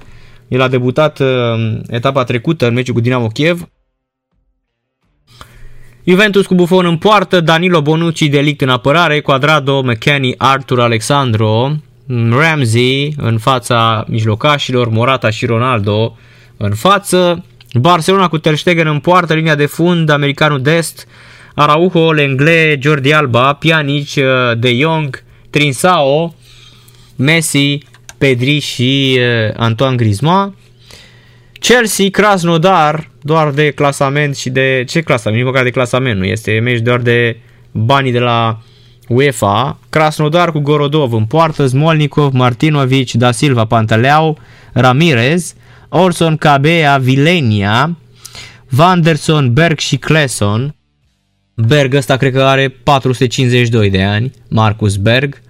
el a debutat uh, etapa trecută în meciul cu Dinamo Kiev. Juventus cu Buffon în poartă, Danilo Bonucci delict în apărare, Quadrado, McKenny, Artur Alexandro, Ramsey în fața mijlocașilor, Morata și Ronaldo în față, Barcelona cu Ter Stegen în poartă, linia de fund, americanul Dest, Araujo, Lengle, Jordi Alba, Pjanic, uh, De Jong, Trinsao, Messi, Pedri și uh, Antoine Griezmann. Chelsea, Krasnodar, doar de clasament și de... Ce clasament? Nici măcar de clasament nu este, meci doar de banii de la UEFA. Krasnodar cu Gorodov în poartă, Smolnikov, Martinovic, Da Silva, Pantaleau, Ramirez, Orson, Cabea, Vilenia, Vanderson, Berg și Cleson. Berg ăsta cred că are 452 de ani, Marcus Berg.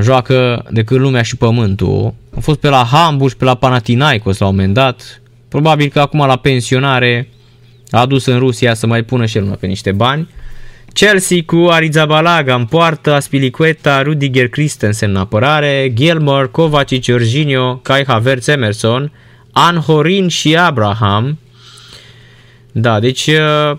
Joacă de când lumea și pământul. A fost pe la Hamburg și pe la Panathinaikos la un moment dat. Probabil că acum la pensionare a adus în Rusia să mai pună și el pe niște bani. Chelsea cu Arizabalaga în poartă, Aspilicueta, Rudiger Christensen în apărare, Gilmore, Kovacic, Jorginho, Kai Havertz, Emerson, Anhorin și Abraham. Da, deci uh,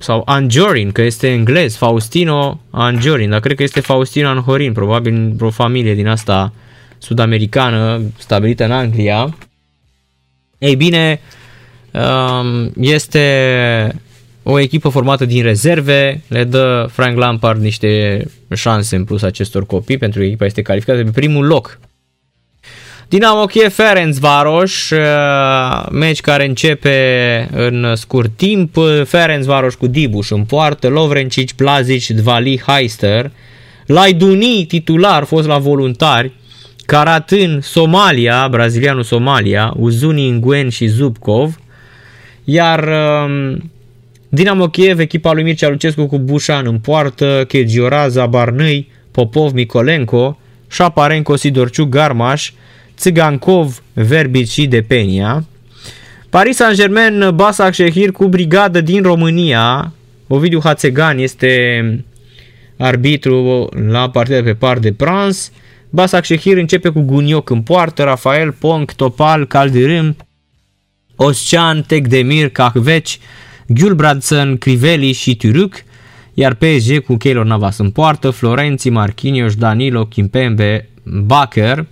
sau Anjorin, că este englez, Faustino Anjorin, dar cred că este Faustino Anhorin, probabil o familie din asta sud-americană stabilită în Anglia. Ei bine, um, este o echipă formată din rezerve, le dă Frank Lampard niște șanse în plus acestor copii pentru că echipa este calificată pe primul loc. Dinamo Kiev Ferenc Varos, uh, meci care începe în scurt timp, Ferenc Varos cu Dibuș în poartă, Lovrencic, Plazic, Dvali, Heister, Laiduni, titular, fost la voluntari, Karatân, Somalia, brazilianul Somalia, Uzuni Nguen și Zubkov, iar um, Dinamo Kiev, echipa lui Mircea Lucescu cu Bușan în poartă, Chegioraza, Barnăi, Popov, Mikolenko, Șaparenko, Sidorciu, Garmaș, Țigankov, Verbic și Depenia. Paris Saint-Germain, Basak Shehir cu brigadă din România. Ovidiu Hațegan este arbitru la partida pe par de prans. Basak Shehir începe cu Gunioc în poartă, Rafael Ponc, Topal, Caldirim, Oscean, Tekdemir, Kahveci, Gulbradson, Crivelli și Turuc, iar PSG cu Keylor Navas în poartă, Florenzi, Marquinhos, Danilo, Kimpembe, Baker,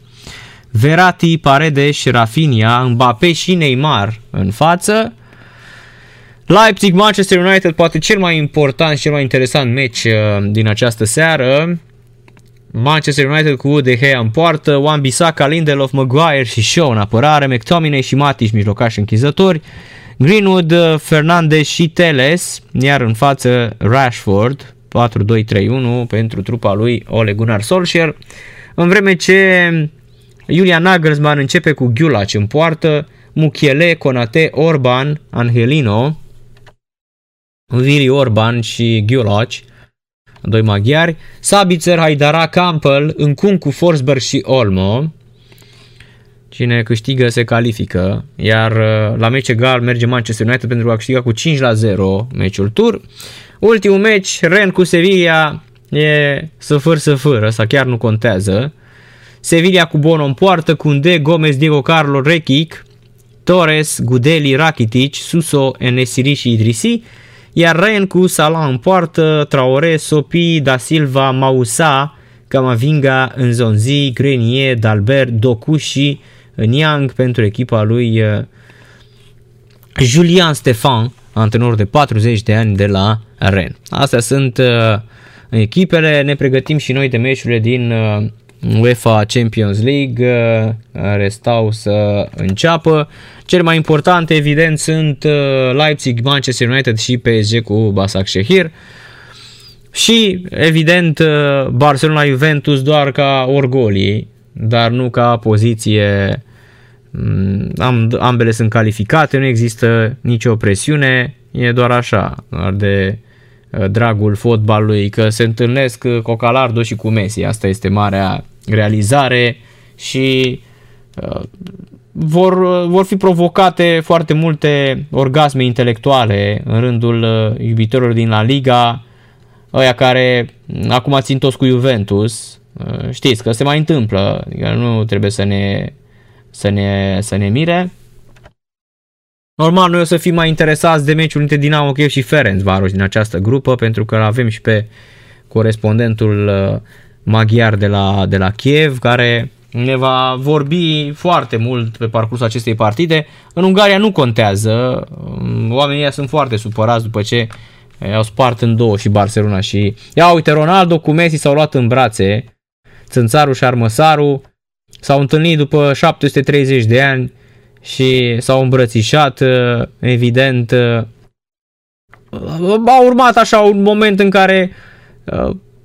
Verati, Paredes, Rafinha, Mbappé și Neymar în față. Leipzig, Manchester United, poate cel mai important și cel mai interesant meci uh, din această seară. Manchester United cu De Gea în poartă, Wan Bissaka, Lindelof, Maguire și Shaw în apărare, McTominay și Matic mijlocași închizători. Greenwood, uh, Fernandez și Teles, iar în față Rashford, 4-2-3-1 pentru trupa lui Ole Gunnar Solskjaer. În vreme ce Julian Nagelsmann începe cu Gulac în poartă, Muchiele, Conate, Orban, Angelino, Vili Orban și Gulac, doi maghiari, Sabitzer, Haidara, Campbell, Încun cu Forsberg și Olmo, Cine câștigă se califică, iar uh, la meci egal merge Manchester United pentru a câștiga cu 5 la 0 meciul tur. Ultimul meci, Ren cu Sevilla, e săfăr săfăr, asta chiar nu contează. Sevilla cu Bono în poartă, Kunde, Gomez, Diego Carlo, Rekic, Torres, Gudeli, Rakitic, Suso, Enesiri și Idrisi, iar Ren cu Salah în poartă, Traore, Sopi, Da Silva, Mausa, Camavinga, Nzonzi, Grenier, Dalbert, Doku și Niang pentru echipa lui uh, Julian Stefan, antrenor de 40 de ani de la Ren. Astea sunt uh, echipele, ne pregătim și noi de meciurile din uh, UEFA Champions League care stau să înceapă. Cele mai importante, evident, sunt Leipzig, Manchester United și PSG cu Basak Shehir. Și, evident, Barcelona-Juventus doar ca orgolii, dar nu ca poziție Mm, am, ambele sunt calificate, nu există nicio presiune, e doar așa, doar de uh, dragul fotbalului, că se întâlnesc uh, Cocalardo și cu Messi, asta este marea realizare și uh, vor, vor fi provocate foarte multe orgasme intelectuale în rândul iubitorilor din La Liga, ăia care acum țin toți cu Juventus, știți că se mai întâmplă, adică nu trebuie să ne să ne, să ne mire. Normal, noi o să fim mai interesați de meciul între Dinamo Kiev și Ferenc Varos din această grupă, pentru că avem și pe corespondentul uh, maghiar de la, de la Kiev, care ne va vorbi foarte mult pe parcursul acestei partide. În Ungaria nu contează, oamenii sunt foarte supărați după ce au spart în două și Barcelona și ia uite Ronaldo cu Messi s-au luat în brațe, Țânțaru și Armăsaru s-au întâlnit după 730 de ani și s-au îmbrățișat, evident a urmat așa un moment în care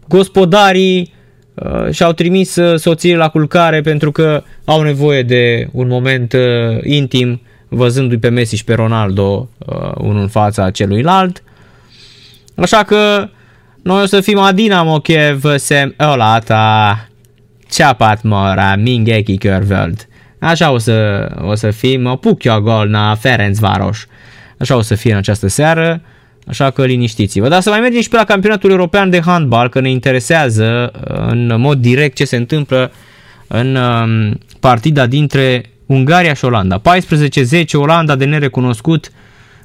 gospodarii Uh, și-au trimis uh, soțiile la culcare pentru că au nevoie de un moment uh, intim văzându-i pe Messi și pe Ronaldo unul în fața celuilalt. Așa că noi o să fim Adina Kiev sem Olata Ceapat Mora Mingeki Körvöld. Așa o să, o să fim Pukja Golna Ferencváros. Așa o să fie în această seară. Așa că liniștiți-vă. Dar să mai mergem și pe la campionatul european de handbal, că ne interesează uh, în mod direct ce se întâmplă în um, partida dintre Ungaria și Olanda. 14-10, Olanda de nerecunoscut.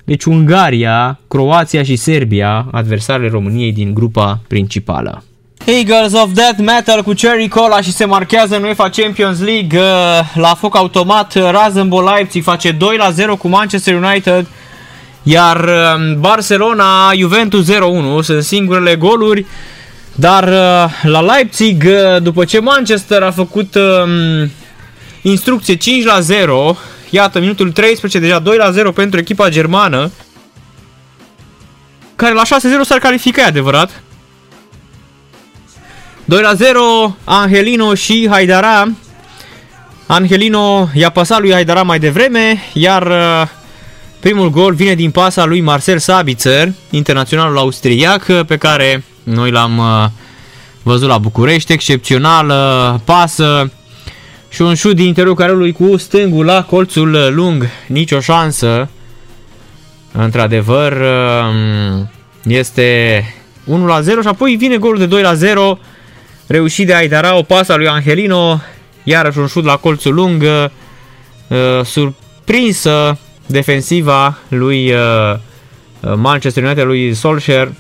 Deci Ungaria, Croația și Serbia, adversarele României din grupa principală. Eagles of Death Metal cu Cherry Cola și se marchează în UEFA Champions League uh, la foc automat. Rasenball Leipzig face 2 0 cu Manchester United. Iar um, Barcelona, Juventus 0-1 sunt singurele goluri. Dar uh, la Leipzig, uh, după ce Manchester a făcut um, instrucție 5 la 0, iată minutul 13, deja 2 la 0 pentru echipa germană, care la 6-0 s-ar califica, adevărat. 2 la 0, Angelino și Haidara. Angelino i-a pasat lui Haidara mai devreme, iar uh, Primul gol vine din pasa lui Marcel Sabitzer, internaționalul austriac, pe care noi l-am uh, văzut la București, excepțional pasă și un șut din interiorul carelului cu stângul la colțul lung, nicio șansă. Într-adevăr, um, este 1 la 0 și apoi vine golul de 2 la 0, reușit de Aidara, o pasă a lui Angelino, iarăși un șut la colțul lung, uh, surprinsă defensiva lui uh, uh, Manchester United, lui Solskjaer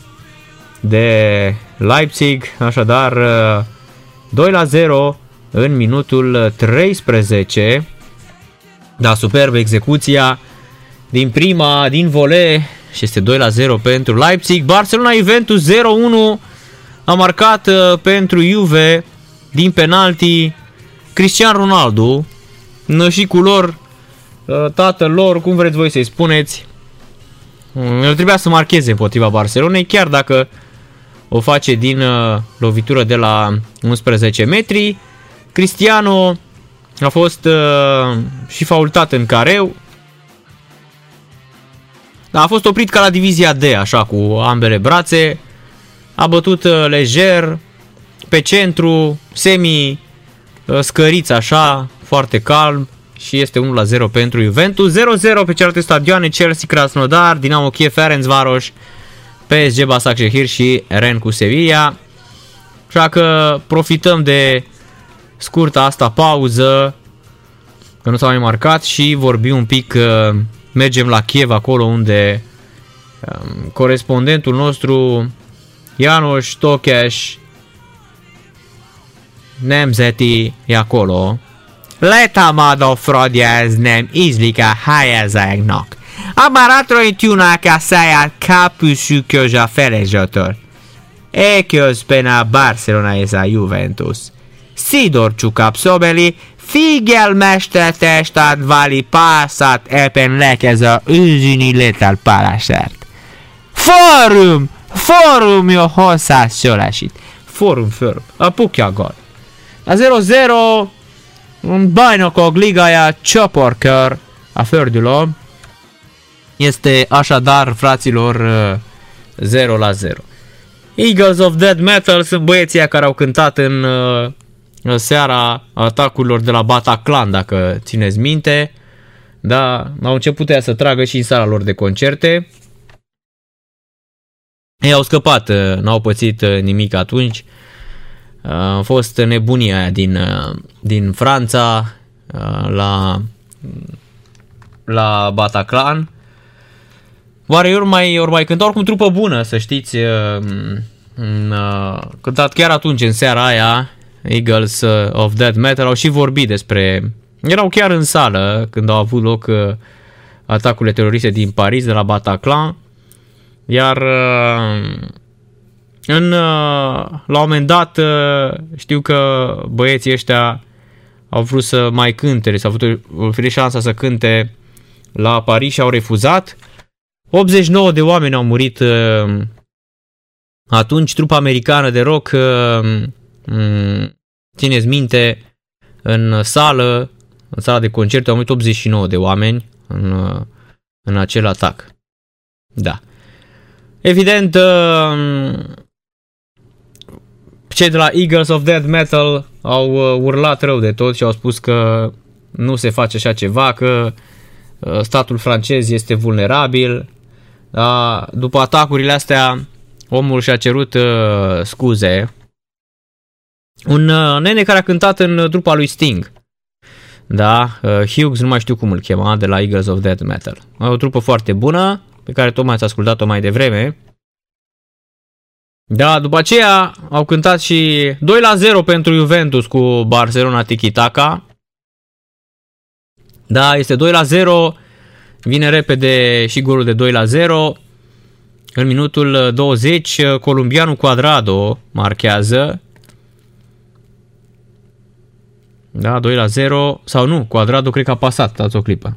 de Leipzig, așadar 2 uh, la 0 în minutul 13. Da, superb execuția din prima, din vole și este 2 la 0 pentru Leipzig. Barcelona Juventus 0-1 a marcat pentru Juve din penalti Cristian Ronaldo, nășicul lor Uh, tatăl lor, cum vreți voi să-i spuneți, mm, el trebuia să marcheze împotriva Barcelonei, chiar dacă o face din uh, lovitură de la 11 metri. Cristiano a fost uh, și faultat în careu. A fost oprit ca la divizia D, așa, cu ambele brațe. A bătut uh, lejer, pe centru, semi uh, scăriți așa, foarte calm și este 1 la 0 pentru Juventus. 0-0 pe celelalte stadioane, Chelsea, Krasnodar, Dinamo Kiev, Ferencvaros, PSG, Basaksehir și Ren cu Sevilla. Așa că profităm de scurta asta pauză, că nu s-a mai marcat și vorbim un pic, uh, mergem la Kiev acolo unde um, corespondentul nostru János Tokes Nemzeti Jakoló. Letamad a fradja, ez nem ízlik a hájezágnak. A barátra tűnák a száját kápűsükös a felezsötör. Eközben a Barcelona és a Juventus. Szidorcsú kapszobeli, figyelmestetetést ad vali pászát éppen lekez a őzini lételpálásért. Forum Forum jó hozzászólásít. Forum, forum. A pukja gol. A 0-0 Bajnokok Ligaia csoportkör a förduló este așadar, fraților, 0 la 0. Eagles of Dead Metal sunt băieții care au cântat în seara atacurilor de la Bataclan, dacă țineți minte. Da, au început ea să tragă și în sala lor de concerte. Ei au scăpat, n-au pățit nimic atunci. A fost nebunia aia din, din Franța la, la Bataclan. Oare ori mai, ori mai cânta oricum trupă bună, să știți. Cântat chiar atunci, în seara aia, Eagles uh, of Death Metal au și vorbit despre... Erau chiar în sală când au avut loc uh, atacurile teroriste din Paris, de la Bataclan, iar uh, în, la un moment dat știu că băieții ăștia au vrut să mai cânte, s-au oferit șansa să cânte la Paris și au refuzat. 89 de oameni au murit atunci, trupa americană de rock Mm, țineți minte, în sală, în sala de concerte au murit 89 de oameni în, în acel atac. Da. Evident, uh, cei de la Eagles of Death Metal au uh, urlat rău de tot și au spus că nu se face așa ceva, că uh, statul francez este vulnerabil. Da, după atacurile astea, omul și-a cerut scuze un uh, nene care a cântat în trupa lui Sting. Da, uh, Hughes, nu mai știu cum îl chema, de la Eagles of Death Metal. O trupă foarte bună, pe care tocmai ați ascultat-o mai devreme. Da, după aceea au cântat și 2 la 0 pentru Juventus cu Barcelona Tiki-Taka. Da, este 2 la 0. Vine repede și golul de 2 la 0. În minutul 20, columbianul Cuadrado marchează Da, 2 la 0. Sau nu, Cuadrado cred că a pasat, dați o clipă.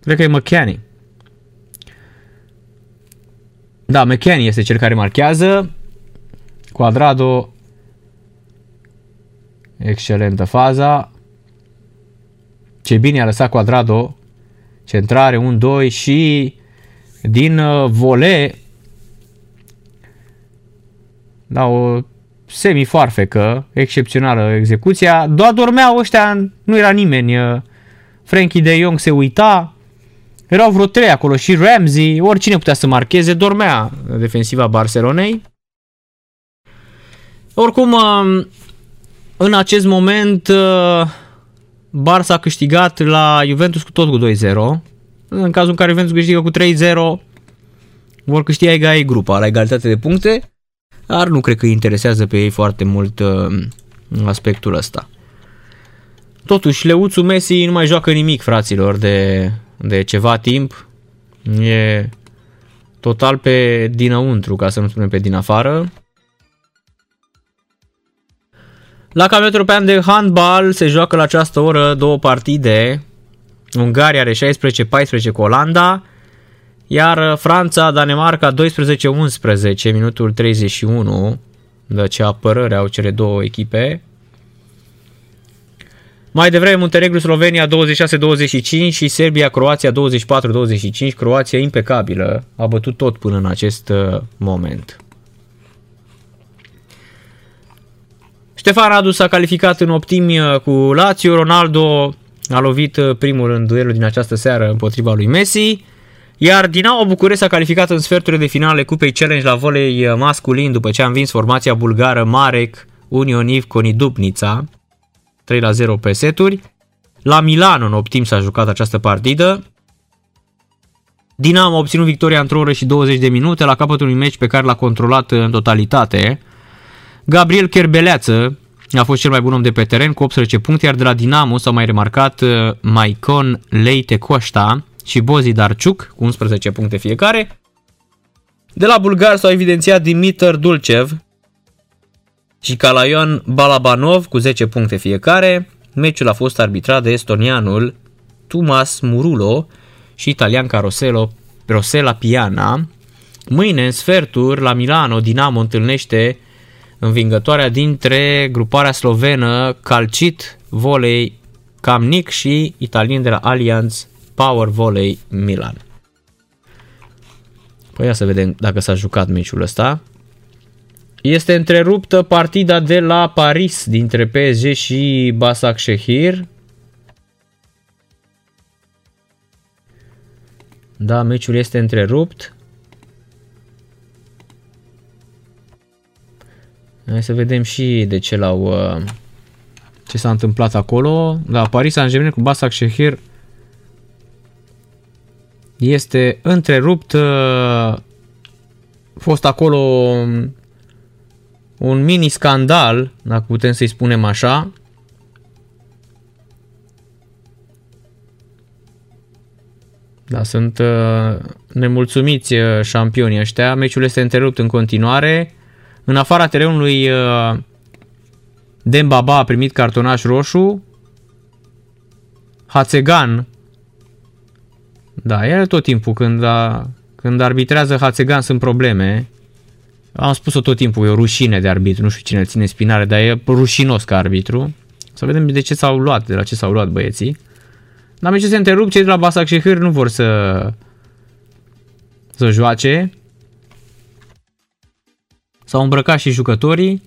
Cred că e McKinney. Da, McKinney este cel care marchează. Cuadrado. Excelentă faza. Ce bine a lăsat Cuadrado. Centrare 1-2 și din uh, vole da, o semi-foarfecă, excepțională execuția, doar dormeau ăștia, nu era nimeni. Frankie de Jong se uita, erau vreo trei acolo și Ramsey, oricine putea să marcheze, dormea defensiva Barcelonei. Oricum, um, în acest moment, uh, Barça a câștigat la Juventus cu tot cu 2-0. În cazul în care Juventus câștigă cu 3-0, vor câștiga ei grupa la egalitate de puncte dar nu cred că interesează pe ei foarte mult uh, aspectul ăsta. Totuși, Leuțu Messi nu mai joacă nimic, fraților, de, de ceva timp. E total pe dinăuntru, ca să nu spunem pe din afară. La campionatul european de handbal se joacă la această oră două partide. Ungaria are 16-14 cu Olanda iar uh, Franța, Danemarca 12-11, minutul 31, de ce apărări au cele două echipe. Mai devreme Muntenegru, Slovenia 26-25 și Serbia, Croația 24-25. Croația impecabilă, a bătut tot până în acest uh, moment. Ștefan Radu s-a calificat în optimi uh, cu Lazio, Ronaldo a lovit primul în duelul din această seară împotriva lui Messi. Iar Dinamo București a calificat în sferturile de finale Cupei Challenge la volei masculin după ce a învins formația bulgară Marek Unioniv Konidupnița 3 la 0 pe seturi. La Milano în optim s-a jucat această partidă. Dinamo a obținut victoria într-o oră și 20 de minute la capătul unui meci pe care l-a controlat în totalitate. Gabriel Kerbeleață a fost cel mai bun om de pe teren cu 18 puncte, iar de la Dinamo s-au mai remarcat uh, Maicon Leite Costa, și Bozi Darciuc cu 11 puncte fiecare. De la bulgar s-au evidențiat Dimitr Dulcev și Kalaion Balabanov cu 10 puncte fiecare. Meciul a fost arbitrat de estonianul Tumas Murulo și italian Caroselo Rosela Piana. Mâine, în sferturi, la Milano, Dinamo întâlnește învingătoarea dintre gruparea slovenă Calcit Volei Camnic și italien de la Allianz Power Volley Milan. Păi ia să vedem dacă s-a jucat meciul ăsta. Este întreruptă partida de la Paris dintre PSG și Basak Shehir. Da, meciul este întrerupt. Hai să vedem și de ce l-au... Uh, ce s-a întâmplat acolo. La Paris Saint-Germain cu Basak Shehir este întrerupt. A fost acolo un mini scandal, dacă putem să-i spunem așa. Da, sunt uh, nemulțumiți uh, șampionii ăștia. Meciul este întrerupt în continuare. În afara terenului uh, Dembaba a primit cartonaș roșu. Hațegan da, el tot timpul când, a, când arbitrează Hațegan sunt probleme. Am spus-o tot timpul, e o rușine de arbitru, nu știu cine îl ține spinare, dar e rușinos ca arbitru. Să vedem de ce s-au luat, de la ce s-au luat băieții. Dar ce se întrerup, cei de la Basac și Hâr nu vor să să joace. S-au îmbrăcat și jucătorii.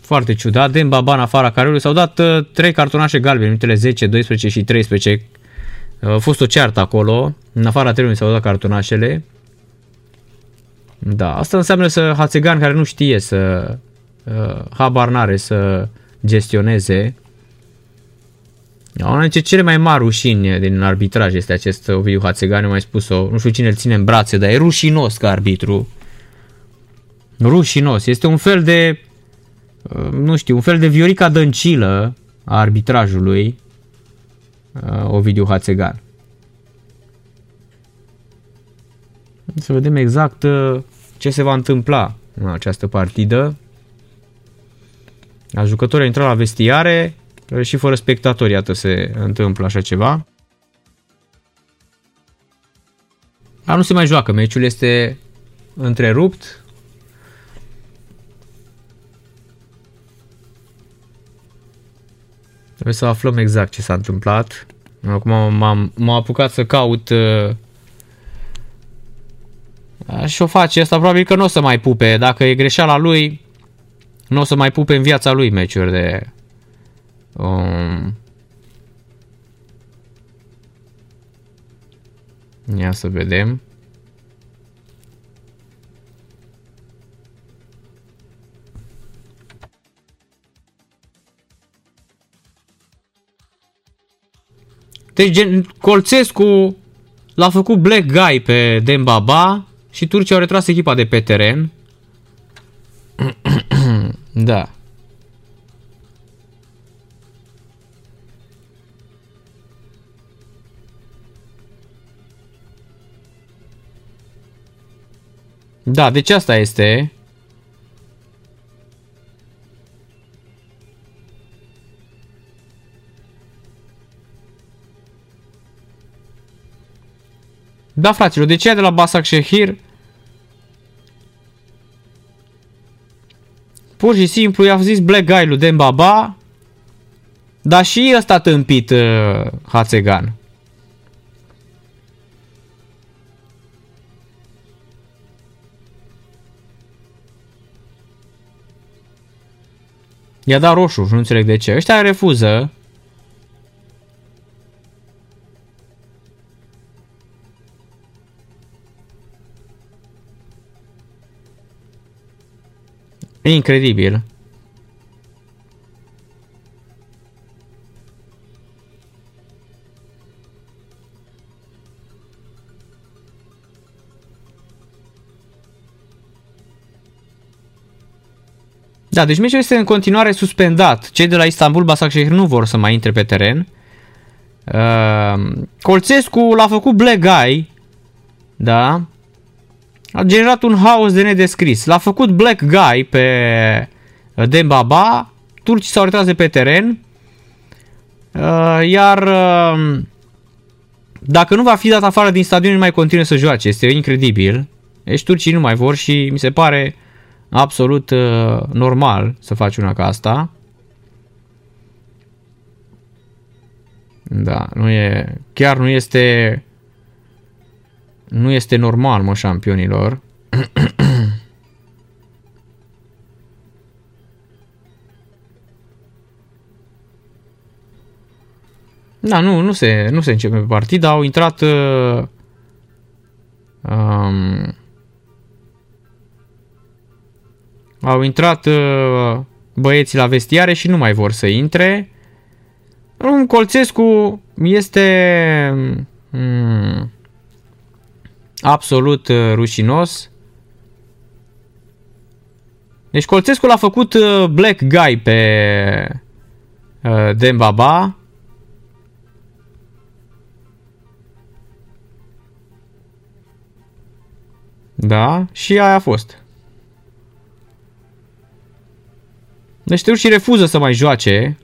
Foarte ciudat. Demba, în afara careului. S-au dat uh, trei cartonașe galbene, minutele 10, 12 și 13 a fost o ceartă acolo, în afara terenului s-au dat cartonașele. Da, asta înseamnă să Hațegan care nu știe să uh, habar n-are să gestioneze. Una dintre cele mai mari rușini din arbitraj este acest Ovidiu Hațegan, mai spus-o, nu știu cine îl ține în brațe, dar e rușinos ca arbitru. Rușinos, este un fel de, uh, nu știu, un fel de Viorica Dăncilă a arbitrajului uh, Ovidiu Hațegan. Să vedem exact uh, ce se va întâmpla în această partidă. A jucătorii au intrat la vestiare uh, și fără spectatori, iată, se întâmplă așa ceva. Dar nu se mai joacă, meciul este întrerupt. Trebuie să aflăm exact ce s-a întâmplat. Acum m-am, m-am apucat să caut uh, și o face asta, probabil că nu o să mai pupe. Dacă e greșeala lui, nu o să mai pupe în viața lui meciuri de... Um, ia să vedem. Deci gen, Colțescu l-a făcut black guy pe Dembaba și Turcia au retras echipa de pe teren. da. Da, deci asta este. Da, fraților, de ce de la Basak Shehir pur și simplu i-a zis Black Guy lui Dembaba, dar și ăsta tâmpit uh, Hațegan. I-a dat roșu, nu înțeleg de ce. Ăștia refuză incredibil. Da, deci meciul este în continuare suspendat. Cei de la Istanbul Basaksehir nu vor să mai intre pe teren. Uh, Colțescu l-a făcut black guy, da, a generat un haos de nedescris. L-a făcut Black Guy pe uh, Dembaba, turcii s-au retras de pe teren, uh, iar uh, dacă nu va fi dat afară din stadion, nu mai continuă să joace. Este incredibil. Deci turcii nu mai vor și mi se pare absolut normal să faci una ca asta. Da, nu e, chiar nu este nu este normal, mă, șampionilor. Da, nu, nu se, nu se începe partida, au intrat uh, um, au intrat uh, băieții la vestiare și nu mai vor să intre. Un Colțescu este um, absolut uh, rușinos. Deci Colțescu l-a făcut uh, Black Guy pe uh, Dembaba. Da, și aia a fost. Deci te și refuză să mai joace.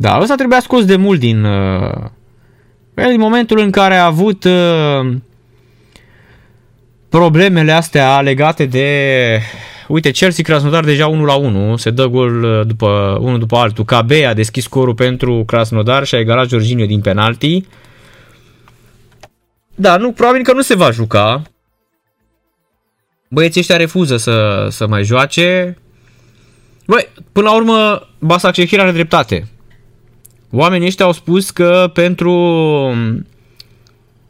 Da, ăsta trebuia scos de mult din... Uh, în momentul în care a avut uh, problemele astea legate de... Uite, Chelsea Krasnodar deja 1 la 1, se dă gol uh, după, unul după altul. KB a deschis scorul pentru Krasnodar și a egalat Jorginho din penalti. Da, nu, probabil că nu se va juca. Băieții ăștia refuză să, să mai joace. Băi, până la urmă, Basak Shehir are dreptate. Oamenii ăștia au spus că pentru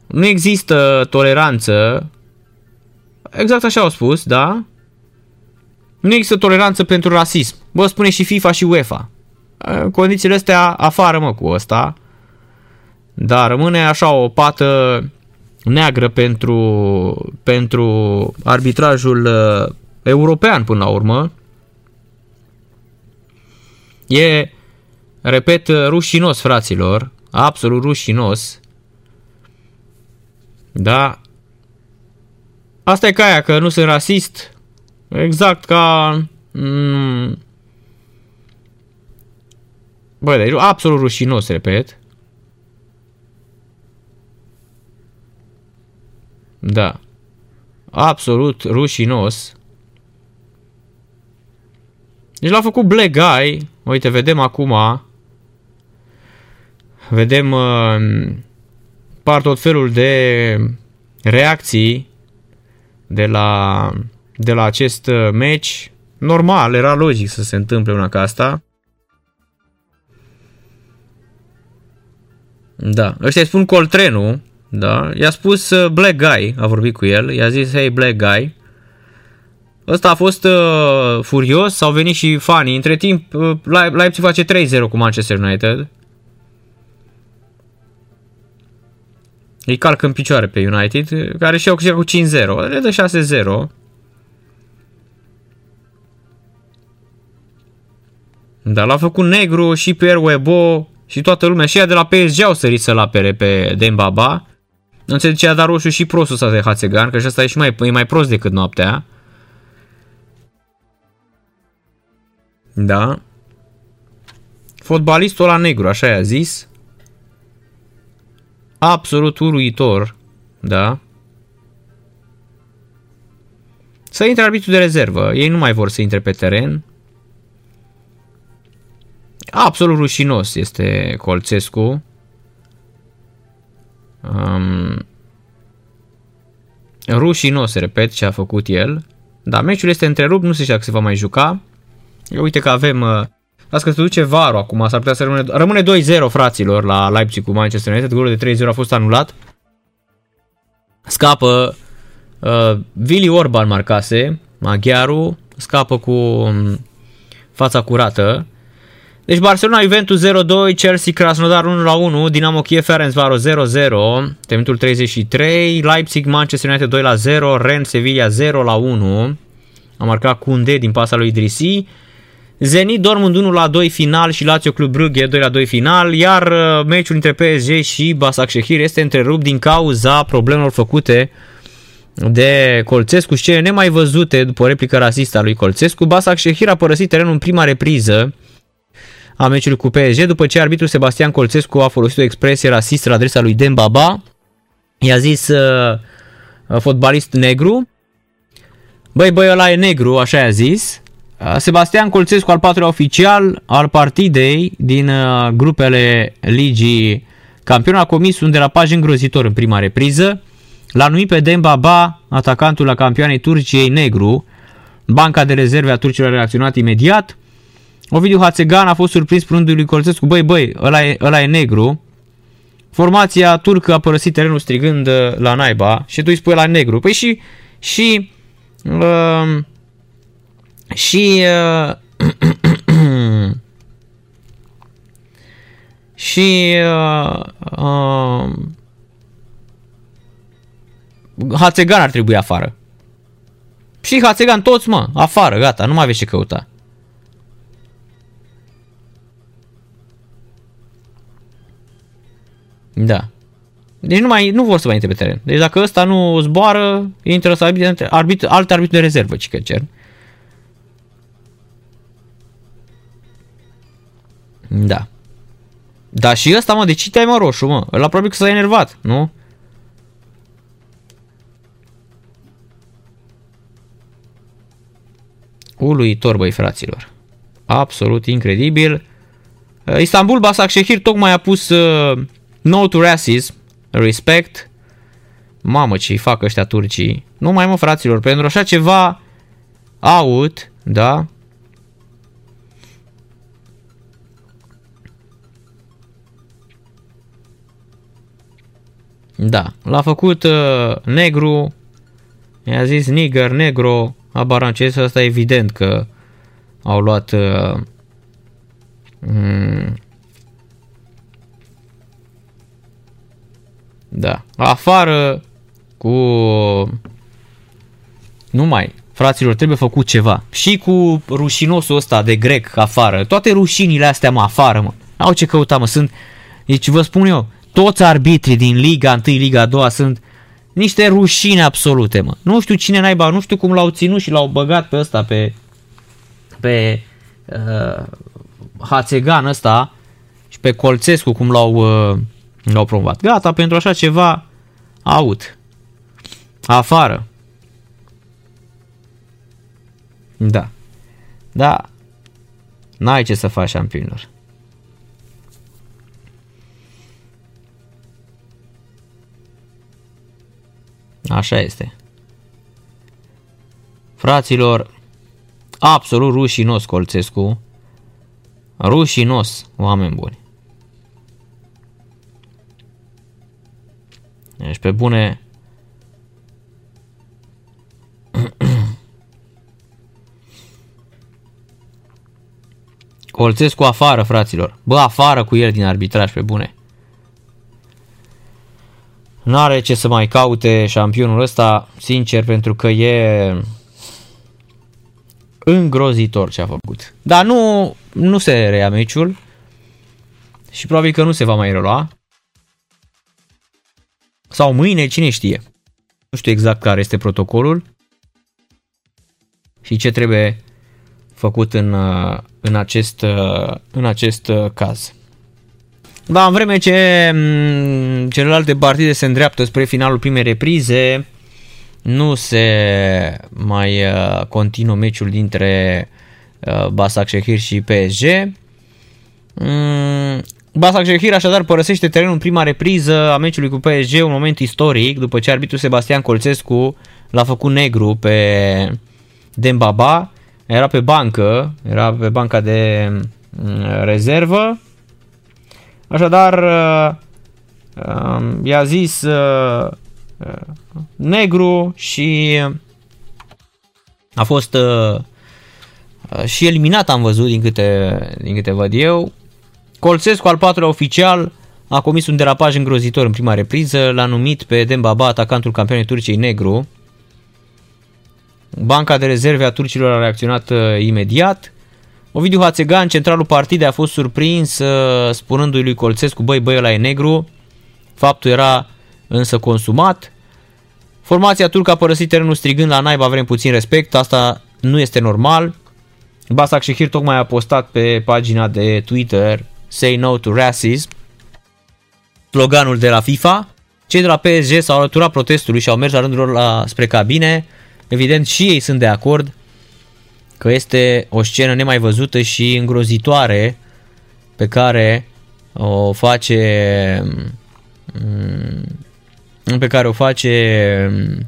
nu există toleranță. Exact așa au spus, da? Nu există toleranță pentru rasism. Bă, spune și FIFA și UEFA. Condițiile astea afară, mă, cu ăsta. Da, rămâne așa o pată neagră pentru, pentru arbitrajul uh, european până la urmă. E Repet, rușinos, fraților. Absolut rușinos. Da. Asta e ca aia, că nu sunt rasist. Exact ca... Mm, Băi, deci absolut rușinos, repet. Da. Absolut rușinos. Deci l-a făcut Black Guy. Uite, vedem acum vedem uh, par tot felul de reacții de la, de la acest uh, match. Normal, era logic să se întâmple una ca asta. Da, ăștia îi spun Coltrenu, da, i-a spus uh, Black Guy, a vorbit cu el, i-a zis, hey Black Guy. Ăsta a fost uh, furios, s-au venit și fanii. Între timp, uh, Leipzig face 3-0 cu Manchester United. Îi calcă în picioare pe United, care și-au câștigat cu 5-0. Le dă 6-0. Dar l-a făcut negru și pe Webo și toată lumea. Și ea de la PSG au sărit să-l apere pe Dembaba. Nu se zicea dar roșu și prostul ăsta de Hațegan, că și ăsta e și mai, e mai prost decât noaptea. Da. Fotbalistul la negru, așa i-a zis absolut uluitor, da? Să intre arbitru de rezervă. Ei nu mai vor să intre pe teren. Absolut rușinos este Colțescu. Um, rușinos, repet, ce a făcut el. Da, meciul este întrerupt, nu se știa că se va mai juca. Eu uite că avem uh, Las că se duce varul acum, s-ar putea să rămâne... Rămâne 2-0, fraților, la Leipzig cu Manchester United. Golul de 3-0 a fost anulat. Scapă... Uh, Vili Orban marcase, maghiarul, scapă cu um, fața curată. Deci Barcelona Juventus 0-2, Chelsea Krasnodar 1-1, Dinamo Kiev Ferencvaros 0-0, minutul 33, Leipzig Manchester United 2-0, Rennes Sevilla 0-1, a marcat Kunde din pasa lui Idrisi. Zenit Dortmund 1 la 2 final și Lazio Club Brugge 2 la 2 final, iar uh, meciul între PSG și Shehir este întrerupt din cauza problemelor făcute de Colțescu, cele nemai văzute după replica rasistă a lui Colțescu. Shehir a părăsit terenul în prima repriză a meciului cu PSG după ce arbitrul Sebastian Colțescu a folosit o expresie rasistă la adresa lui Dembaba. I-a zis uh, fotbalist negru. Băi, băi, ăla e negru, așa i-a zis. Uh, Sebastian Colțescu, al patrulea oficial al partidei din uh, grupele ligii campion, a comis un derapaj îngrozitor în prima repriză. L-a numit pe Demba Ba, atacantul la campioanei Turciei negru. Banca de rezerve a turcilor a reacționat imediat. Ovidiu Hațegan a fost surprins spunându lui Colțescu, băi, băi, ăla e, ăla e negru. Formația turcă a părăsit terenul strigând uh, la naiba și tu îi spui la negru. Păi și, și uh, și uh, și și uh, uh, Hațegan ar trebui afară. Și Hațegan toți, mă, afară, gata, nu mai aveți ce căuta. Da. Deci nu, mai, nu vor să mai intre pe teren. Deci dacă ăsta nu zboară, intră să arbitru, arbit, alt arbitru de rezervă, ci că cer. Da. Da și ăsta, mă, de ce te-ai, mă, roșu, mă? Ăla probabil că s-a enervat, nu? Uluitor, băi, fraților. Absolut incredibil. Istanbul Basaksehir tocmai a pus uh, no to racism, respect. Mamă, ce-i fac ăștia turcii. Nu mai mă, fraților, pentru așa ceva out, da? Da, l-a făcut uh, negru, i-a zis nigger, negro, abarances, asta e evident că au luat uh, mm, Da. Afară cu... Nu mai. Fraților, trebuie făcut ceva. Și cu rușinosul ăsta de grec afară. Toate rușinile astea, mă, afară, mă. Au ce căuta, mă. Sunt... Deci vă spun eu, toți arbitrii din Liga 1, Liga 2 sunt niște rușine absolute, mă. Nu știu cine naiba, nu știu cum l-au ținut și l-au băgat pe ăsta, pe... pe... Uh, Hațegan ăsta și pe Colțescu, cum l-au... Uh, L-au promovat. Gata, pentru așa ceva, out. Afară. Da. Da. N-ai ce să faci, șampionilor. Așa este. Fraților, absolut rușinos Colțescu. Rușinos, oameni buni. Deci pe bune... Colțescu afară, fraților. Bă, afară cu el din arbitraj, pe bune. N-are ce să mai caute șampionul ăsta, sincer, pentru că e îngrozitor ce a făcut. Dar nu, nu se reia meciul și probabil că nu se va mai relua. Sau mâine, cine știe. Nu știu exact care este protocolul și ce trebuie făcut în, uh, în, acest, uh, în acest uh, caz. Da, în vreme ce mm, celelalte partide se îndreaptă spre finalul primei reprize, nu se mai continuă meciul dintre Basak Shehir și PSG. Mm, Basak Shehir așadar părăsește terenul în prima repriză a meciului cu PSG, un moment istoric, după ce arbitru Sebastian Colțescu l-a făcut negru pe Dembaba, era pe bancă, era pe banca de mm, rezervă, așadar um, i-a zis uh, negru și a fost uh, și eliminat am văzut din câte, din câte văd eu Colțescu, al patrulea oficial, a comis un derapaj îngrozitor în prima repriză, l-a numit pe Dembaba atacantul campionei Turciei negru. Banca de rezerve a turcilor a reacționat uh, imediat. Ovidiu Hațegan, centralul partidei, a fost surprins uh, spunându-i lui Colțescu, băi, băi, ăla e negru. Faptul era însă consumat. Formația turcă a părăsit terenul strigând la naiba vrem puțin respect, asta nu este normal. Basak Shehir tocmai a postat pe pagina de Twitter Say No to Racism, sloganul de la FIFA. Cei de la PSG s-au alăturat protestului și au mers la rândul lor la, spre cabine. Evident și ei sunt de acord că este o scenă nemai văzută și îngrozitoare pe care o face mm, pe care o face mm,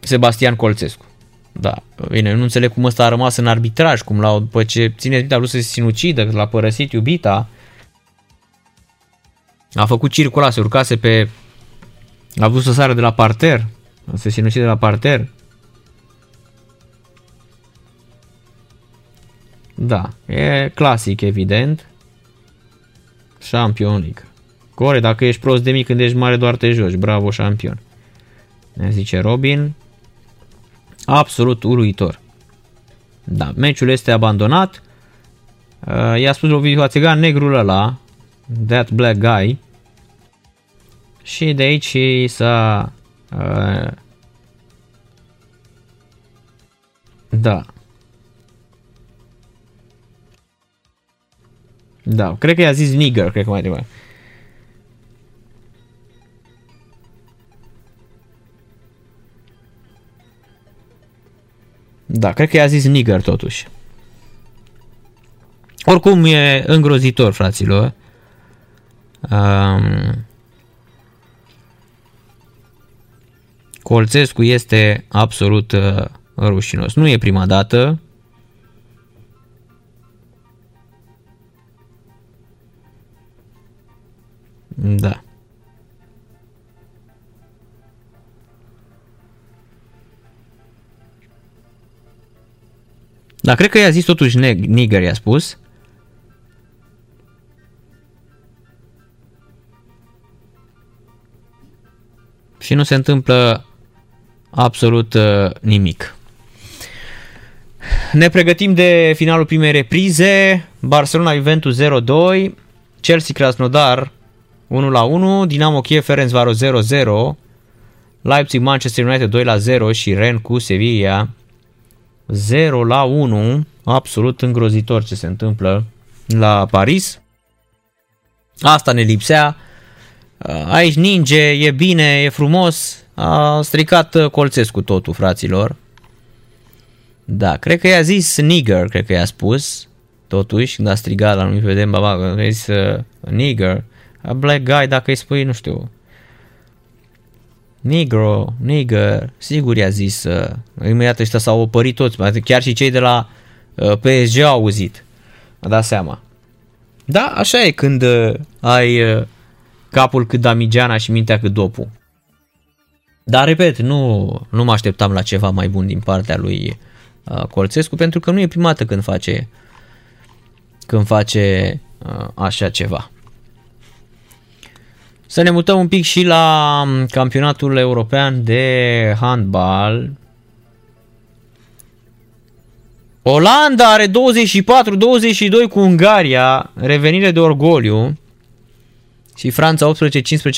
Sebastian Colțescu. Da, bine, nu înțeleg cum ăsta a rămas în arbitraj, cum l-au, după ce ține minte a vrut să se sinucidă, că l-a părăsit iubita, a făcut circula, se urcase pe, a vrut să sară de la parter, se sinucide de la parter. Da, e clasic, evident. Champion League. Core, dacă ești prost de mic când ești mare, doar te joci. Bravo, șampion. Ne zice Robin. Absolut uluitor. Da, meciul este abandonat. Uh, i-a spus Ovidiu Hațegan, negrul ăla, that black guy. Și de aici s-a... Uh, da. Da, cred că i-a zis nigger, cred că mai trebuie. Da, cred că i-a zis nigger totuși. Oricum e îngrozitor, fraților. Um, Colțescu este absolut uh, rușinos. Nu e prima dată. Da. Dar cred că i-a zis totuși neg- nigger, i-a spus. Și nu se întâmplă absolut uh, nimic. Ne pregătim de finalul primei reprize. Barcelona-Juventus 0-2. Chelsea-Krasnodar 1 la 1, Dinamo Kiev Ferencvaros 0 0, Leipzig Manchester United 2 la 0 și Ren cu Sevilla 0 la 1, absolut îngrozitor ce se întâmplă la Paris. Asta ne lipsea. Aici ninge, e bine, e frumos. A stricat uh, colțesc cu totul, fraților. Da, cred că i-a zis nigger, cred că i-a spus. Totuși, când a strigat la anumit vedem, baba, i-a zis uh, nigger. Uh, a black guy, dacă îi spui, nu știu, negro, nigger, sigur i-a zis, uh, imediat ăștia s-au opărit toți, chiar și cei de la uh, PSG au auzit, a dat seama. Da, așa e când uh, ai uh, capul cât Damigeana și mintea cât dopul. Dar, repet, nu, nu mă așteptam la ceva mai bun din partea lui uh, Colțescu, pentru că nu e prima dată când face, când face uh, așa ceva. Să ne mutăm un pic și la um, campionatul european de handbal. Olanda are 24-22 cu Ungaria, revenire de orgoliu. Și Franța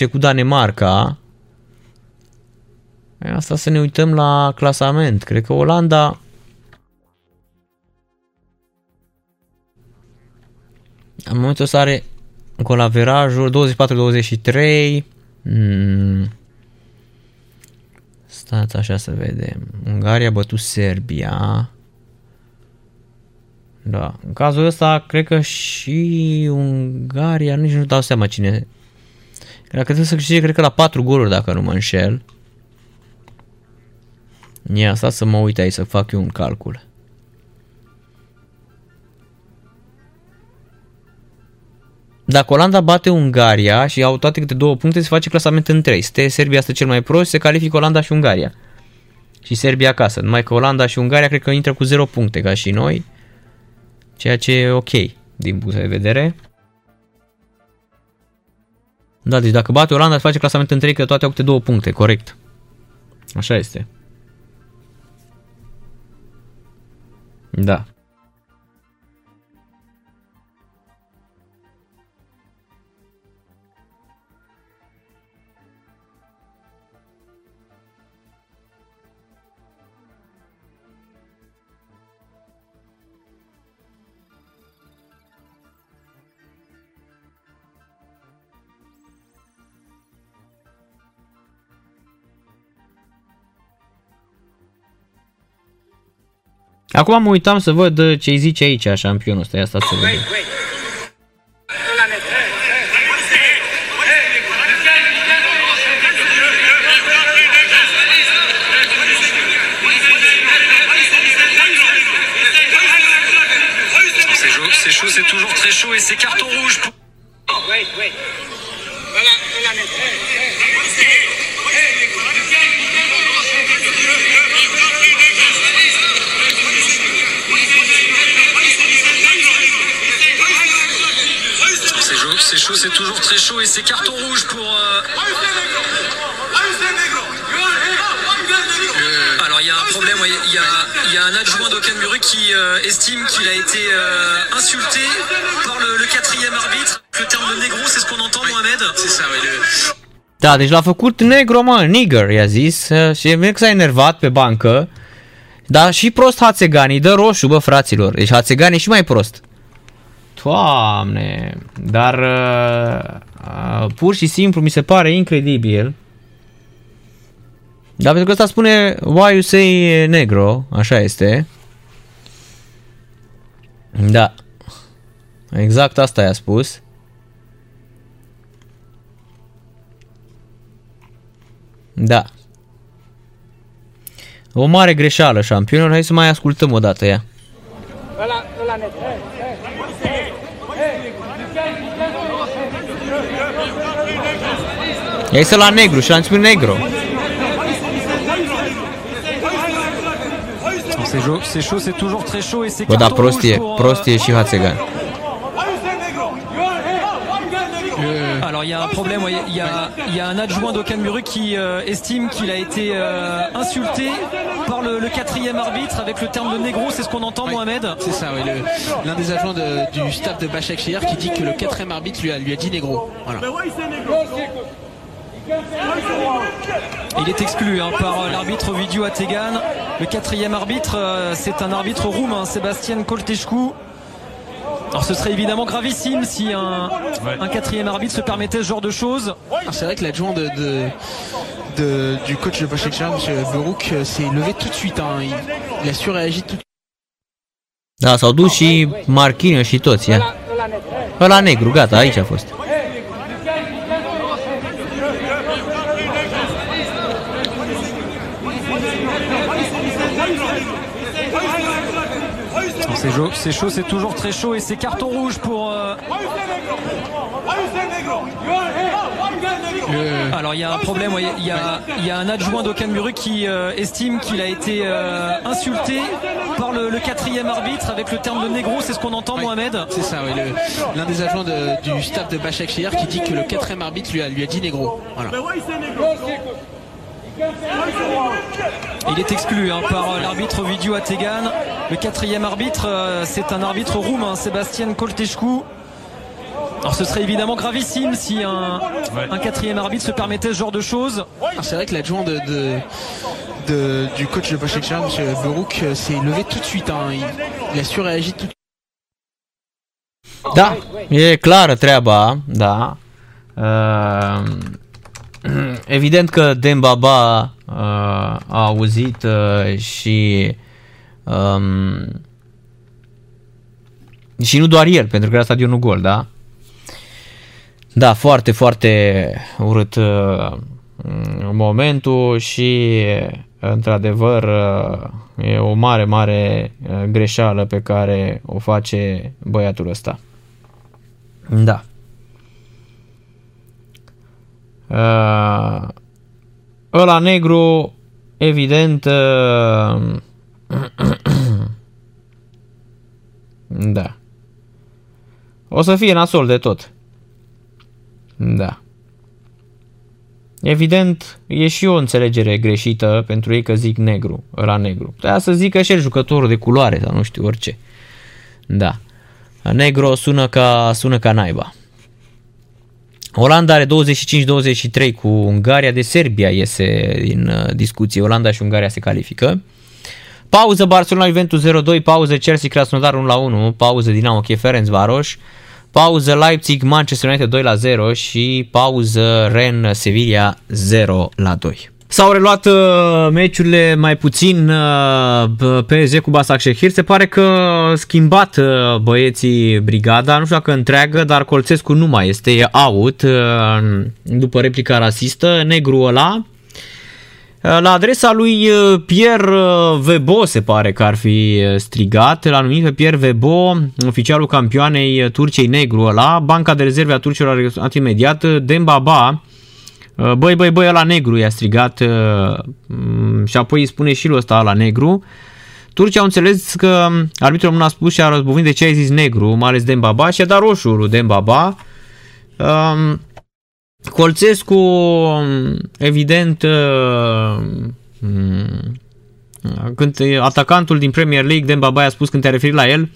18-15 cu Danemarca. Asta să ne uităm la clasament. Cred că Olanda în momentul ăsta are Colaverajul 24-23. Hmm. Stați așa să vedem. Ungaria a bătut Serbia. Da. În cazul ăsta, cred că și Ungaria, nici nu dau seama cine. Cred că trebuie să câștige, cred că la 4 goluri, dacă nu mă înșel. Ia, asta să mă uit aici să fac eu un calcul. Dacă Olanda bate Ungaria și au toate câte două puncte, se face clasament în trei. Este Serbia este cel mai prost, se califică Olanda și Ungaria. Și Serbia acasă. Numai că Olanda și Ungaria cred că intră cu 0 puncte ca și noi. Ceea ce e ok din punct de vedere. Da, deci dacă bate Olanda, se face clasament în 3, că toate au câte două puncte, corect. Așa este. Da. Acum mă uitam să văd uh, ce îi zice aici șampionul ăsta. Ia stați să vedem. C'est chaud, c'est toujours très chaud et c'est carton rouge. Pour... C'est toujours très chaud et c'est carton rouge pour. euh, Alors il y a un problème, il y a, il y a un adjoint d'Okanburu qui euh, estime qu'il a été euh, insulté par le, le quatrième arbitre. Le terme de négro, c'est ce qu'on entend, Mohamed? C'est ça, oui. Da, deci l-a făcut negro, mă, nigger, i-a zis, și e s-a enervat pe bancă. Da, și prost Hațegani, dă roșu, bă, fraților. Deci Hațegani e și mai prost. Doamne, dar uh, uh, pur și simplu mi se pare incredibil. Da, pentru că ăsta spune why you say negro, așa este. Da. Exact asta i-a spus. Da. O mare greșeală, șampionilor. Hai să mai ascultăm o dată ea. La negru și negru. C'est chaud, c'est chaud, c'est toujours très chaud et c'est Bă, da, e, e și Hațegan. Alors il y a un problème, il y a, il y a un adjoint d'Okanburu qui euh, estime qu'il a été euh, insulté par le, le quatrième arbitre avec le terme de négro, c'est ce qu'on entend, Mohamed C'est ça, oui. L'un des agents de- du staff de Bachak qui dit que le quatrième arbitre lui a, lui a dit négro. Voilà. Il est exclu hein, par euh, l'arbitre Ovidiu Ategan. Le quatrième arbitre, euh, c'est un arbitre roumain, Sébastien Colteșcu. Alors ce serait évidemment gravissime si un, un quatrième arbitre se permettait ce genre de choses. C'est vrai que l'adjoint de, de- de- du coach de Shehir, M. Berouk, euh, s'est levé tout de suite. hein. Il, il a surréagi tout de Da, s-au dus și Marquinhos și toți, ia. Ăla negru, gata, aici a fost. C'est chaud, c'est chaud, c'est toujours très chaud et c'est carton rouge pour. euh, Alors il y a un problème, ouais, il y a, il y a un adjoint d'Okanburu qui euh, estime qu'il a été euh, insulté par le, le quatrième arbitre avec le terme de négro, c'est ce qu'on entend, Mohamed C'est ça, oui. L'un des agents de- du staff de Bachak qui dit que le quatrième arbitre lui a, lui a dit négro. Voilà. Il est exclu hein, par euh, l'arbitre Ovidiu Ategan. Le quatrième arbitre, euh, c'est un arbitre roumain, Sébastien Colteșcu. Alors ce serait évidemment gravissime si un, un quatrième arbitre se permettait ce genre de choses. Alors, C'est vrai que l'adjoint de, de- de- du coach de Shehir, M. Berouk, euh, s'est levé tout de suite. hein. Il, il a surréagi tout de Da, e clară treaba, da. Uh, evident că Dembaba uh, a auzit uh, și um, și nu doar el, pentru că era stadionul gol, da? Da, foarte, foarte urât uh, momentul și într-adevăr uh, e o mare, mare uh, greșeală pe care o face băiatul ăsta. Da. Uh, ăla negru, evident, uh, da. O să fie nasol de tot. Da. Evident, e și o înțelegere greșită pentru ei că zic negru, ăla negru. Putea să zică și el jucătorul de culoare sau nu știu, orice. Da. Negro sună ca, sună ca naiba. Olanda are 25-23 cu Ungaria, de Serbia iese din uh, discuție. Olanda și Ungaria se califică. Pauză Barcelona Juventus 0-2, pauză Chelsea Krasnodar 1-1, pauză Dinamo Kiev Ferencvaros, pauză Leipzig Manchester United 2 la 0 și pauză Ren Sevilla 0 la 2. S-au reluat uh, meciurile mai puțin uh, PSG cu Basak Shehir. Se pare că au schimbat uh, băieții brigada, nu știu dacă întreagă, dar Colțescu nu mai este, e out uh, după replica rasistă. Negru ăla, la adresa lui uh, Pierre uh, Vebo se pare că ar fi uh, strigat, l-a numit pe Pierre Vebo, oficialul campioanei Turciei negru ăla, banca de rezerve a turcilor a reacționat imediat, Dembaba, băi, băi, băi, ăla negru i-a strigat mm, și apoi îi spune și lui ăsta la negru. Turcia au înțeles că arbitrul nu a spus și a războvit de ce ai zis negru, mai ales Dembaba și a dat roșu lui Dembaba. Um, Colțescu, evident, uh, mm, când atacantul din Premier League, Demba Baia a spus când te-ai referit la el,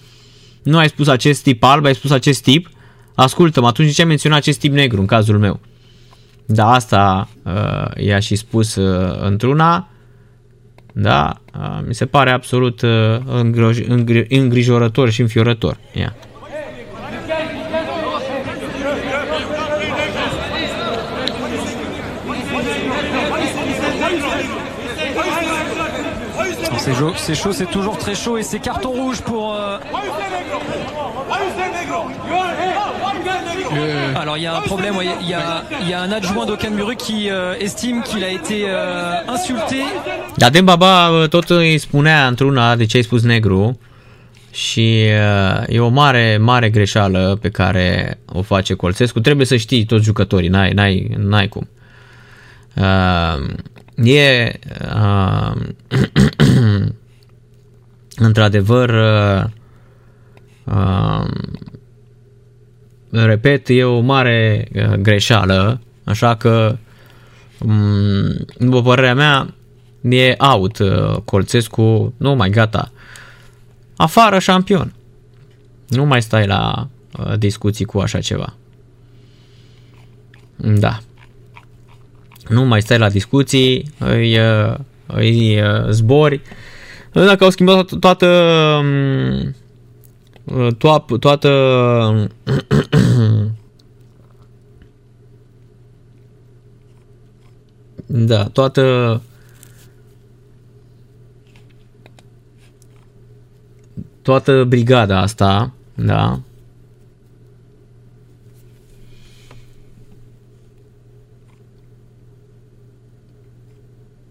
nu ai spus acest tip alb, ai spus acest tip. Ascultă-mă, atunci de ce ai menționat acest tip negru în cazul meu? Da, asta uh, i-a și spus uh, într-una. Da, uh, mi se pare absolut uh, îngrijorător și înfiorător. Yeah. C'est chaud, c'est toujours très chaud et c'est carton rouge pour. Euh... Le... Alors il y a un problème, il y, a, y a un adjoint d'Ocanburu qui euh, estime qu'il a été euh, insulté. Da, Baba uh, tot îi spunea într-una de ce ai spus negru și uh, e o mare, mare greșeală pe care o face Colțescu. Trebuie să știi toți jucătorii, n-ai, n-ai, n-ai cum. Uh, e uh, într-adevăr uh, uh, repet, e o mare uh, greșeală, așa că um, după părerea mea e out uh, Colțescu, nu mai gata. Afară șampion. Nu mai stai la uh, discuții cu așa ceva. Da nu mai stai la discuții, îi, îi zbori. Dacă au schimbat toată toată, toată da, toată toată brigada asta, da,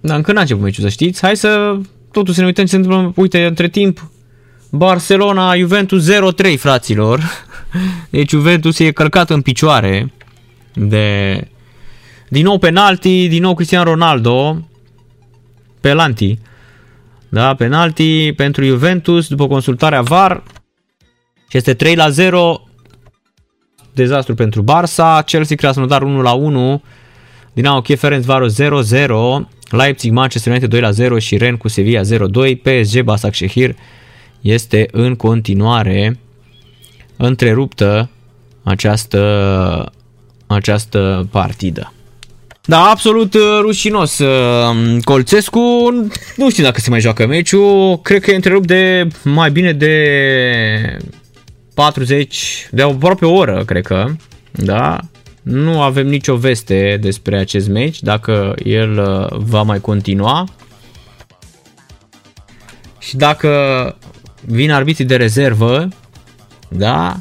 Dar încă n-a început meciul, să știți. Hai să totul să ne uităm ce se întâmplă. Uite, între timp, Barcelona, Juventus 0-3, fraților. Deci Juventus e călcat în picioare de... Din nou penalti, din nou Cristiano Ronaldo. Pelanti. Da, penalti pentru Juventus după consultarea VAR. Și este 3 la 0. Dezastru pentru Barça. Chelsea Krasnodar 1 la 1. Dinamo Kiev Ferencvaros 0-0. Leipzig, Manchester United 2 la 0 și Ren cu Sevilla 0-2. PSG Basaksehir este în continuare întreruptă această, această partidă. Da, absolut uh, rușinos. Uh, Colțescu, nu știu dacă se mai joacă meciul, cred că e întrerupt de mai bine de 40, de aproape o oră, cred că. Da, nu avem nicio veste despre acest meci, dacă el uh, va mai continua. Și dacă vin arbitrii de rezervă, da?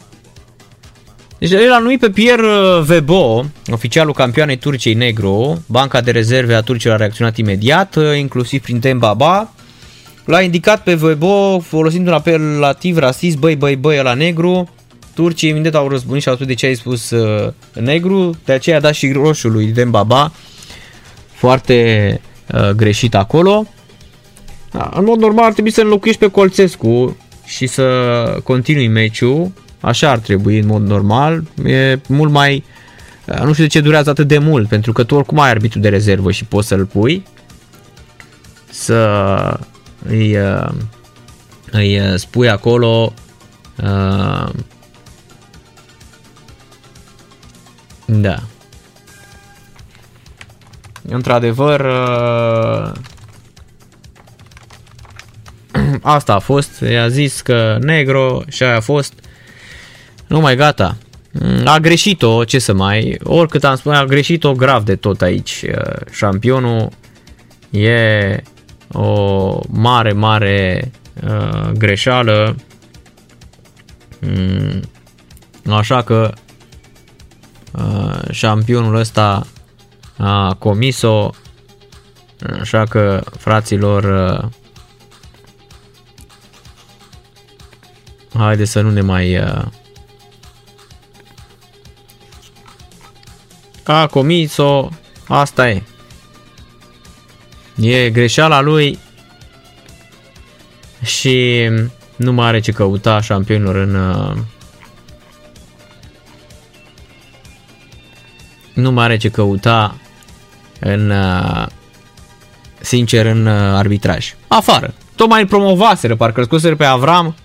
Deci el a numit pe Pierre Vebo, oficialul campioanei Turciei Negru, banca de rezerve a turcilor a reacționat imediat, uh, inclusiv prin Dembaba. L-a indicat pe Vebo folosind un apelativ rasist, băi, băi, băi, la negru, Turcii imediat au răzbunit și au spus de ce ai spus uh, negru, de aceea a dat și roșul lui Dembaba, foarte uh, greșit acolo. Da, în mod normal ar trebui să înlocuiești pe Colțescu și să continui meciul, așa ar trebui în mod normal, e mult mai, uh, nu știu de ce durează atât de mult, pentru că tu oricum ai arbitru de rezervă și poți să-l pui, să îi, uh, îi uh, spui acolo uh, Da. Într-adevăr, uh, asta a fost, i-a zis că negro și aia a fost, nu mai gata. Mm, a greșit-o, ce să mai, oricât am spus, a greșit-o grav de tot aici. Uh, șampionul e o mare, mare uh, greșeală. Mm, așa că Uh, șampionul ăsta a comis-o, așa că fraților uh, haide să nu ne mai uh, a comis-o, asta e. E greșeala lui și nu mai are ce căuta șampionilor în nu mai are ce căuta în, uh, sincer, în uh, arbitraj. Afară. Tocmai îl promovaseră, parcă îl scoseră pe Avram.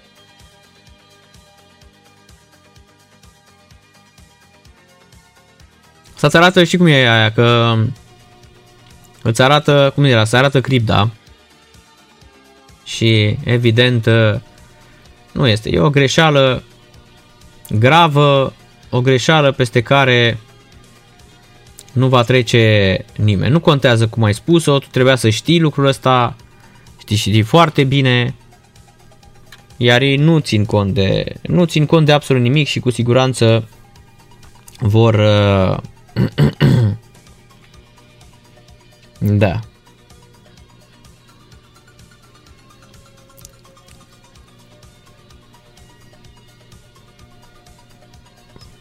Să-ți arată și cum e aia, că îți arată, cum era, se arată cripta și evident nu este. E o greșeală gravă, o greșeală peste care nu va trece nimeni. Nu contează cum ai spus-o, tu trebuia să știi lucrul ăsta, știi și știi foarte bine, iar ei nu țin cont de, nu țin cont de absolut nimic și cu siguranță vor da.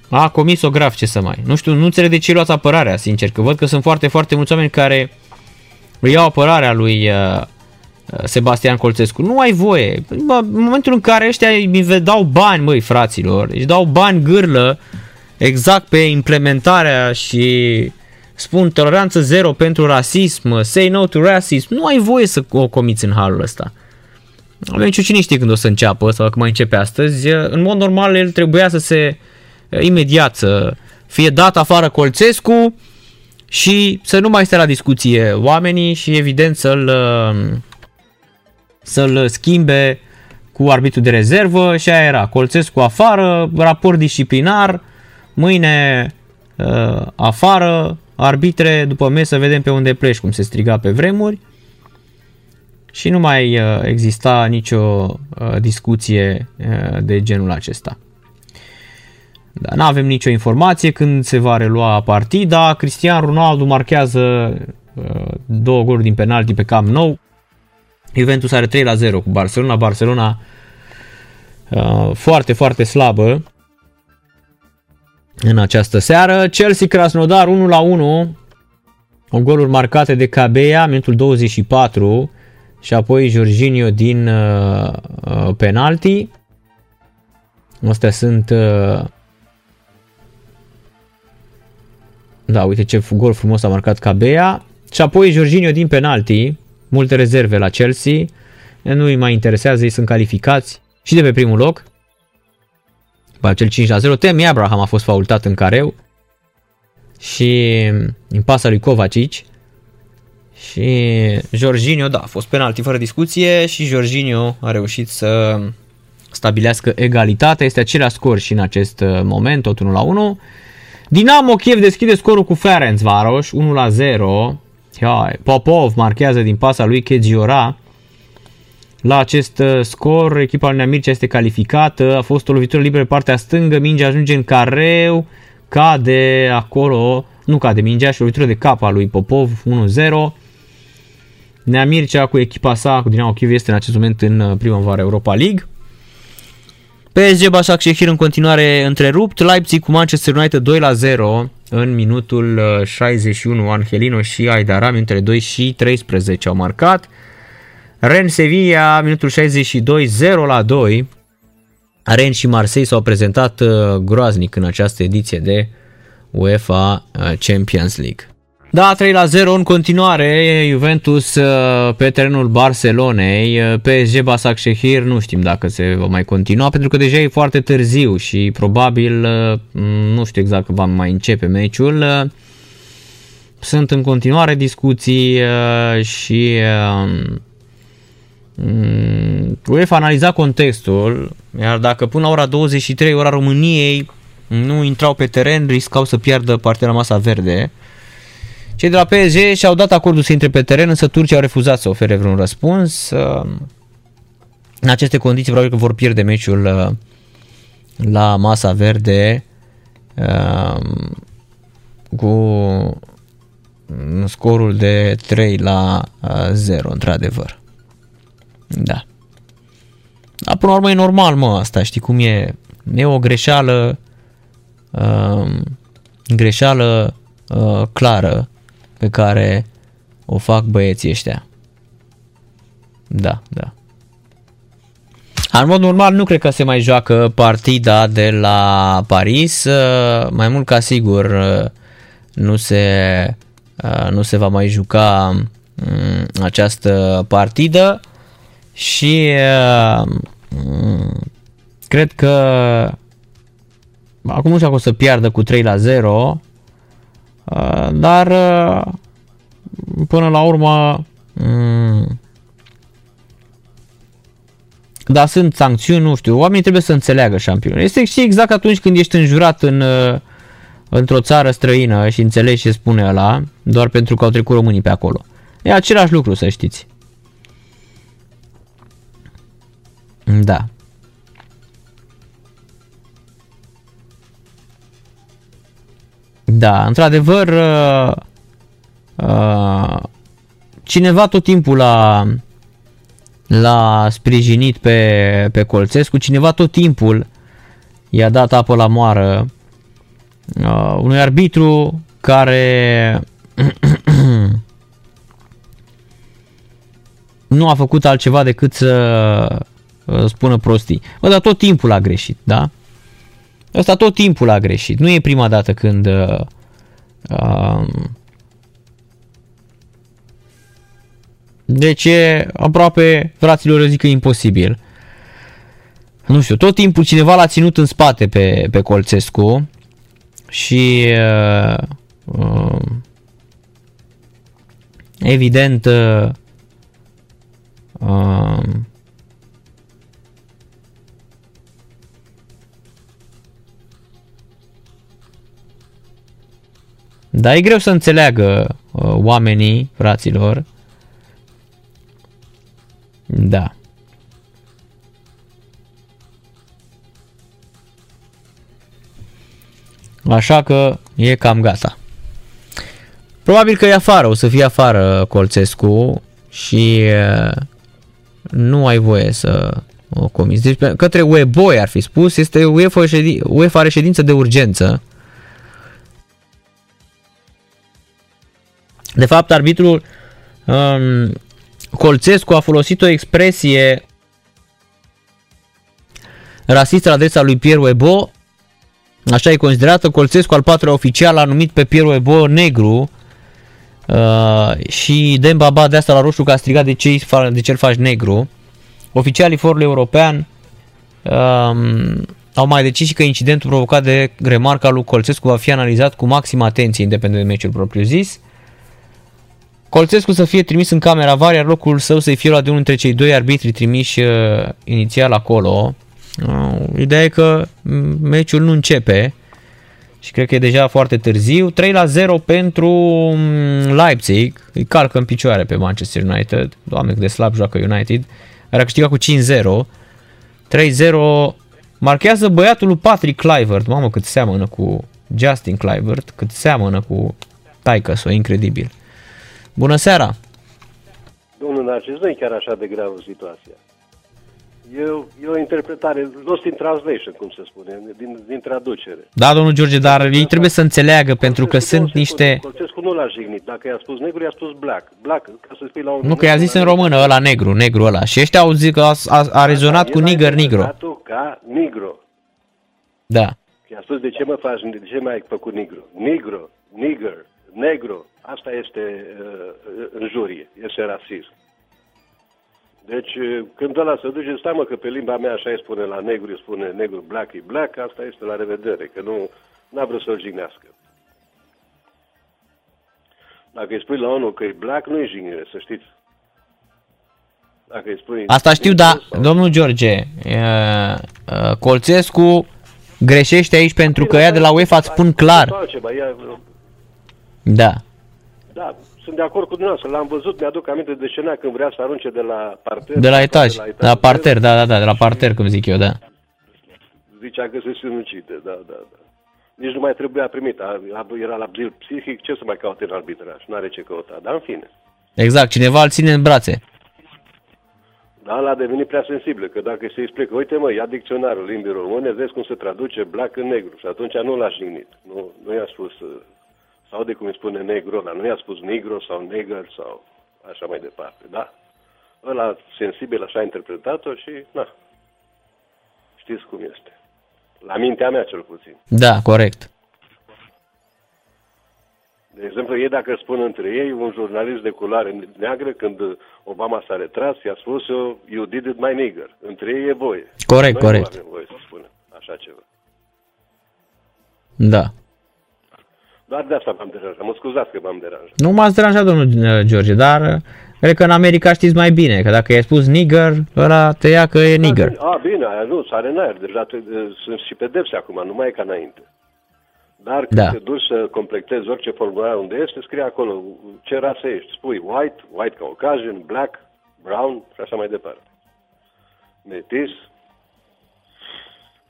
A comis-o grav, ce să mai. Nu știu, nu înțeleg de ce luați apărarea, sincer, că văd că sunt foarte, foarte mulți oameni care îi iau apărarea lui uh, uh Sebastian Colțescu. Nu ai voie. Bă, în momentul în care ăștia îi dau bani, măi, fraților, își dau bani gârlă exact pe implementarea și spun toleranță zero pentru rasism, say no to racism, nu ai voie să o comiți în halul ăsta. Avem cine știe când o să înceapă sau dacă mai începe astăzi. În mod normal el trebuia să se imediat să fie dat afară Colțescu și să nu mai stea la discuție oamenii și evident să-l, să-l schimbe cu arbitru de rezervă și aia era Colțescu afară, raport disciplinar, mâine uh, afară, arbitre, după mes să vedem pe unde pleci, cum se striga pe vremuri și nu mai uh, exista nicio uh, discuție uh, de genul acesta. Da, nu avem nicio informație când se va relua partida. Cristian Ronaldo marchează două goluri din penalti pe cam nou. Juventus are 3 la 0 cu Barcelona. Barcelona foarte, foarte slabă în această seară. Chelsea Krasnodar 1 la 1. O goluri marcate de Cabea, minutul 24 și apoi Jorginho din uh, uh, penalti. Astea sunt uh, Da, uite ce gol frumos a marcat Cabea. Și apoi Jorginho din penalti, multe rezerve la Chelsea. Nu îi mai interesează, ei sunt calificați și de pe primul loc. Ba, cel 5 la 0. Temi Abraham a fost faultat în careu și în pasa lui Kovacic. Și Jorginho, da, a fost penalti fără discuție și Jorginho a reușit să stabilească egalitatea. Este același scor și în acest uh, moment, tot 1 la 1. Dinamo Kiev deschide scorul cu Ferenc Varos, 1 la 0. Popov marchează din pasa lui Kedziora. La acest uh, scor, echipa lui Mircea este calificată, a fost o lovitură liberă pe partea stângă, mingea ajunge în careu, cade acolo, nu cade mingea și o lovitură de cap a lui Popov, 1-0. Nea Mircea cu echipa sa, cu Dinamo Kiev, este în acest moment în uh, primăvara Europa League. PSG Başakşehir în continuare întrerupt, Leipzig cu Manchester United 2 la 0 în minutul 61 uh, Angelino și Aidara, minutele 2 și 13 au marcat. Rennes Sevilla, minutul 62, 0 la 2. Rennes și Marseille s-au prezentat uh, groaznic în această ediție de UEFA uh, Champions League. Da, 3 la 0 în continuare, Juventus uh, pe terenul Barcelonei, PSG Basaksehir nu știm dacă se va mai continua pentru că deja e foarte târziu și probabil nu știu exact că va mai începe meciul. Sunt în continuare discuții și Mm, UEFA analiza contextul, iar dacă până la ora 23, ora României, nu intrau pe teren, riscau să piardă partea la masa verde. Cei de la PSG și-au dat acordul să intre pe teren, însă Turcia au refuzat să ofere vreun răspuns. În aceste condiții probabil că vor pierde meciul uh, la masa verde um, cu scorul de 3 la 0, uh, într-adevăr. Da. Dar până la urmă e normal, mă, asta, știi cum e? E o greșeală, uh, greșeală uh, clară pe care o fac băieții ăștia. Da, da. În mod normal nu cred că se mai joacă partida de la Paris, uh, mai mult ca sigur uh, nu se, uh, nu se va mai juca um, această partidă și uh, um, cred că acum nu știu dacă o să piardă cu 3 la 0, uh, dar uh, până la urmă um, da, sunt sancțiuni, nu știu, oamenii trebuie să înțeleagă șampionul. Este și exact atunci când ești înjurat în, uh, într-o țară străină și înțelegi ce spune ăla, doar pentru că au trecut românii pe acolo. E același lucru, să știți. Da. Da, într-adevăr, uh, uh, cineva tot timpul la l-a sprijinit pe, pe Colțescu, cineva tot timpul i-a dat apă la moară uh, unui arbitru care nu a făcut altceva decât să uh, spună prostii. Bă, dar tot timpul a greșit, da? Ăsta tot timpul a greșit. Nu e prima dată când uh, uh, Deci e aproape, fraților, eu zic că e imposibil. Nu știu, tot timpul cineva l-a ținut în spate pe, pe Colțescu și uh, uh, evident uh, uh, dar e greu să înțeleagă uh, oamenii, fraților, da. Așa că e cam gata. Probabil că e afară, o să fie afară Colțescu și nu ai voie să o comiți. Deci către UEBOI ar fi spus, este UEFA, ședin, UEFA are ședință de urgență. De fapt, arbitrul um, Colțescu a folosit o expresie rasistă la adresa lui Pierre Webo, așa e considerată, Colțescu al patrulea oficial a numit pe Pierre Webo negru uh, și Demba Ba de asta la roșu că a strigat de ce, de ce faci negru. Oficialii forului european um, au mai decis și că incidentul provocat de remarca lui Colțescu va fi analizat cu maximă atenție independent de meciul propriu zis. Colțescu să fie trimis în camera var, iar locul său să-i fie luat de unul dintre cei doi arbitri trimiși uh, inițial acolo. Uh, ideea e că meciul nu începe și cred că e deja foarte târziu. 3 la 0 pentru um, Leipzig, îi calcă în picioare pe Manchester United. Doamne cât de slab joacă United. Are câștigat cu 5-0. 3-0 marchează băiatul lui Patrick Clivert. Mamă cât seamănă cu Justin Clivert, cât seamănă cu taică incredibil. Bună seara! Domnul Narcis, nu e chiar așa de gravă situația. E, e o interpretare, lost in translation, cum se spune, din, din traducere. Da, domnul George, dar ei trebuie să înțeleagă, pentru că sunt niște... Colțescu nu l-a jignit. Dacă i-a spus negru, i-a spus black. Black, ca să spui la un... Nu, că i-a zis în română ăla negru, negru ăla. Și ăștia au zis că a, a, a rezonat cu nigger negro. ca negro. Da. I-a spus, de ce mă faci, de ce mai ai făcut negru? Negro, nigger, negru. Asta este uh, jurie, este rasism. Deci, uh, când ăla se duce, stai mă că pe limba mea așa îi spune la negru, îi spune negru black e black, asta este la revedere, că nu n-a vrut să-l jignească. Dacă îi spui la unul că e black, nu e jignire, să știți. Dacă îi spui... Asta știu, dar, sau... domnul George, uh, uh, Colțescu greșește aici pentru că ea de la UEFA îți spun clar. Da. Da, sunt de acord cu dumneavoastră. L-am văzut, mi-aduc aminte de scena când vrea să arunce de la parter. De la etaj, de la, etaj, la parter, da, da, da, de la parter, cum zic eu, da. Zicea că se sinucide, da, da, da. Nici nu mai trebuia primit, era la bil psihic, ce să mai caute în arbitraj, n-are ce căuta, dar în fine. Exact, cineva îl ține în brațe. Da, l-a devenit prea sensibil, că dacă se explică, uite mă, ia dicționarul limbii române, vezi cum se traduce black în negru și atunci nu l-a jignit, nu, nu i-a spus uh, sau de cum îi spune negru ăla, nu i-a spus negro sau neger sau așa mai departe, da? Ăla sensibil așa a interpretat-o și, na, știți cum este. La mintea mea cel puțin. Da, corect. De exemplu, ei dacă spun între ei, un jurnalist de culoare neagră, când Obama s-a retras, i-a spus eu, you did it my nigger. Între ei e voie. Corect, Noi corect. nu avem voie să spunem așa ceva. Da. Doar de asta m-am deranjat. Mă scuzați că m-am deranjat. Nu m-ați deranjat, domnul uh, George, dar uh, cred că în America știți mai bine, că dacă i-ai spus nigger, ăla te ia că e nigger. A, bine, aia nu, sare în aer. Deja te, sunt și pedepse acum, nu mai e ca înainte. Dar când Da. te duci să completezi orice formular unde ești, scrie acolo ce rasă ești. Spui white, white Caucasian, black, brown și așa mai departe. Metis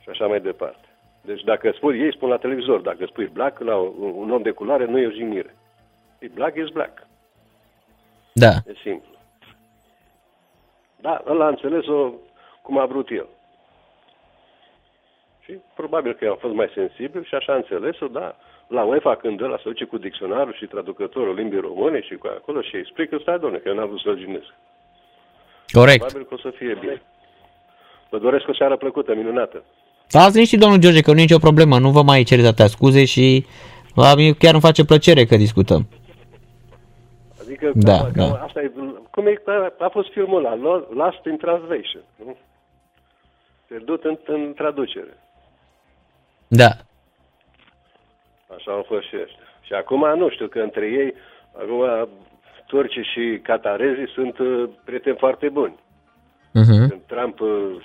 și așa mai departe. Deci dacă spui, ei spun la televizor, dacă spui black la un un om de culoare, nu e o jignire. E black is black. Da. E simplu. Da, ăla a înțeles-o cum a vrut el. Și probabil că eu am fost mai sensibil și așa a înțeles-o, da. La UEFA când ăla se duce cu dicționarul și traducătorul limbii române și cu acolo și explică, stai doamne, că eu n-am vrut să-l jignesc. Corect. Probabil că o să fie bine. Vă doresc o seară plăcută, minunată. Stați liniștit, domnul George, că nu e nicio problemă, nu vă mai cereți atâtea scuze și la mine chiar îmi face plăcere că discutăm. Adică Da, cam, cam da. asta e, cum e, a fost filmul ăla, Lo- Lost in Translation, nu? Pierdut în, în traducere. Da. Așa au fost și ăștia. Și acum nu știu că între ei, acum turcii și catarezii sunt uh, prieteni foarte buni. Uh-huh. Când Trump, uh,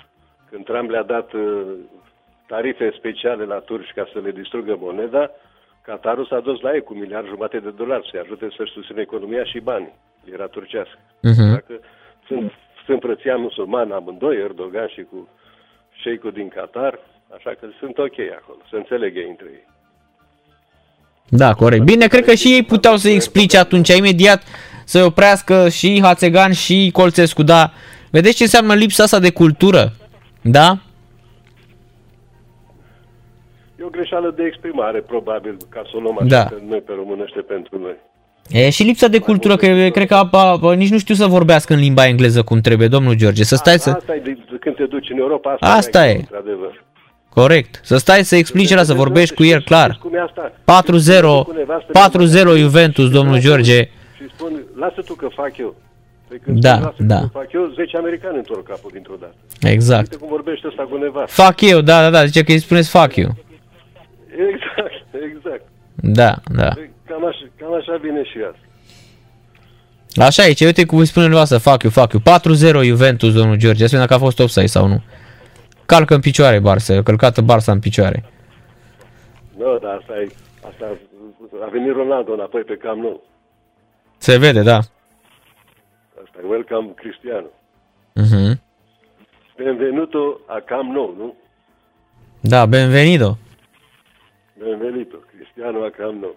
când Trump le-a dat uh, tarife speciale la turci ca să le distrugă moneda, Qatarul s-a dus la ei cu miliard jumate de dolari să-i ajute să-și susțină economia și banii. Era turcească. Mhm. Dacă sunt, sunt frăția musulmană amândoi, Erdogan și cu șeicul din Qatar, așa că sunt ok acolo, se înțeleg ei între ei. Da, corect. Bine, cred că și ei puteau să explice atunci imediat să oprească și Hațegan și Colțescu, dar vedeți ce înseamnă lipsa asta de cultură? Da? Greșeală de exprimare, probabil, ca să o luăm așa Da. pe noi pe românește pentru noi. E și lipsa de cultură, că cred că a, a, nici nu știu să vorbească în limba engleză cum trebuie, domnul George. Să stai să... Asta e de, de când te duci în Europa, asta, Asta mai e. greu, Într-adevăr. Corect. Să stai să explici la să vorbești cu el, clar. Cum e asta? 4-0, 4-0 Juventus, domnul George. Și spun, lasă tu că fac eu. Păi când Da, spun, lasă da. că fac eu, 10 americani întorc capul dintr-o dată. Exact. Uite cum vorbește ăsta cu nevastă. Fac eu, da, da, da, zice că îi spuneți fac eu. Exact, exact. Da, da. Păi Cam așa, cam așa vine și asta. Așa e, ce uite cum îi spune dumneavoastră, fac eu, fac eu. 4-0 Juventus, domnul George, spune dacă a fost offside sau nu. Calcă în picioare Barça, călcată Barça în picioare. Nu, dar asta e, asta a venit Ronaldo înapoi pe Cam Nou. Se vede, da. Asta e welcome Cristiano. Mhm. Benvenuto a Cam Nou, nu? Da, benvenido. Benvenuto, Cristiano a Cam Nou.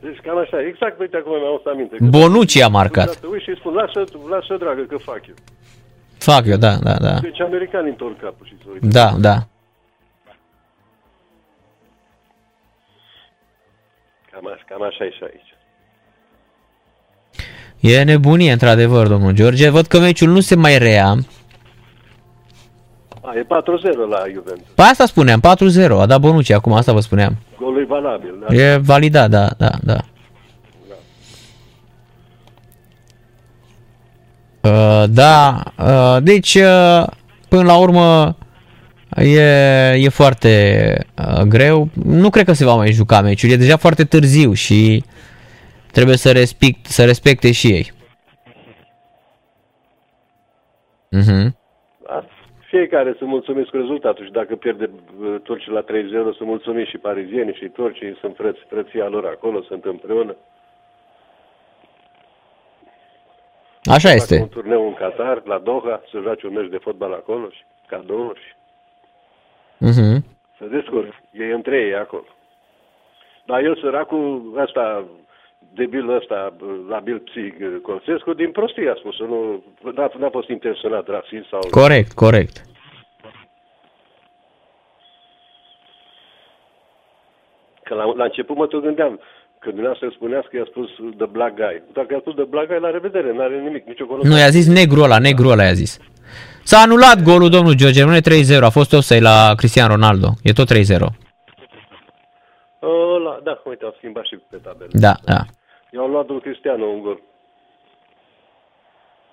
Deci cam așa, exact, uite acum mi-am adus aminte. că- Bonucci a marcat. Să uit și spun, lasă, lasă dragă că fac eu. Fac eu, da, da, da. Deci americanii întorc capul și se uită. Da, da. Cam, așa, cam așa e și aici. E nebunie, într-adevăr, domnul George. Văd că meciul nu se mai rea. A, e 4-0 la Juventus. Păi asta spuneam, 4-0, a dat Bonucci acum, asta vă spuneam. Golul e valabil. Da? E validat, da, da, da. Uh, da, uh, deci uh, până la urmă e, e foarte uh, greu. Nu cred că se va mai juca meciul, e deja foarte târziu și trebuie să, respect, să respecte și ei. Mhm. Da? Fiecare să mulțumesc cu rezultatul și dacă pierde uh, turcii la 3-0, să mulțumim și parizienii și turcii, sunt frăți, frăția lor acolo, sunt împreună. Așa Fac este. un turneu în Qatar, la Doha, să joace un meci de fotbal acolo și cadouri și Mhm. să descurc. Ei între ei acolo. Dar eu săracul ăsta, debil ăsta, la Bill Psig, Colțescu, din prostie a spus nu, n-a, n-a fost intenționat rasist sau... Corect, corect. Că la, la început mă tot gândeam, că dumneavoastră spuneați că i-a spus The Black Guy. Dacă i-a spus The Black Guy, la revedere, n-are nimic, nicio conotație. Nu, i-a zis negru ăla, negru ăla i-a zis. S-a anulat golul, domnul George, rămâne 3-0, a fost offside la Cristiano Ronaldo. E tot 3-0. Ăla, da, uite, au schimbat și pe tabelă. Da, da. I-au luat lui Cristiano un gol.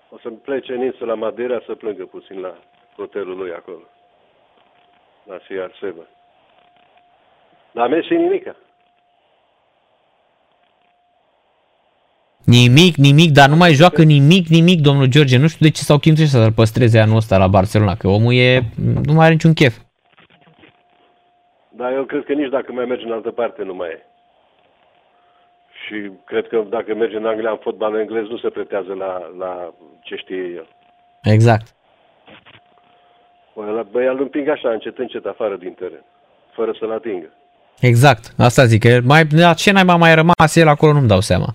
O să plece în insula Madeira să plângă puțin la hotelul lui acolo. La CR7. Dar Messi nimica. Nimic, nimic, dar nu mai joacă nimic, nimic, domnul George. Nu știu de ce s-au chinuit să-l păstreze anul ăsta la Barcelona, că omul e, nu mai are niciun chef. Dar eu cred că nici dacă mai merge în altă parte nu mai e. Și cred că dacă merge în Anglia în fotbal englez nu se pretează la, la ce știe el. Exact. Băi, băi îl împing așa, încet, încet, afară din teren, fără să-l atingă. Exact, asta zic, că mai, la ce n-ai mai rămas el acolo nu-mi dau seama.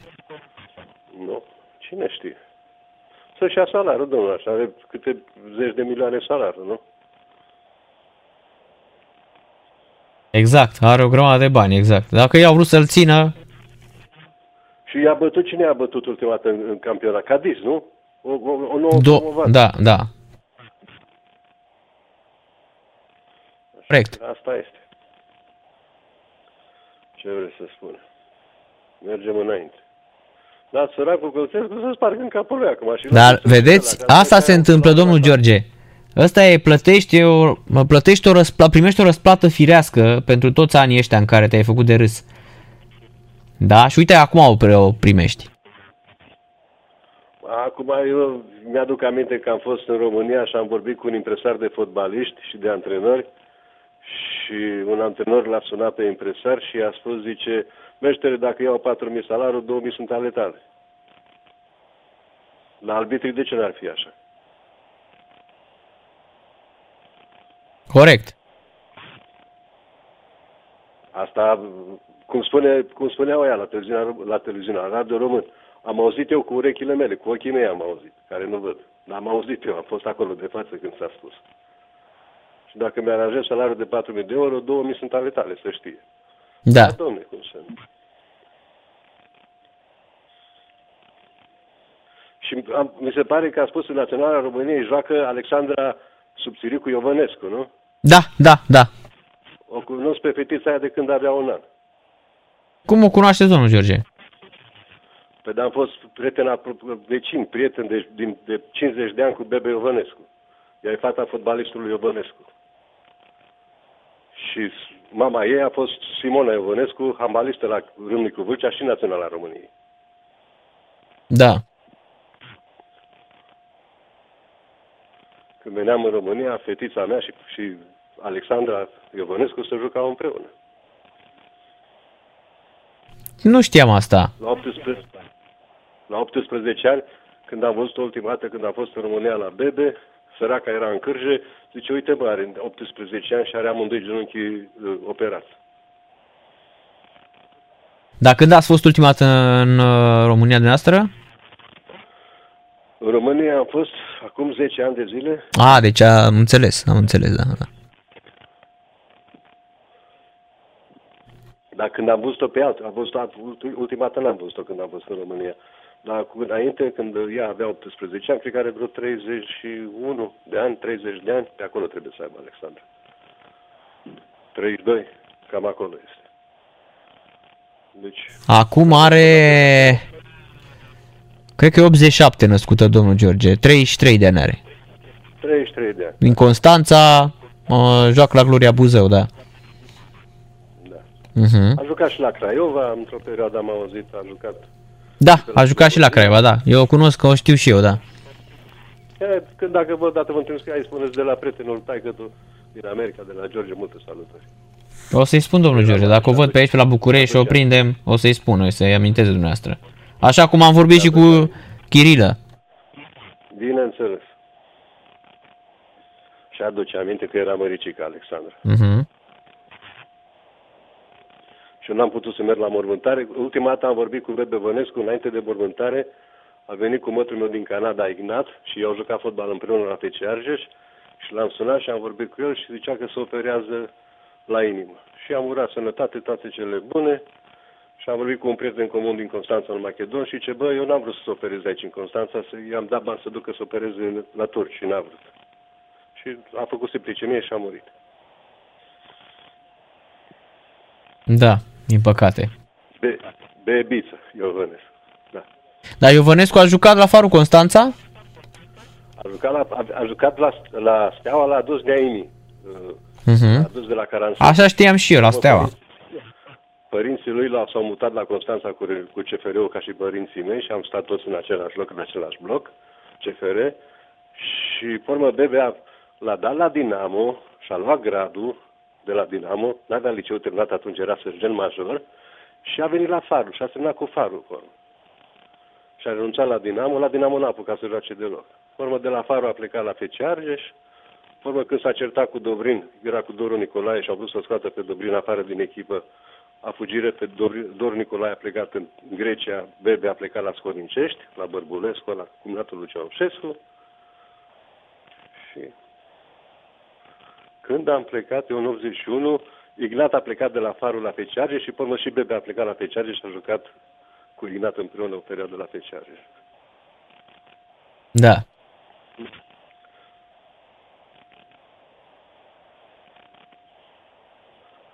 Nu? Cine știe? Să-și ia salariul, domnule, așa, are câte zeci de milioane salariu, nu? Exact, are o grămadă de bani, exact. Dacă i-au vrut să-l țină, Și i-a bătut, cine a bătut ultima dată în, în campionat? Cadiz, nu? O, o, o nouă do- promovare. da, da. Corect. Asta este. Ce vreți să spun? Mergem înainte. Da, săracul Călțescu să spargă în capul lui acum. Și Dar lasă-l vedeți, pe ăla, că asta se atunci întâmplă, am domnul luat- George. Ăsta e, plătești o, plătești o răspla, primești o răsplată firească pentru toți anii ăștia în care te-ai făcut de râs. Da? Și uite, acum o, pre- o primești. Acum eu mi-aduc aminte că am fost în România și am vorbit cu un impresar de fotbaliști și de antrenori și un antrenor l-a sunat pe impresar și i-a spus, zice, meștere, dacă iau 4.000 salariul, 2.000 sunt ale tale. La arbitrii de ce n-ar fi așa? Corect. Asta, cum, spune, cum spuneau ea la televiziunea, la televiziunea, la Radio Român, am auzit eu cu urechile mele, cu ochii mei am auzit, care nu văd. Dar am auzit eu, am fost acolo de față când s-a spus. Și dacă mi-aranjez salariul de 4.000 de euro, 2.000 sunt ale tale, să știe. Da. domne, cum să nu. Și am, mi se pare că a spus în Naționala României joacă Alexandra Subțiricu Iovănescu, nu? Da, da, da. O cunosc pe fetița aia de când avea un an. Cum o cunoașteți, domnul George? Pe dar am fost prieten apro- vecin, prieten de, din, de 50 de ani cu Bebe Iovănescu. Ea e fata fotbalistului Iovănescu. Și s- mama ei a fost Simona Iovănescu, handbalistă la Râmnicu Vâlcea și Naționala României. Da. Când veneam în România, fetița mea și, și Alexandra Iovănescu se jucau împreună. Nu știam asta. La 18, la 18 ani, când am văzut ultima dată, când am fost în România la Bebe, săraca era în cârje, zice, uite bă, are 18 ani și are amândoi genunchii uh, operați. Dar când ați fost ultima dată în uh, România dumneavoastră? În România am fost acum 10 ani de zile, A, deci am înțeles, am înțeles, da. da. Dar când am văzut-o pe altă, am văzut ultima dată n-am văzut-o când am fost în România. Dar cu, înainte, când ea avea 18 ani, cred că are vreo 31 de ani, 30 de ani, pe acolo trebuie să aibă Alexandra. 32, cam acolo este. Deci, Acum are... Cred că e 87 născută domnul George, 33 de ani are. 33 de ani. Din Constanța, uh, joacă la Gloria Buzău, da. Da. Uh-huh. A jucat și la Craiova, într-o perioadă am auzit, a jucat. Da, a jucat și la Craiova, da. Eu o cunosc, că o știu și eu, da. E, când dacă vă dată vă întâlniți, ai spuneți de la prietenul taică tu din America, de la George, multe salutări. O să-i spun, domnul George, dacă o văd pe aici, pe la București și o prindem, o să-i spun, o să-i amintez de dumneavoastră. Așa cum am vorbit și cu Chirilă. Bineînțeles. Și aduce aminte că era măricica Alexandra. Uh-huh. Și eu n-am putut să merg la mormântare. Ultima dată am vorbit cu Bebe Vănescu, înainte de mormântare, a venit cu mătrul meu din Canada, Ignat, și eu au jucat fotbal împreună la TC Argeș și l-am sunat și am vorbit cu el și zicea că se operează la inimă. Și am urat sănătate, toate cele bune și am vorbit cu un prieten comun din Constanța în Macedon și ce bă, eu n-am vrut să se opereze aici în Constanța, să i-am dat bani să ducă să opereze la turci și n-a vrut. Și a făcut septicemie și a murit. Da. Din păcate. Be, Bebiță, Iovănescu. Da. Dar Iovănescu a jucat la Farul Constanța? A jucat la, a, a jucat la, la Steaua, l-a adus Neaini. Uh-huh. L-a adus de la Caransu. Așa știam și eu, la Steaua. Părinții lui l-au, s-au mutat la Constanța cu, cu CFR-ul ca și părinții mei și am stat toți în același loc, în același bloc, CFR. Și, pe urmă, Bebe a, l-a dat la Dinamo și a luat gradul de la Dinamo, n-avea liceu terminat, atunci era sergent major, și a venit la Farul și a semnat cu Farul. Pe urmă. Și a renunțat la Dinamo, la Dinamo n-a apucat să joace deloc. Pe urmă, de la Farul a plecat la FC Argeș, pe urmă, când s-a certat cu Dobrin, era cu Doru Nicolae și au vrut să scoată pe Dobrin afară din echipă, a fugit repede, Dor, Dor Nicolae a plecat în Grecia, Bebe a plecat la Scorincești, la Bărbulescu, la cumnatul lui Ceaușescu. Și când am plecat, eu în 81, Ignat a plecat de la Farul la Feciarge și până și Bebe a plecat la Feciarge și a jucat cu Ignat împreună o perioadă la Feciarge. Da.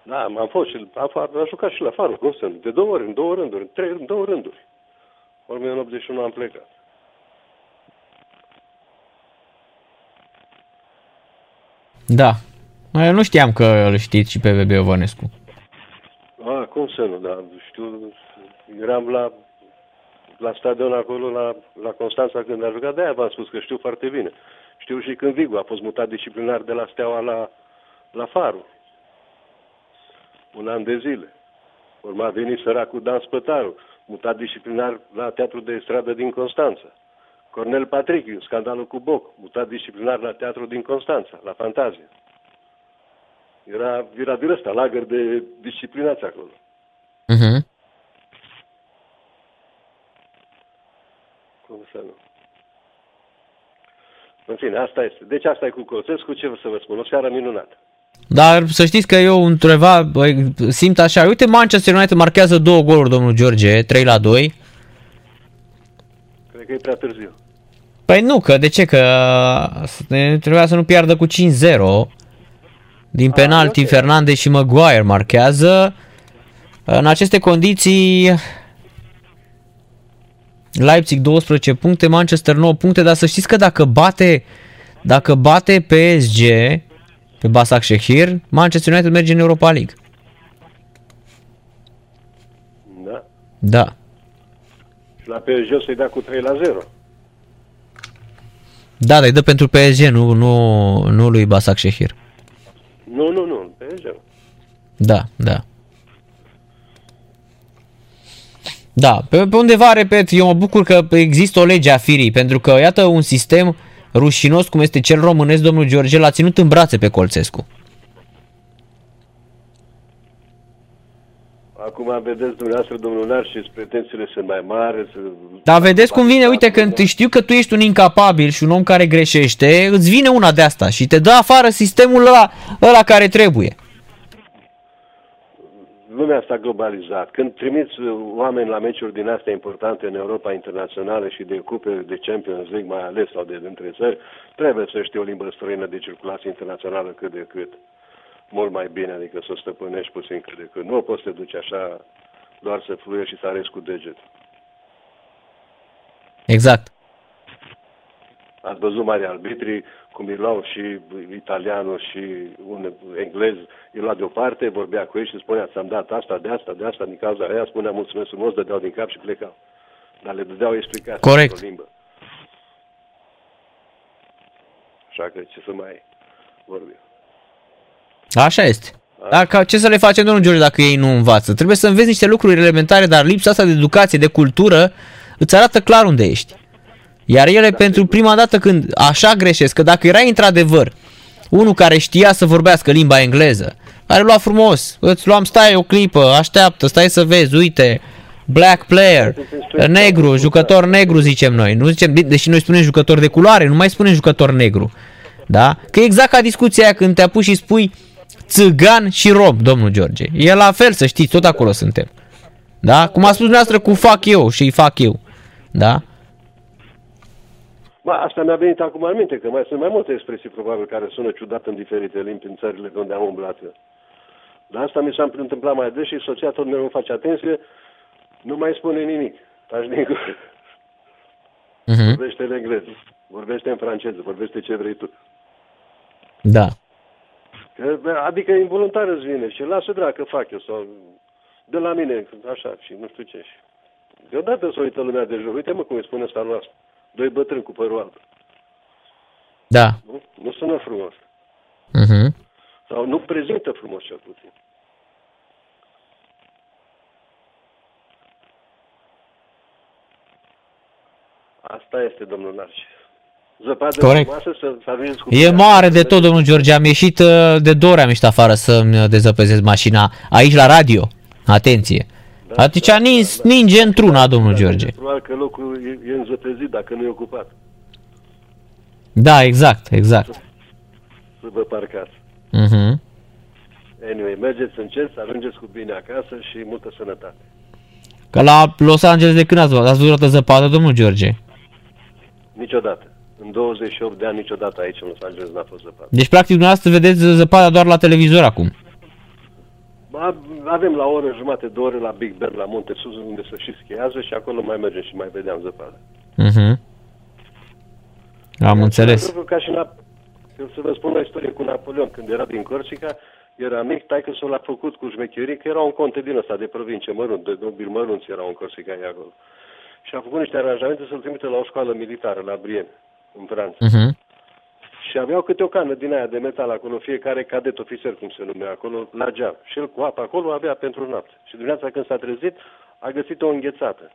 Da, am fost și a, a jucat și la Farul, cum sunt, de două ori, în două rânduri, în trei, în două rânduri. Ori în 81 am plecat. Da. Eu nu știam că îl știți și pe Bebe Iovănescu. A, cum să nu, da, știu, eram la, la stadion acolo, la, la Constanța când a jucat, de-aia v-am spus că știu foarte bine. Știu și când Vigu a fost mutat disciplinar de la Steaua la, la Farul. Un an de zile. Urma a venit săracul Dan Spătaru, mutat disciplinar la Teatru de Stradă din Constanța. Cornel Patrick, scandalul cu Boc, mutat disciplinar la Teatru din Constanța, la Fantazia. Era, era din ăsta, lagăr de disciplinați acolo. Uh-huh. Cum să nu? În fine, asta este. Deci asta e cu Colțescu, ce să vă spun, o seară minunată. Dar să știți că eu întreba, simt așa, uite Manchester United marchează două goluri, domnul George, 3 la 2. Cred că e prea târziu. Păi nu, că de ce? Că trebuia să nu piardă cu 5-0. Din penalti, okay. Fernandez și Maguire marchează. În aceste condiții, Leipzig 12 puncte, Manchester 9 puncte, dar să știți că dacă bate, dacă bate PSG pe Basak Shehir, Manchester United merge în Europa League. Da. Da. Și la PSG o să-i dea cu 3 la 0. Da, dar îi dă pentru PSG, nu, nu, nu lui Basak Shehir. Nu, nu, nu, PSG. Da, da. Da, pe, pe undeva, repet, eu mă bucur că există o lege a firii, pentru că, iată, un sistem rușinos cum este cel românesc, domnul George, l-a ținut în brațe pe Colțescu. Acum vedeți dumneavoastră, domnul Narcis, pretențiile sunt mai mari. Să... Dar vedeți cum vine, uite, când știu că tu ești un incapabil și un om care greșește, îți vine una de asta și te dă afară sistemul ăla, ăla care trebuie. Lumea s-a globalizat. Când trimiți oameni la meciuri din astea importante în Europa internațională și de cupe de Champions League mai ales sau de între țări, trebuie să știi o limbă străină de circulație internațională cât de cât mult mai bine, adică să o stăpânești puțin cât de cât. Nu poți să te duci așa doar să fluie și să arezi cu deget. Exact. Ați văzut mari arbitri, cum îi luau și italianul și un englez, îi lua deoparte, vorbea cu ei și spunea, ți-am dat asta, de asta, de asta, din cauza aia, spunea mulțumesc frumos, dădeau din cap și plecau. Dar le dădeau explicații Corect. în limbă. Așa că ce să mai vorbim. Așa este. Dacă, ce să le facem, domnul George, dacă ei nu învață? Trebuie să înveți niște lucruri elementare, dar lipsa asta de educație, de cultură, îți arată clar unde ești. Iar ele, pentru prima dată când așa greșesc, că dacă era într-adevăr unul care știa să vorbească limba engleză, care lua frumos, îți luam, stai o clipă, așteaptă, stai să vezi, uite, black player, negru, jucător negru zicem noi, nu zicem, deși noi spunem jucător de culoare, nu mai spunem jucător negru. Da? Că e exact ca discuția aia când te apuci și spui țăgan și rom, domnul George. E la fel, să știți, tot acolo suntem. Da? Cum a spus dumneavoastră cu fac eu și îi fac eu. Da? Ba, asta mi-a venit acum în minte, că mai sunt mai multe expresii probabil care sună ciudat în diferite limbi în țările unde am umblat. Dar asta mi s-a întâmplat mai des și soția tot mereu îmi face atenție, nu mai spune nimic. Taci din gură. Mhm. Vorbește în engleză, vorbește în franceză, vorbește ce vrei tu. Da. Că, bă, Adică involuntar îți vine și lasă drag că fac eu sau de la mine, așa și nu știu ce. Și deodată să uită lumea de jur. Uite mă cum îi spune ăsta noastră. Doi bătrâni cu părul alb. Da. Nu? Nu sună frumos. Mhm. Sau nu prezintă frumos cel puțin. Asta este, domnul Narci. Zăpadă Corect. frumoasă să, să ajungeți cu E mare de tot, domnul George. Am ieșit uh, de două ori am ieșit afară să-mi dezăpezesc mașina aici la radio. Atenție. Atunci nins, ninge într-una, domnul George. Probabil că locul e, e înzăpezit dacă nu e ocupat. Da, exact, exact. Să vă parcați. Mhm. Anyway, mergeți încet, să ajungeți cu bine acasă și multă sănătate. Că la Los Angeles de când ați văzut? Ați văzut o zăpadă, domnul George? Niciodată. În 28 de ani niciodată aici în Los Angeles n-a fost zăpadă. Deci, practic, dumneavoastră vedeți zăpada doar la televizor acum. Ba, Avem la o oră jumate, două ore la Big Bear, la Munte Sus, unde se și schiază și acolo mai mergem și mai vedeam zăpadă. Mhm. Am înțeles. Pentru că ca și la, eu să vă spun o istorie cu Napoleon, când era din Corsica, era mic, tai că s-o l-a făcut cu șmecherii, că era un conte din ăsta de provincie, mărunt, de nobil mărunți era un Corsica ei acolo. Și a făcut niște aranjamente să-l trimite la o școală militară, la Brienne, în Franța. Mhm. Și aveau câte o cană din aia de metal acolo, fiecare cadet ofițer, cum se numea acolo, la geam. Și el cu apă acolo avea pentru noapte. Și dimineața când s-a trezit, a găsit-o înghețată,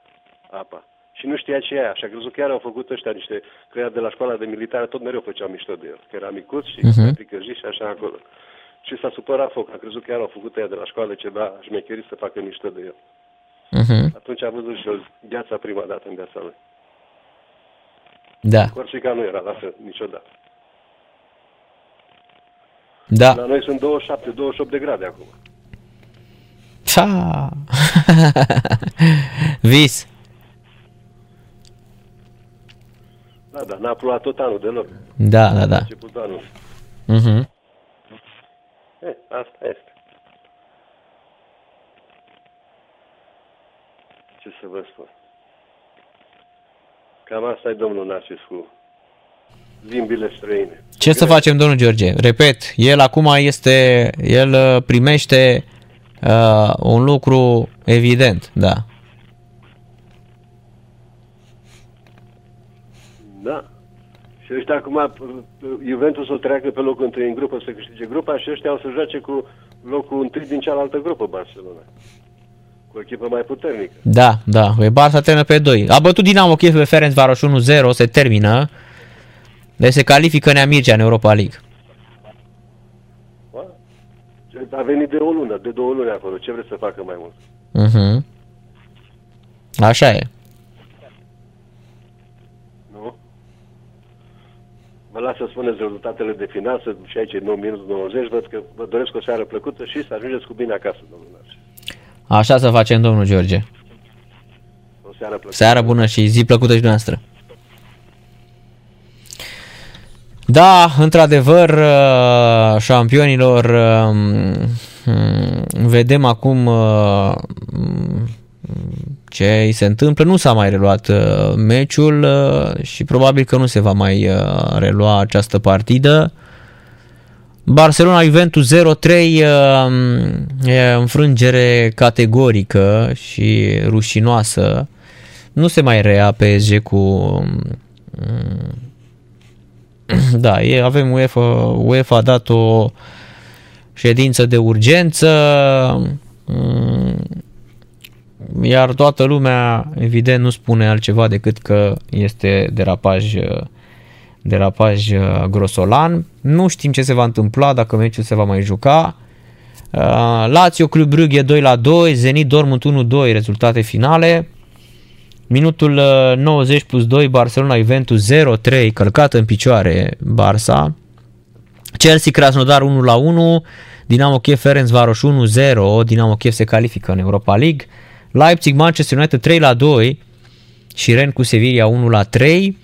apa. Și nu știa ce e aia. Și a crezut că chiar au făcut ăștia niște, că ea de la școala de militare tot mereu făceau mișto de el. Că era micuț și Mhm. uh-huh. și așa acolo. Și s-a supărat foc. A crezut că chiar au făcut ea de la școală ceva șmecherii să facă mișto de el. Mhm. Atunci a văzut și el gheața prima dată în viața lui. Da. Corsica nu era la fel, niciodată. Da. La noi sunt 27-28 de grade acum. Ha. Vis. Da, da, n-a plouat tot anul deloc. Da, da, da. Începutul anului. Mhm. E, asta este. Ce să vă spun. Cam asta e domnul Narcis cu limbile străine. Ce să facem, domnul George? Repet, el acum este, el uh, primește uh, un lucru evident, da. Da. Și ăștia acum, Juventus o treacă pe locul întâi în grupă să câștige grupa și ăștia o să joace cu locul întâi din cealaltă grupă, Barcelona. Cu o echipă mai puternică. Da, da, e Barça termină pe 2. A bătut Dinamo Kiev pe Ferencvaros 1-0, se termină. Deci se califică Nea Mircea în Europa League. A venit de o lună, de două luni acolo. Ce vreți să facă mai mult? Mhm. Așa e. Nu? Vă las să spuneți rezultatele de final, să, și aici e 9 minus 90, văd că vă doresc o seară plăcută și să ajungeți cu bine acasă, domnul Narcis. Așa să facem, domnul George. O seară plăcută. Seară bună și zi plăcută și noastră. Da, într-adevăr, uh, șampionilor, um, vedem acum uh, ce îi se întâmplă. Nu s-a mai reluat uh, meciul uh, și probabil că nu se va mai uh, relua această partidă. Barcelona Juventus 0-3 uh, e înfrângere categorică și rușinoasă. Nu se mai rea PSG cu um, da, e, avem UEFA, UEFA a dat o ședință de urgență, mm, iar toată lumea, evident, nu spune altceva decât că este derapaj, derapaj grosolan. Nu știm ce se va întâmpla, dacă meciul se va mai juca. Uh, Lazio Club Brugge 2 la 2, Zenit Dortmund 1-2, rezultate finale. Minutul uh, 90 plus 2, Barcelona Juventus 0-3, călcat în picioare Barça. Chelsea Krasnodar 1 la 1, Dinamo Kiev Ferencvaros 1-0, Dinamo Kiev se califică în Europa League. Leipzig Manchester United 3 la 2 și Ren cu Sevilla 1 la 3.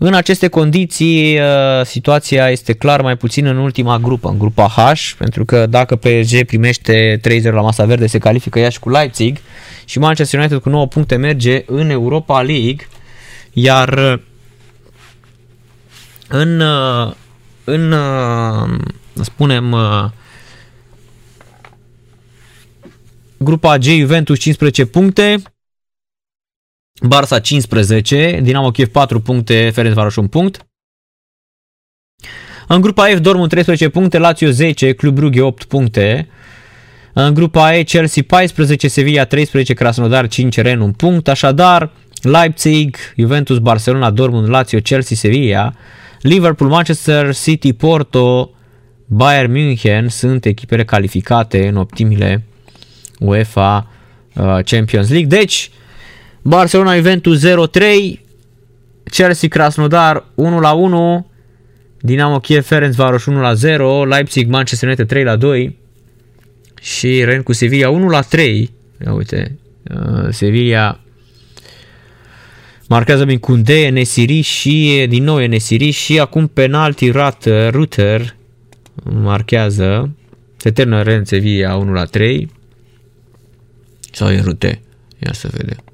În aceste condiții, uh, situația este clar mai puțin în ultima grupă, în grupa H, pentru că dacă PSG primește 3-0 la masa verde, se califică ea și cu Leipzig și Manchester United cu 9 puncte merge în Europa League, iar uh, în, uh, în spunem, grupa G, Juventus 15 puncte, Barça 15, Dinamo Kiev 4 puncte, Ferencvaros 1 punct. În grupa F, Dortmund 13 puncte, Lazio 10, Club Brugge 8 puncte. În grupa E, Chelsea 14, Sevilla 13, Krasnodar 5, Ren 1 punct. Așadar, Leipzig, Juventus, Barcelona, Dortmund, Lazio, Chelsea, Sevilla, Liverpool, Manchester City, Porto, Bayern München sunt echipele calificate în optimile UEFA uh, Champions League. Deci, Barcelona Juventus 0-3, Chelsea Krasnodar 1-1, Dinamo Kiev Ferencvaros 1-0, Leipzig Manchester United 3-2 și Ren cu Sevilla 1-3. Ia uite, uh, Sevilla marchează bine Kunde, Nesiri și din nou Nesiri și acum penalti rat Ruter marchează. Se termină Ren Sevilla 1 la 3 sau e Rute? Ia să vedem.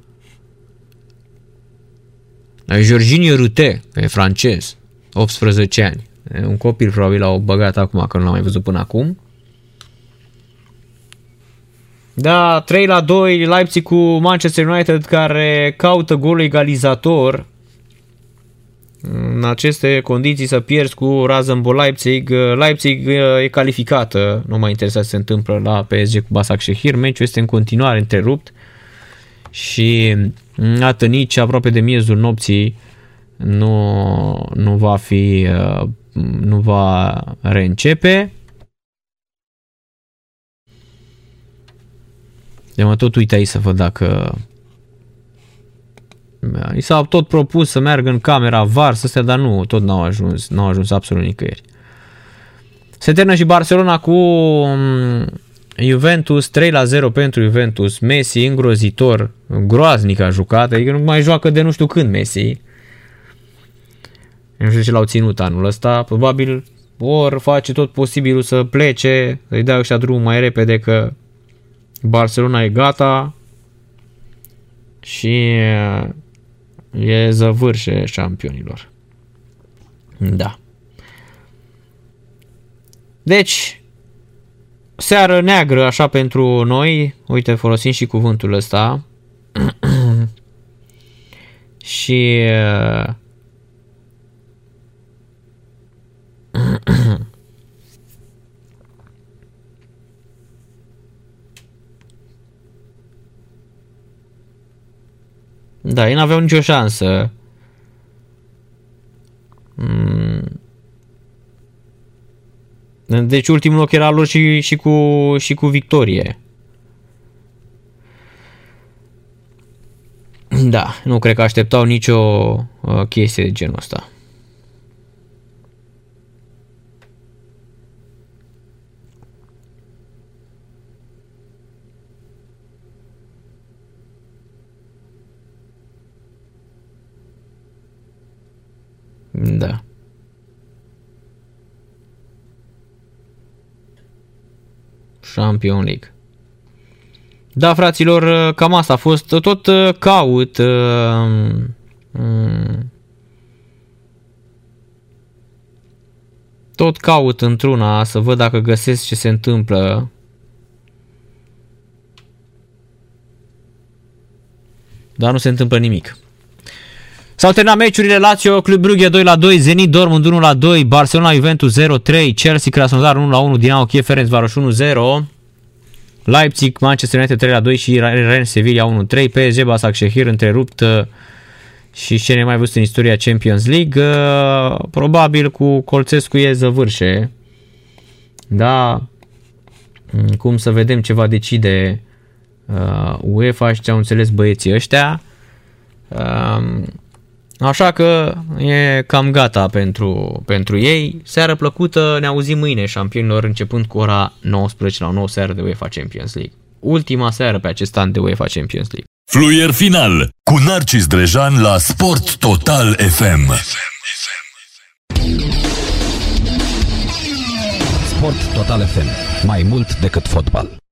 E Jorginho Rute, e francez, 18 ani. E un copil probabil l-au băgat acum, că nu l-am mai văzut până acum. Da, 3 la 2 Leipzig cu Manchester United care caută golul egalizator. În aceste condiții să pierzi cu Rasenball Leipzig, Leipzig e calificată, nu mai interesează ce se întâmplă la PSG cu Basak Shehir, meciul este în continuare întrerupt și Iată, nici aproape de miezul nopții nu, nu va fi, uh, nu va reîncepe. De mă tot uit aici să văd dacă I s-a tot propus să meargă în camera VAR, să stea, dar nu, tot n-au ajuns, n-au ajuns absolut nicăieri. Se termină și Barcelona cu um, Juventus 3 la 0 pentru Juventus, Messi îngrozitor, groaznic a jucat, adică nu mai joacă de nu știu când Messi. Nu știu ce l-au ținut anul ăsta, probabil ori face tot posibilul să plece, să-i dea ăștia drumul mai repede că Barcelona e gata și e zăvârșe șampionilor. Da. Deci, seară neagră așa pentru noi, uite folosim și cuvântul ăsta și Da, ei n-aveau nicio șansă. Mm. Deci ultimul loc era lor și, și, cu, și cu victorie. Da, nu cred că așteptau nicio uh, chestie de genul ăsta. Da. Champion League. Da, fraților, cam asta a fost. Tot uh, caut uh, mm, tot caut într-una să văd dacă găsesc ce se întâmplă. Dar nu se întâmplă nimic. S-au terminat meciurile Lazio, Club Brugge 2 la 2, Zenit Dortmund 1 la 2, Barcelona Juventus 0-3, Chelsea Krasnodar 1 la 1, Dinamo Kiev Ferencvaros 1-0, Leipzig Manchester United 3 la 2 și Rennes Sevilla 1-3, PSG Basak Shehir întrerupt uh, și ce ne mai văzut în istoria Champions League, uh, probabil cu Colțescu e zăvârșe. Da, mm, cum să vedem ce va decide uh, UEFA și ce au înțeles băieții ăștia. Um, Așa că e cam gata pentru, pentru ei. Seară plăcută, ne auzim mâine, șampionilor, începând cu ora 19 la 9 seară de UEFA Champions League. Ultima seară pe acest an de UEFA Champions League. Fluier final cu Narcis Drejan la Sport Total FM. Sport Total FM. Mai mult decât fotbal.